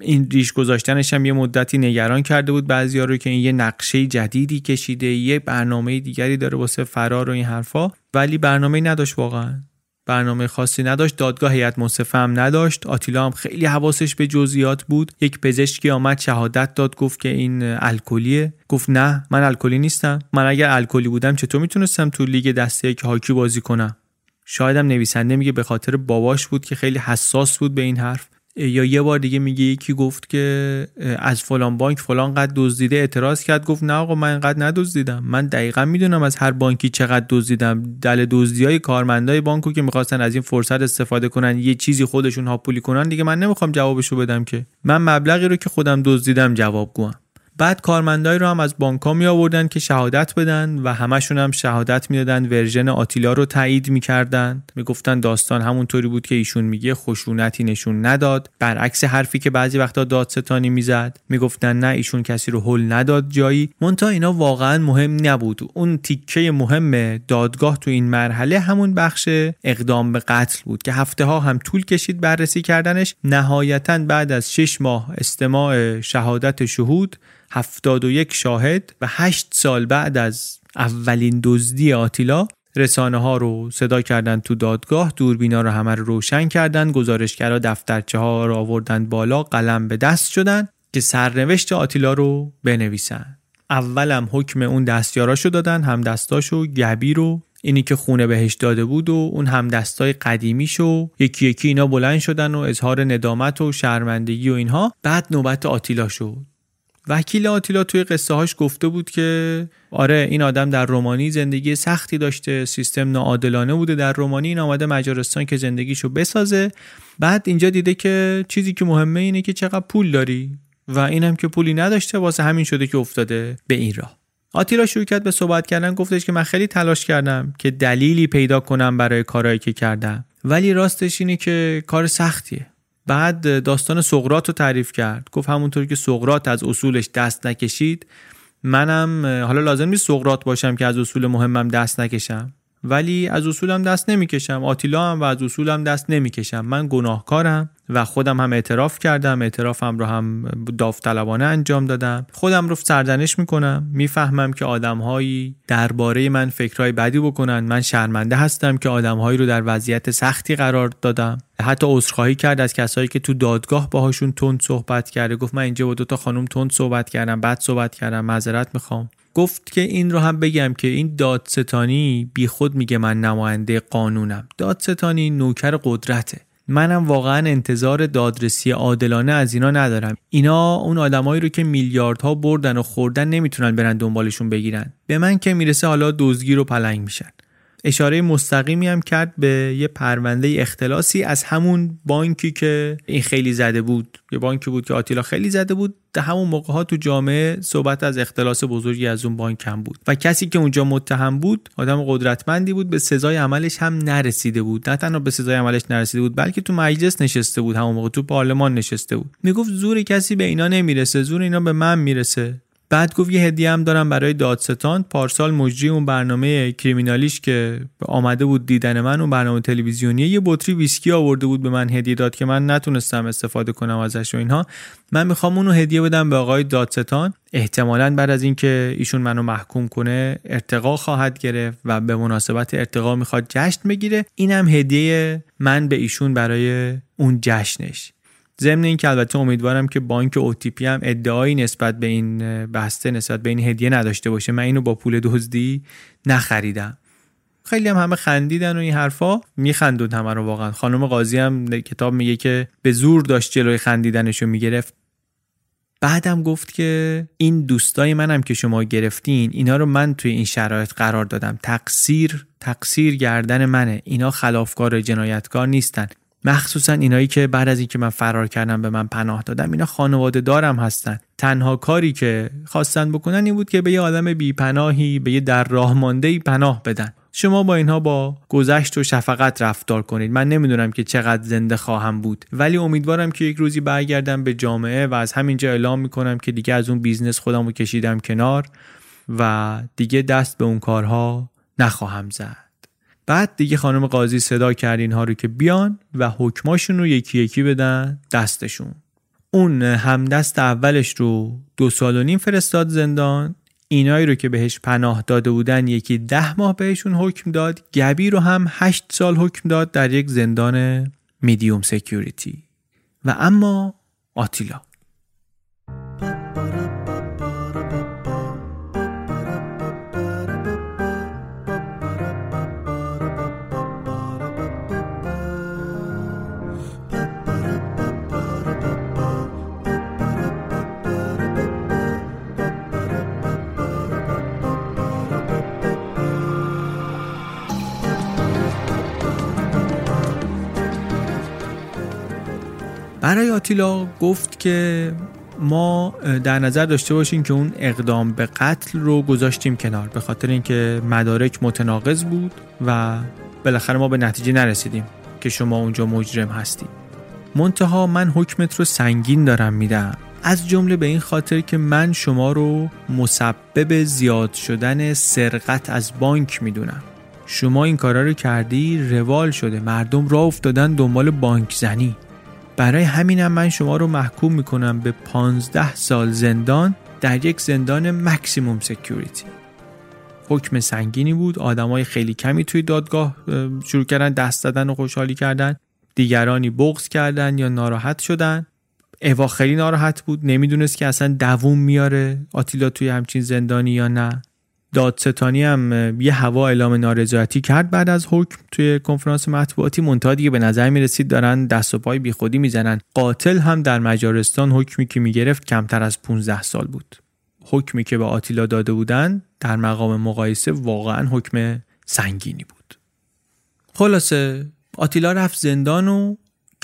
این ریش گذاشتنش هم یه مدتی نگران کرده بود. بعضیا رو که این یه نقشه جدیدی کشیده یه برنامه دیگری داره واسه فرار و این حرفا. ولی برنامه نداشت واقعا. برنامه خاصی نداشت دادگاه هیئت منصفه هم نداشت. آتیلا هم خیلی حواسش به جزئیات بود. یک پزشکی آمد شهادت داد گفت که این الکلیه. گفت نه من الکلی نیستم. من اگر الکلی بودم چطور می‌تونستم تو لیگ دسته که هاکی بازی کنم؟ شایدم نویسنده میگه به خاطر باباش بود که خیلی حساس بود به این حرف. یا یه بار دیگه میگه یکی گفت که از فلان بانک فلان قد دزدیده اعتراض کرد گفت نه آقا من اینقدر ندزدیدم. من دقیقا می‌دونم از هر بانکی چقدر دزدیدم. دل دزدی های کارمندای بانکو که می‌خواستن از این فرصت استفاده کنن یه چیزی خودشون هاپولی کنن دیگه من نمی‌خوام جوابشو بدم که. من مبلغی رو که خودم دزدیدم جواب گوام بعد کارمندایی رو هم از بانک می آوردن که شهادت بدن و همشون هم شهادت می‌دادن. ورژن آتیلا رو تایید می‌کردن. می‌گفتن داستان همونطوری بود که ایشون میگه خشونتی نشون نداد. برعکس حرفی که بعضی وقتا دادستانی می‌زد. می‌گفتن نه ایشون کسی رو حل نداد جایی. مونتا اینا واقعا مهم نبود. اون تیکه مهم دادگاه تو این مرحله همون بخش اقدام به قتل بود که هفته ها هم طول کشید بررسی کردنش. نهایتا بعد از 6 ماه استماع شهادت شهود 71 شاهد و 8 سال بعد از اولین دزدی آتیلا رسانه ها رو صدا کردن تو دادگاه دوربینا رو همه رو روشن کردن گزارشگرا دفترچه ها رو آوردن بالا قلم به دست شدن که سرنوشت آتیلا رو بنویسن. اولم حکم اون دستیاراشو دادن هم دستاشو گبی رو اینی که خونه بهش داده بود و اون هم دستای قدیمیشو یکی یکی اینا بلند شدن و اظهار ندامت و شرمندگی و اینها. بعد نوبت آتیلا شد. وکیل آتیلا توی قصه هاش گفته بود که آره این آدم در رومانی زندگی سختی داشته سیستم ناعادلانه بوده در رومانی این آمده مجارستان که زندگیشو بسازه. بعد اینجا دیده که چیزی که مهمه اینه که چقدر پول داری و اینم که پولی نداشته واسه همین شده که افتاده به این راه. آتیلا شروع کرد به صحبت کردن گفتش که من خیلی تلاش کردم که دلیلی پیدا کنم برای کارهایی که کردم. ولی راستش اینه که کار سختیه. بعد داستان سقرات رو تعریف کرد. گفت همونطور که سقرات از اصولش دست نکشید منم حالا لازم نیست سقرات باشم که از اصول مهمم دست نکشم ولی از اصولم دست نمی‌کشم. آتیلا هم و از اصولم دست نمی‌کشم. من گناهکارم. و خودم هم اعتراف کردم اعترافم رو هم داوطلبانه انجام دادم. خودم رو سرزنش می‌کنم می‌فهمم که آدمهایی درباره من فکرهای بدی بکنن. من شرمنده هستم که آدمهایی رو در وضعیت سختی قرار دادم. حتی عذرخواهی کرد از کسایی که تو دادگاه باهاشون تند صحبت کرده. گفت من اینجا با دو تا خانم تند صحبت کردم بعد صحبت کردم معذرت می‌خوام. گفت که این رو هم بگم که این دادستانی بی خود میگه من نماینده قانونم. دادستانی نوکر قدرته. منم واقعا انتظار دادرسی عادلانه از اینا ندارم. اینا اون آدمایی رو که میلیاردها بردن و خوردن نمی‌تونن برن دنبالشون بگیرن. به من که می‌رسه حالا دزگیر و پلنگ میشن. اشاره مستقیمی هم کرد به یه پرونده اختلاسی از همون بانکی که این خیلی زده بود. یه بانکی بود که آتیلا خیلی زده بود. در همون موقع ها تو جامعه صحبت از اختلاس بزرگی از اون بانک هم بود. و کسی که اونجا متهم بود آدم قدرتمندی بود به سزای عملش هم نرسیده بود. نه تنها به سزای عملش نرسیده بود بلکه تو مجلس نشسته بود همون موقع تو پارلمان نشسته بود. می‌گفت زور کسی به اینا نمی‌رسه زور اینا به من می‌رسه. بعد گفت یه هدیه هم دارم برای دادستان. پارسال مجری اون برنامه کریمینالیش که آمده بود دیدن من اون برنامه تلویزیونی یه بطری ویسکی آورده بود به من هدیه داد که من نتونستم استفاده کنم ازش و اینها. من می‌خوام اونو هدیه بدم به آقای دادستان. احتمالا بعد از اینکه ایشون منو محکوم کنه ارتقا خواهد گرفت و به مناسبت ارتقا می‌خواد جشن بگیره. اینم هدیه من به ایشون برای اون جشنش. ضمن این که البته امیدوارم که بانک اوتیپی هم ادعایی نسبت به این بسته نسبت به این هدیه نداشته باشه. من اینو با پول دزدی نخریدم. خیلی هم همه خندیدن و این حرفا میخندون همه رو واقعا. خانم قاضی هم کتاب میگه که به زور داشت جلوی خندیدنش رو می‌گرفت. بعدم گفت که این دوستای منم که شما گرفتین اینا رو من توی این شرایط قرار دادم. تقصیر تقصیر گردن منه. اینا خلافکار جنایتکار نیستن. مخصوصا اینایی که بعد از اینکه من فرار کردم به من پناه دادن اینا خانواده دارم هستن. تنها کاری که خواستن بکنن این بود که به یه آدم بی پناهی به یه در راه مانده پناه بدن. شما با اینها با گذشت و شفقت رفتار کنید. من نمی‌دونم که چقدر زنده خواهم بود. ولی امیدوارم که یک روزی برگردم به جامعه و از همینجا اعلام می‌کنم که دیگه از اون business خودم رو کشیدم کنار و دیگه دست به اون کارها نخواهم زد. بعد دیگه خانم قاضی صدا کرد اینها رو که بیان و حکماشون رو یکی یکی بدن دستشون. اون همدست اولش رو دو سال و نیم فرستاد زندان. اینایی رو که بهش پناه داده بودن یکی ده ماه بهشون حکم داد. گبی رو هم هشت سال حکم داد در یک زندان میدیوم سکیوریتی و اما آتیلا. برای آتیلا گفت که ما در نظر داشته باشیم که اون اقدام به قتل رو گذاشتیم کنار به خاطر اینکه مدارک متناقض بود و بالاخره ما به نتیجه نرسیدیم که شما اونجا مجرم هستید منتها من حکمت رو سنگین دارم میدم. از جمله به این خاطر که من شما رو مسبب زیاد شدن سرقت از بانک می‌دونم. شما این کارا رو کردی روال شده مردم را افتادن دنبال بانک زنی برای همینم من شما رو محکوم می‌کنم به 15 سال زندان در یک زندان مکسیموم سکیوریتی حکم سنگینی بود آدمای خیلی کمی توی دادگاه شروع کردن دست زدن و خوشحالی کردن. دیگرانی بغض کردن یا ناراحت شدن. اوا خیلی ناراحت بود نمی‌دونست که اصلا دووم میاره آتیلا توی همچین زندانی یا نه. دادستانی هم یه هوا اعلام نارضایتی کرد بعد از حکم توی کنفرانس مطبوعاتی. منتها دیگه به نظر می رسید دارن دست و پای بیخودی می‌زنن. قاتل هم در مجارستان حکمی که می‌گرفت کمتر از 15 سال بود. حکمی که به آتیلا داده بودن در مقام مقایسه واقعا حکم سنگینی بود. خلاصه آتیلا رفت زندان و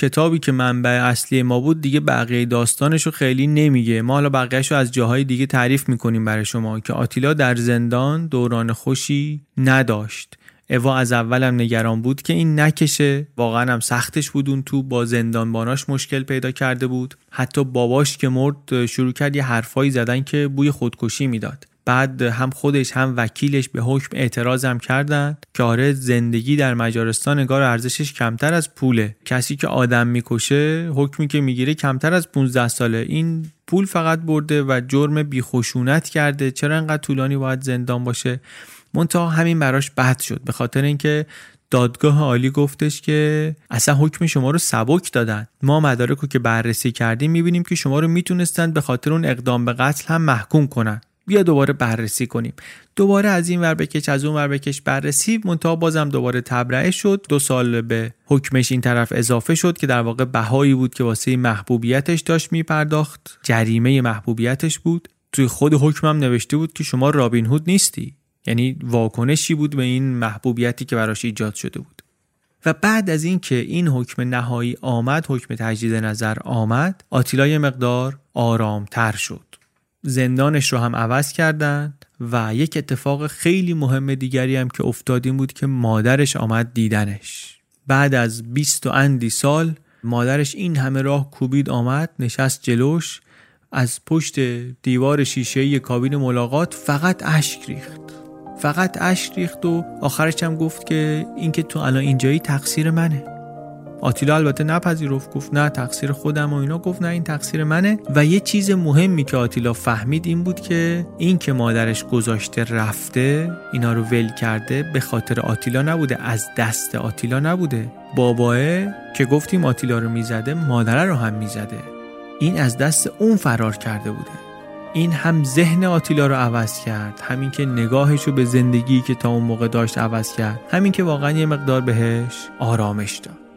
کتابی که منبع اصلی ما بود دیگه بقیه داستانش رو خیلی نمیگه. ما حالا بقیهش رو از جاهای دیگه تعریف می‌کنیم برای شما که آتیلا در زندان دوران خوشی نداشت. اوا از اولم نگران بود که این نکشه. واقعا هم سختش بود اون تو با زندانباناش مشکل پیدا کرده بود. حتی باباش که مرد شروع کرد یه حرفایی زدن که بوی خودکشی می‌داد. بعد هم خودش هم وکیلش به حکم اعتراض هم کردن که آره زندگی در مجارستان نگار ارزشش کمتر از پوله. کسی که آدم می‌کشه حکمی که می‌گیره کمتر از 15 ساله. این پول فقط برده و جرم بیخشونت کرده. چرا انقدر طولانی باید زندان باشه؟ منتها همین براش بد شد. به خاطر اینکه دادگاه عالی گفتش که اصلا حکم شما رو سبک دادن. ما مدارک رو که بررسی کردیم می‌بینیم که شما رو می‌تونستند به خاطر اون اقدام به قتل هم محکوم کنن. بیا دوباره بررسی کنیم. دوباره از این ور بکش از اون ور بکش بررسی منتها بازم دوباره تبرئه شد. دو سال به حکمش این طرف اضافه شد که در واقع بهایی بود که واسه محبوبیتش داشت میپرداخت. جریمه محبوبیتش بود. توی خود حکمم نوشته بود که شما رابین هود نیستی. یعنی واکنشی بود به این محبوبیتی که براش ایجاد شده بود. و بعد از اینکه این حکم نهایی آمد حکم تجدید نظر آمد آتیلا مقدار آرامتر شد. زندانش رو هم عوض کردند و یک اتفاق خیلی مهم دیگری هم که افتاد بود که مادرش آمد دیدنش. بعد از 20 و اندی سال مادرش این همه راه کوبید آمد نشست جلوش از پشت دیوار شیشه کابین ملاقات فقط اشک ریخت. فقط اشک ریخت و آخرش هم گفت که اینکه تو الان اینجایی تقصیر منه. آتیلا البته نپذیرفت گفت نه تقصیر خودم و اینا گفت نه این تقصیر منه. و یه چیز مهمی که آتیلا فهمید این بود که این که مادرش گذاشته رفته اینا رو ول کرده به خاطر آتیلا نبوده از دست آتیلا نبوده. باباه که گفتیم آتیلا رو می‌زده مادره رو هم می‌زده. این از دست اون فرار کرده بوده. این هم ذهن آتیلا رو عوض کرد همین که نگاهش رو به زندگی که تا اون موقع داشت عوض کرد همین که واقعا یه مقدار بهش آرامش داد.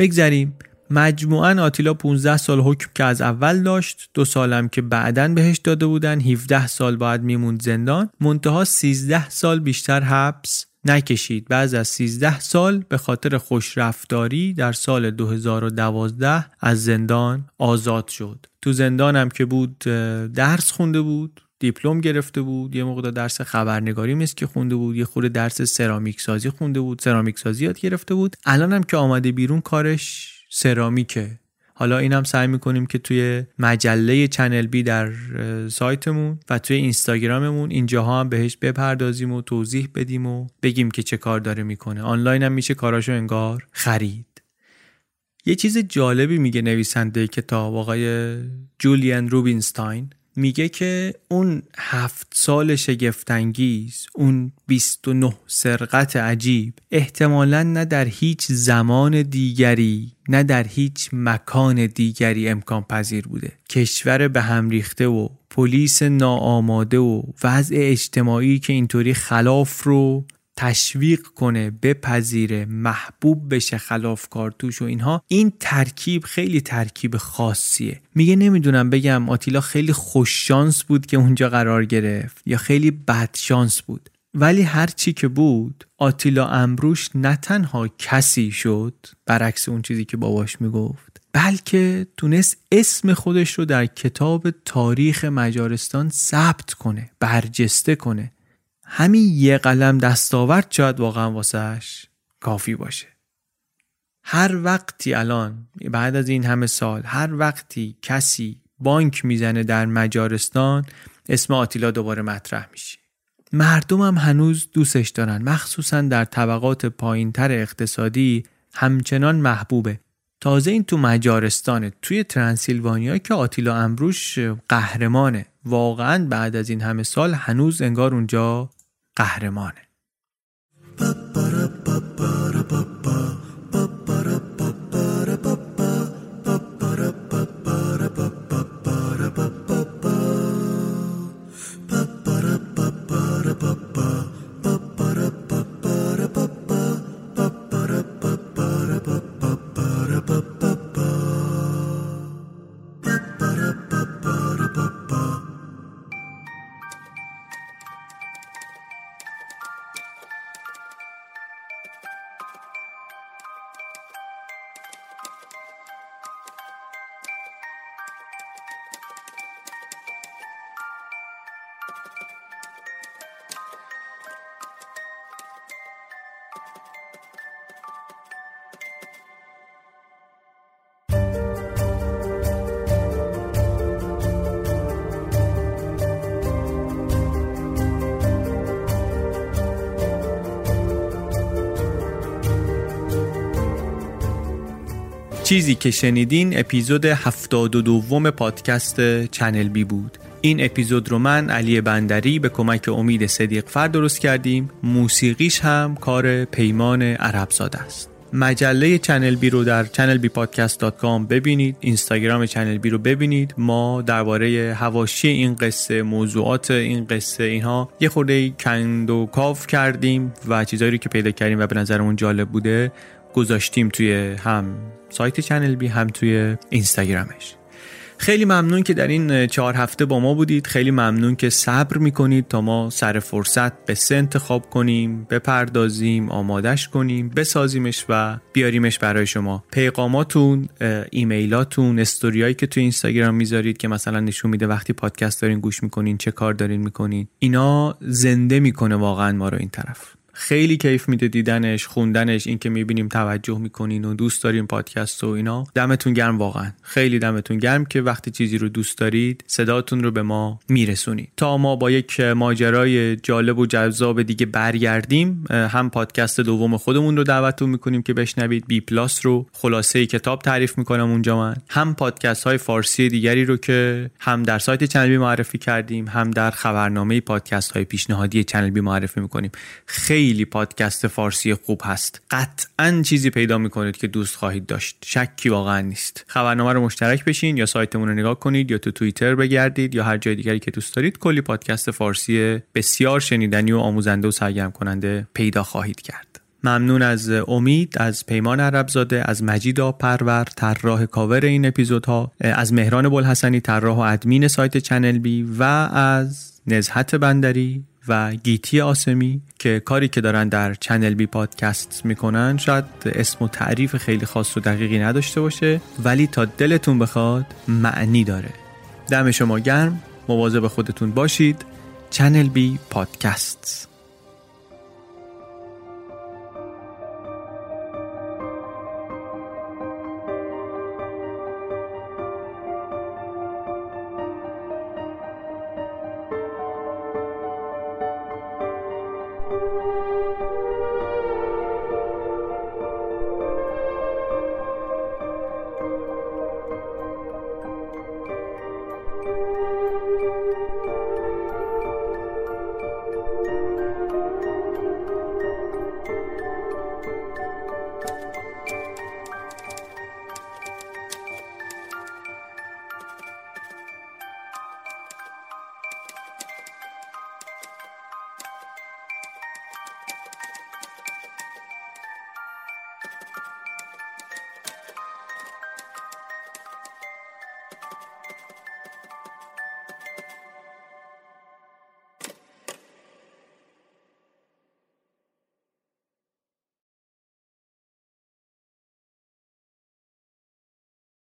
بگذریم. مجموعا آتیلا 15 سال حکم که از اول داشت دو سالم که بعدا بهش داده بودن 17 سال باید میموند زندان. منتها 13 سال بیشتر حبس نکشید. بعد از 13 سال به خاطر خوشرفتاری در سال 2012 از زندان آزاد شد. تو زندانم که بود درس خونده بود. دیپلم گرفته بود یه موقع درس خبرنگاری مثل که خونده بود یه خورده درس سرامیک سازی خونده بود سرامیک سازی یاد گرفته بود. الانم که آمده بیرون کارش سرامیکه. حالا اینم سعی می‌کنیم که توی مجله چنل بی در سایتمون و توی اینستاگراممون اینجاها هم بهش بپردازیم و توضیح بدیم و بگیم که چه کار داره می‌کنه. آنلاین هم میشه کاراشو انگار خرید. یه چیز جالبی میگه نویسنده کتاب آقای جولیان روبینستاین. میگه که اون هفت سال شگفتانگیز اون 29 سرقت عجیب احتمالا نه در هیچ زمان دیگری نه در هیچ مکان دیگری امکان پذیر بوده. کشور به هم ریخته و پلیس ناآماده و وضع اجتماعی که اینطوری خلاف رو تشویق کنه بپذیره محبوب بشه خلاف کارتوش و اینها. این ترکیب خیلی ترکیب خاصیه. میگه نمی‌دونم بگم آتیلا خیلی خوش شانس بود که اونجا قرار گرفت یا خیلی بد شانس بود. ولی هر چی که بود آتیلا امروش نه تنها کسی شد برعکس اون چیزی که باباش می‌گفت بلکه تونست اسم خودش رو در کتاب تاریخ مجارستان ثبت کنه برجسته کنه. همین یه قلم دستاورد شاید واقعا واسهش کافی باشه. هر وقتی الان بعد از این همه سال هر وقتی کسی بانک می‌زنه در مجارستان اسم آتیلا دوباره مطرح میشه. مردم هم هنوز دوستش دارن. مخصوصا در طبقات پایینتر اقتصادی همچنان محبوبه. تازه این تو مجارستانه. توی ترانسیلوانیا که آتیلا امروش قهرمانه. واقعا بعد از این همه سال هنوز انگار اونجا قهرمانه. چیزی که شنیدین اپیزود 72 دوم پادکست چنل بی بود. این اپیزود رو من علی بندری به کمک امید صدیق فر درست کردیم. موسیقیش هم کار پیمان عربزاده است. مجله چنل بی رو در channelbpodcast.com ببینید. اینستاگرام چنل بی رو ببینید. ما درباره حواشی این قصه موضوعات این قصه اینها یه خورده کند و کاو کردیم و چیزایی رو که پیدا کردیم و به نظرمون جالب بوده گذاشتیم توی هم. سایت چنل بی هم توی اینستاگرامش. خیلی ممنون که در این چهار هفته با ما بودید. خیلی ممنون که صبر می‌کنید تا ما سر فرصت سه انتخاب کنیم بپردازیم آمادش کنیم بسازیمش و بیاریمش برای شما. پیغاماتون ایمیلاتون استوریایی که تو اینستاگرام می‌ذارید که مثلا نشون میده وقتی پادکست دارین گوش می‌کنین چه کار دارین می‌کنین اینا زنده می‌کنه واقعا ما رو این طرف. خیلی کیف میده دیدنش خوندنش این که می‌بینیم توجه می‌کنین و دوست داریم پادکست و اینا. دمتون گرم واقعا. خیلی دمتون گرم که وقتی چیزی رو دوست دارید صداتون رو به ما میرسونید. تا ما با یک ماجرای جالب و جذاب دیگه برگردیم هم پادکست دوم خودمون رو دعوتتون می‌کنیم که بشنوید بی پلاس رو. خلاصه کتاب تعریف می‌کنم اونجا من. هم پادکست های فارسی دیگری رو که هم در سایت چنل بی معرفی کردیم هم در خبرنامه پادکست های پیشنهادی چنل معرفی می‌کنیم. خیلی خیلی پادکست فارسی خوب هست. قطعا چیزی پیدا می‌کنید که دوست خواهید داشت. شکی واقعا نیست. خبرنامه رو مشترک بشین یا سایتمون رو نگاه کنید یا تو توییتر بگردید یا هر جای دیگری که دوست دارید کلی پادکست فارسی بسیار شنیدنی و آموزنده و سرگرم کننده پیدا خواهید کرد. ممنون از امید از پیمان عربزاده از مجید پرور طراح کاور این اپیزودها از مهران بلحسنی طراح و ادمین سایت چنل بی و از نزهت بندری. و گیتی آسمی که کاری که دارن در چنل بی پادکست می‌کنن شاید اسم و تعریف خیلی خاص و دقیقی نداشته باشه ولی تا دلتون بخواد معنی داره. دم شما گرم. مواظب خودتون باشید. چنل بی پادکست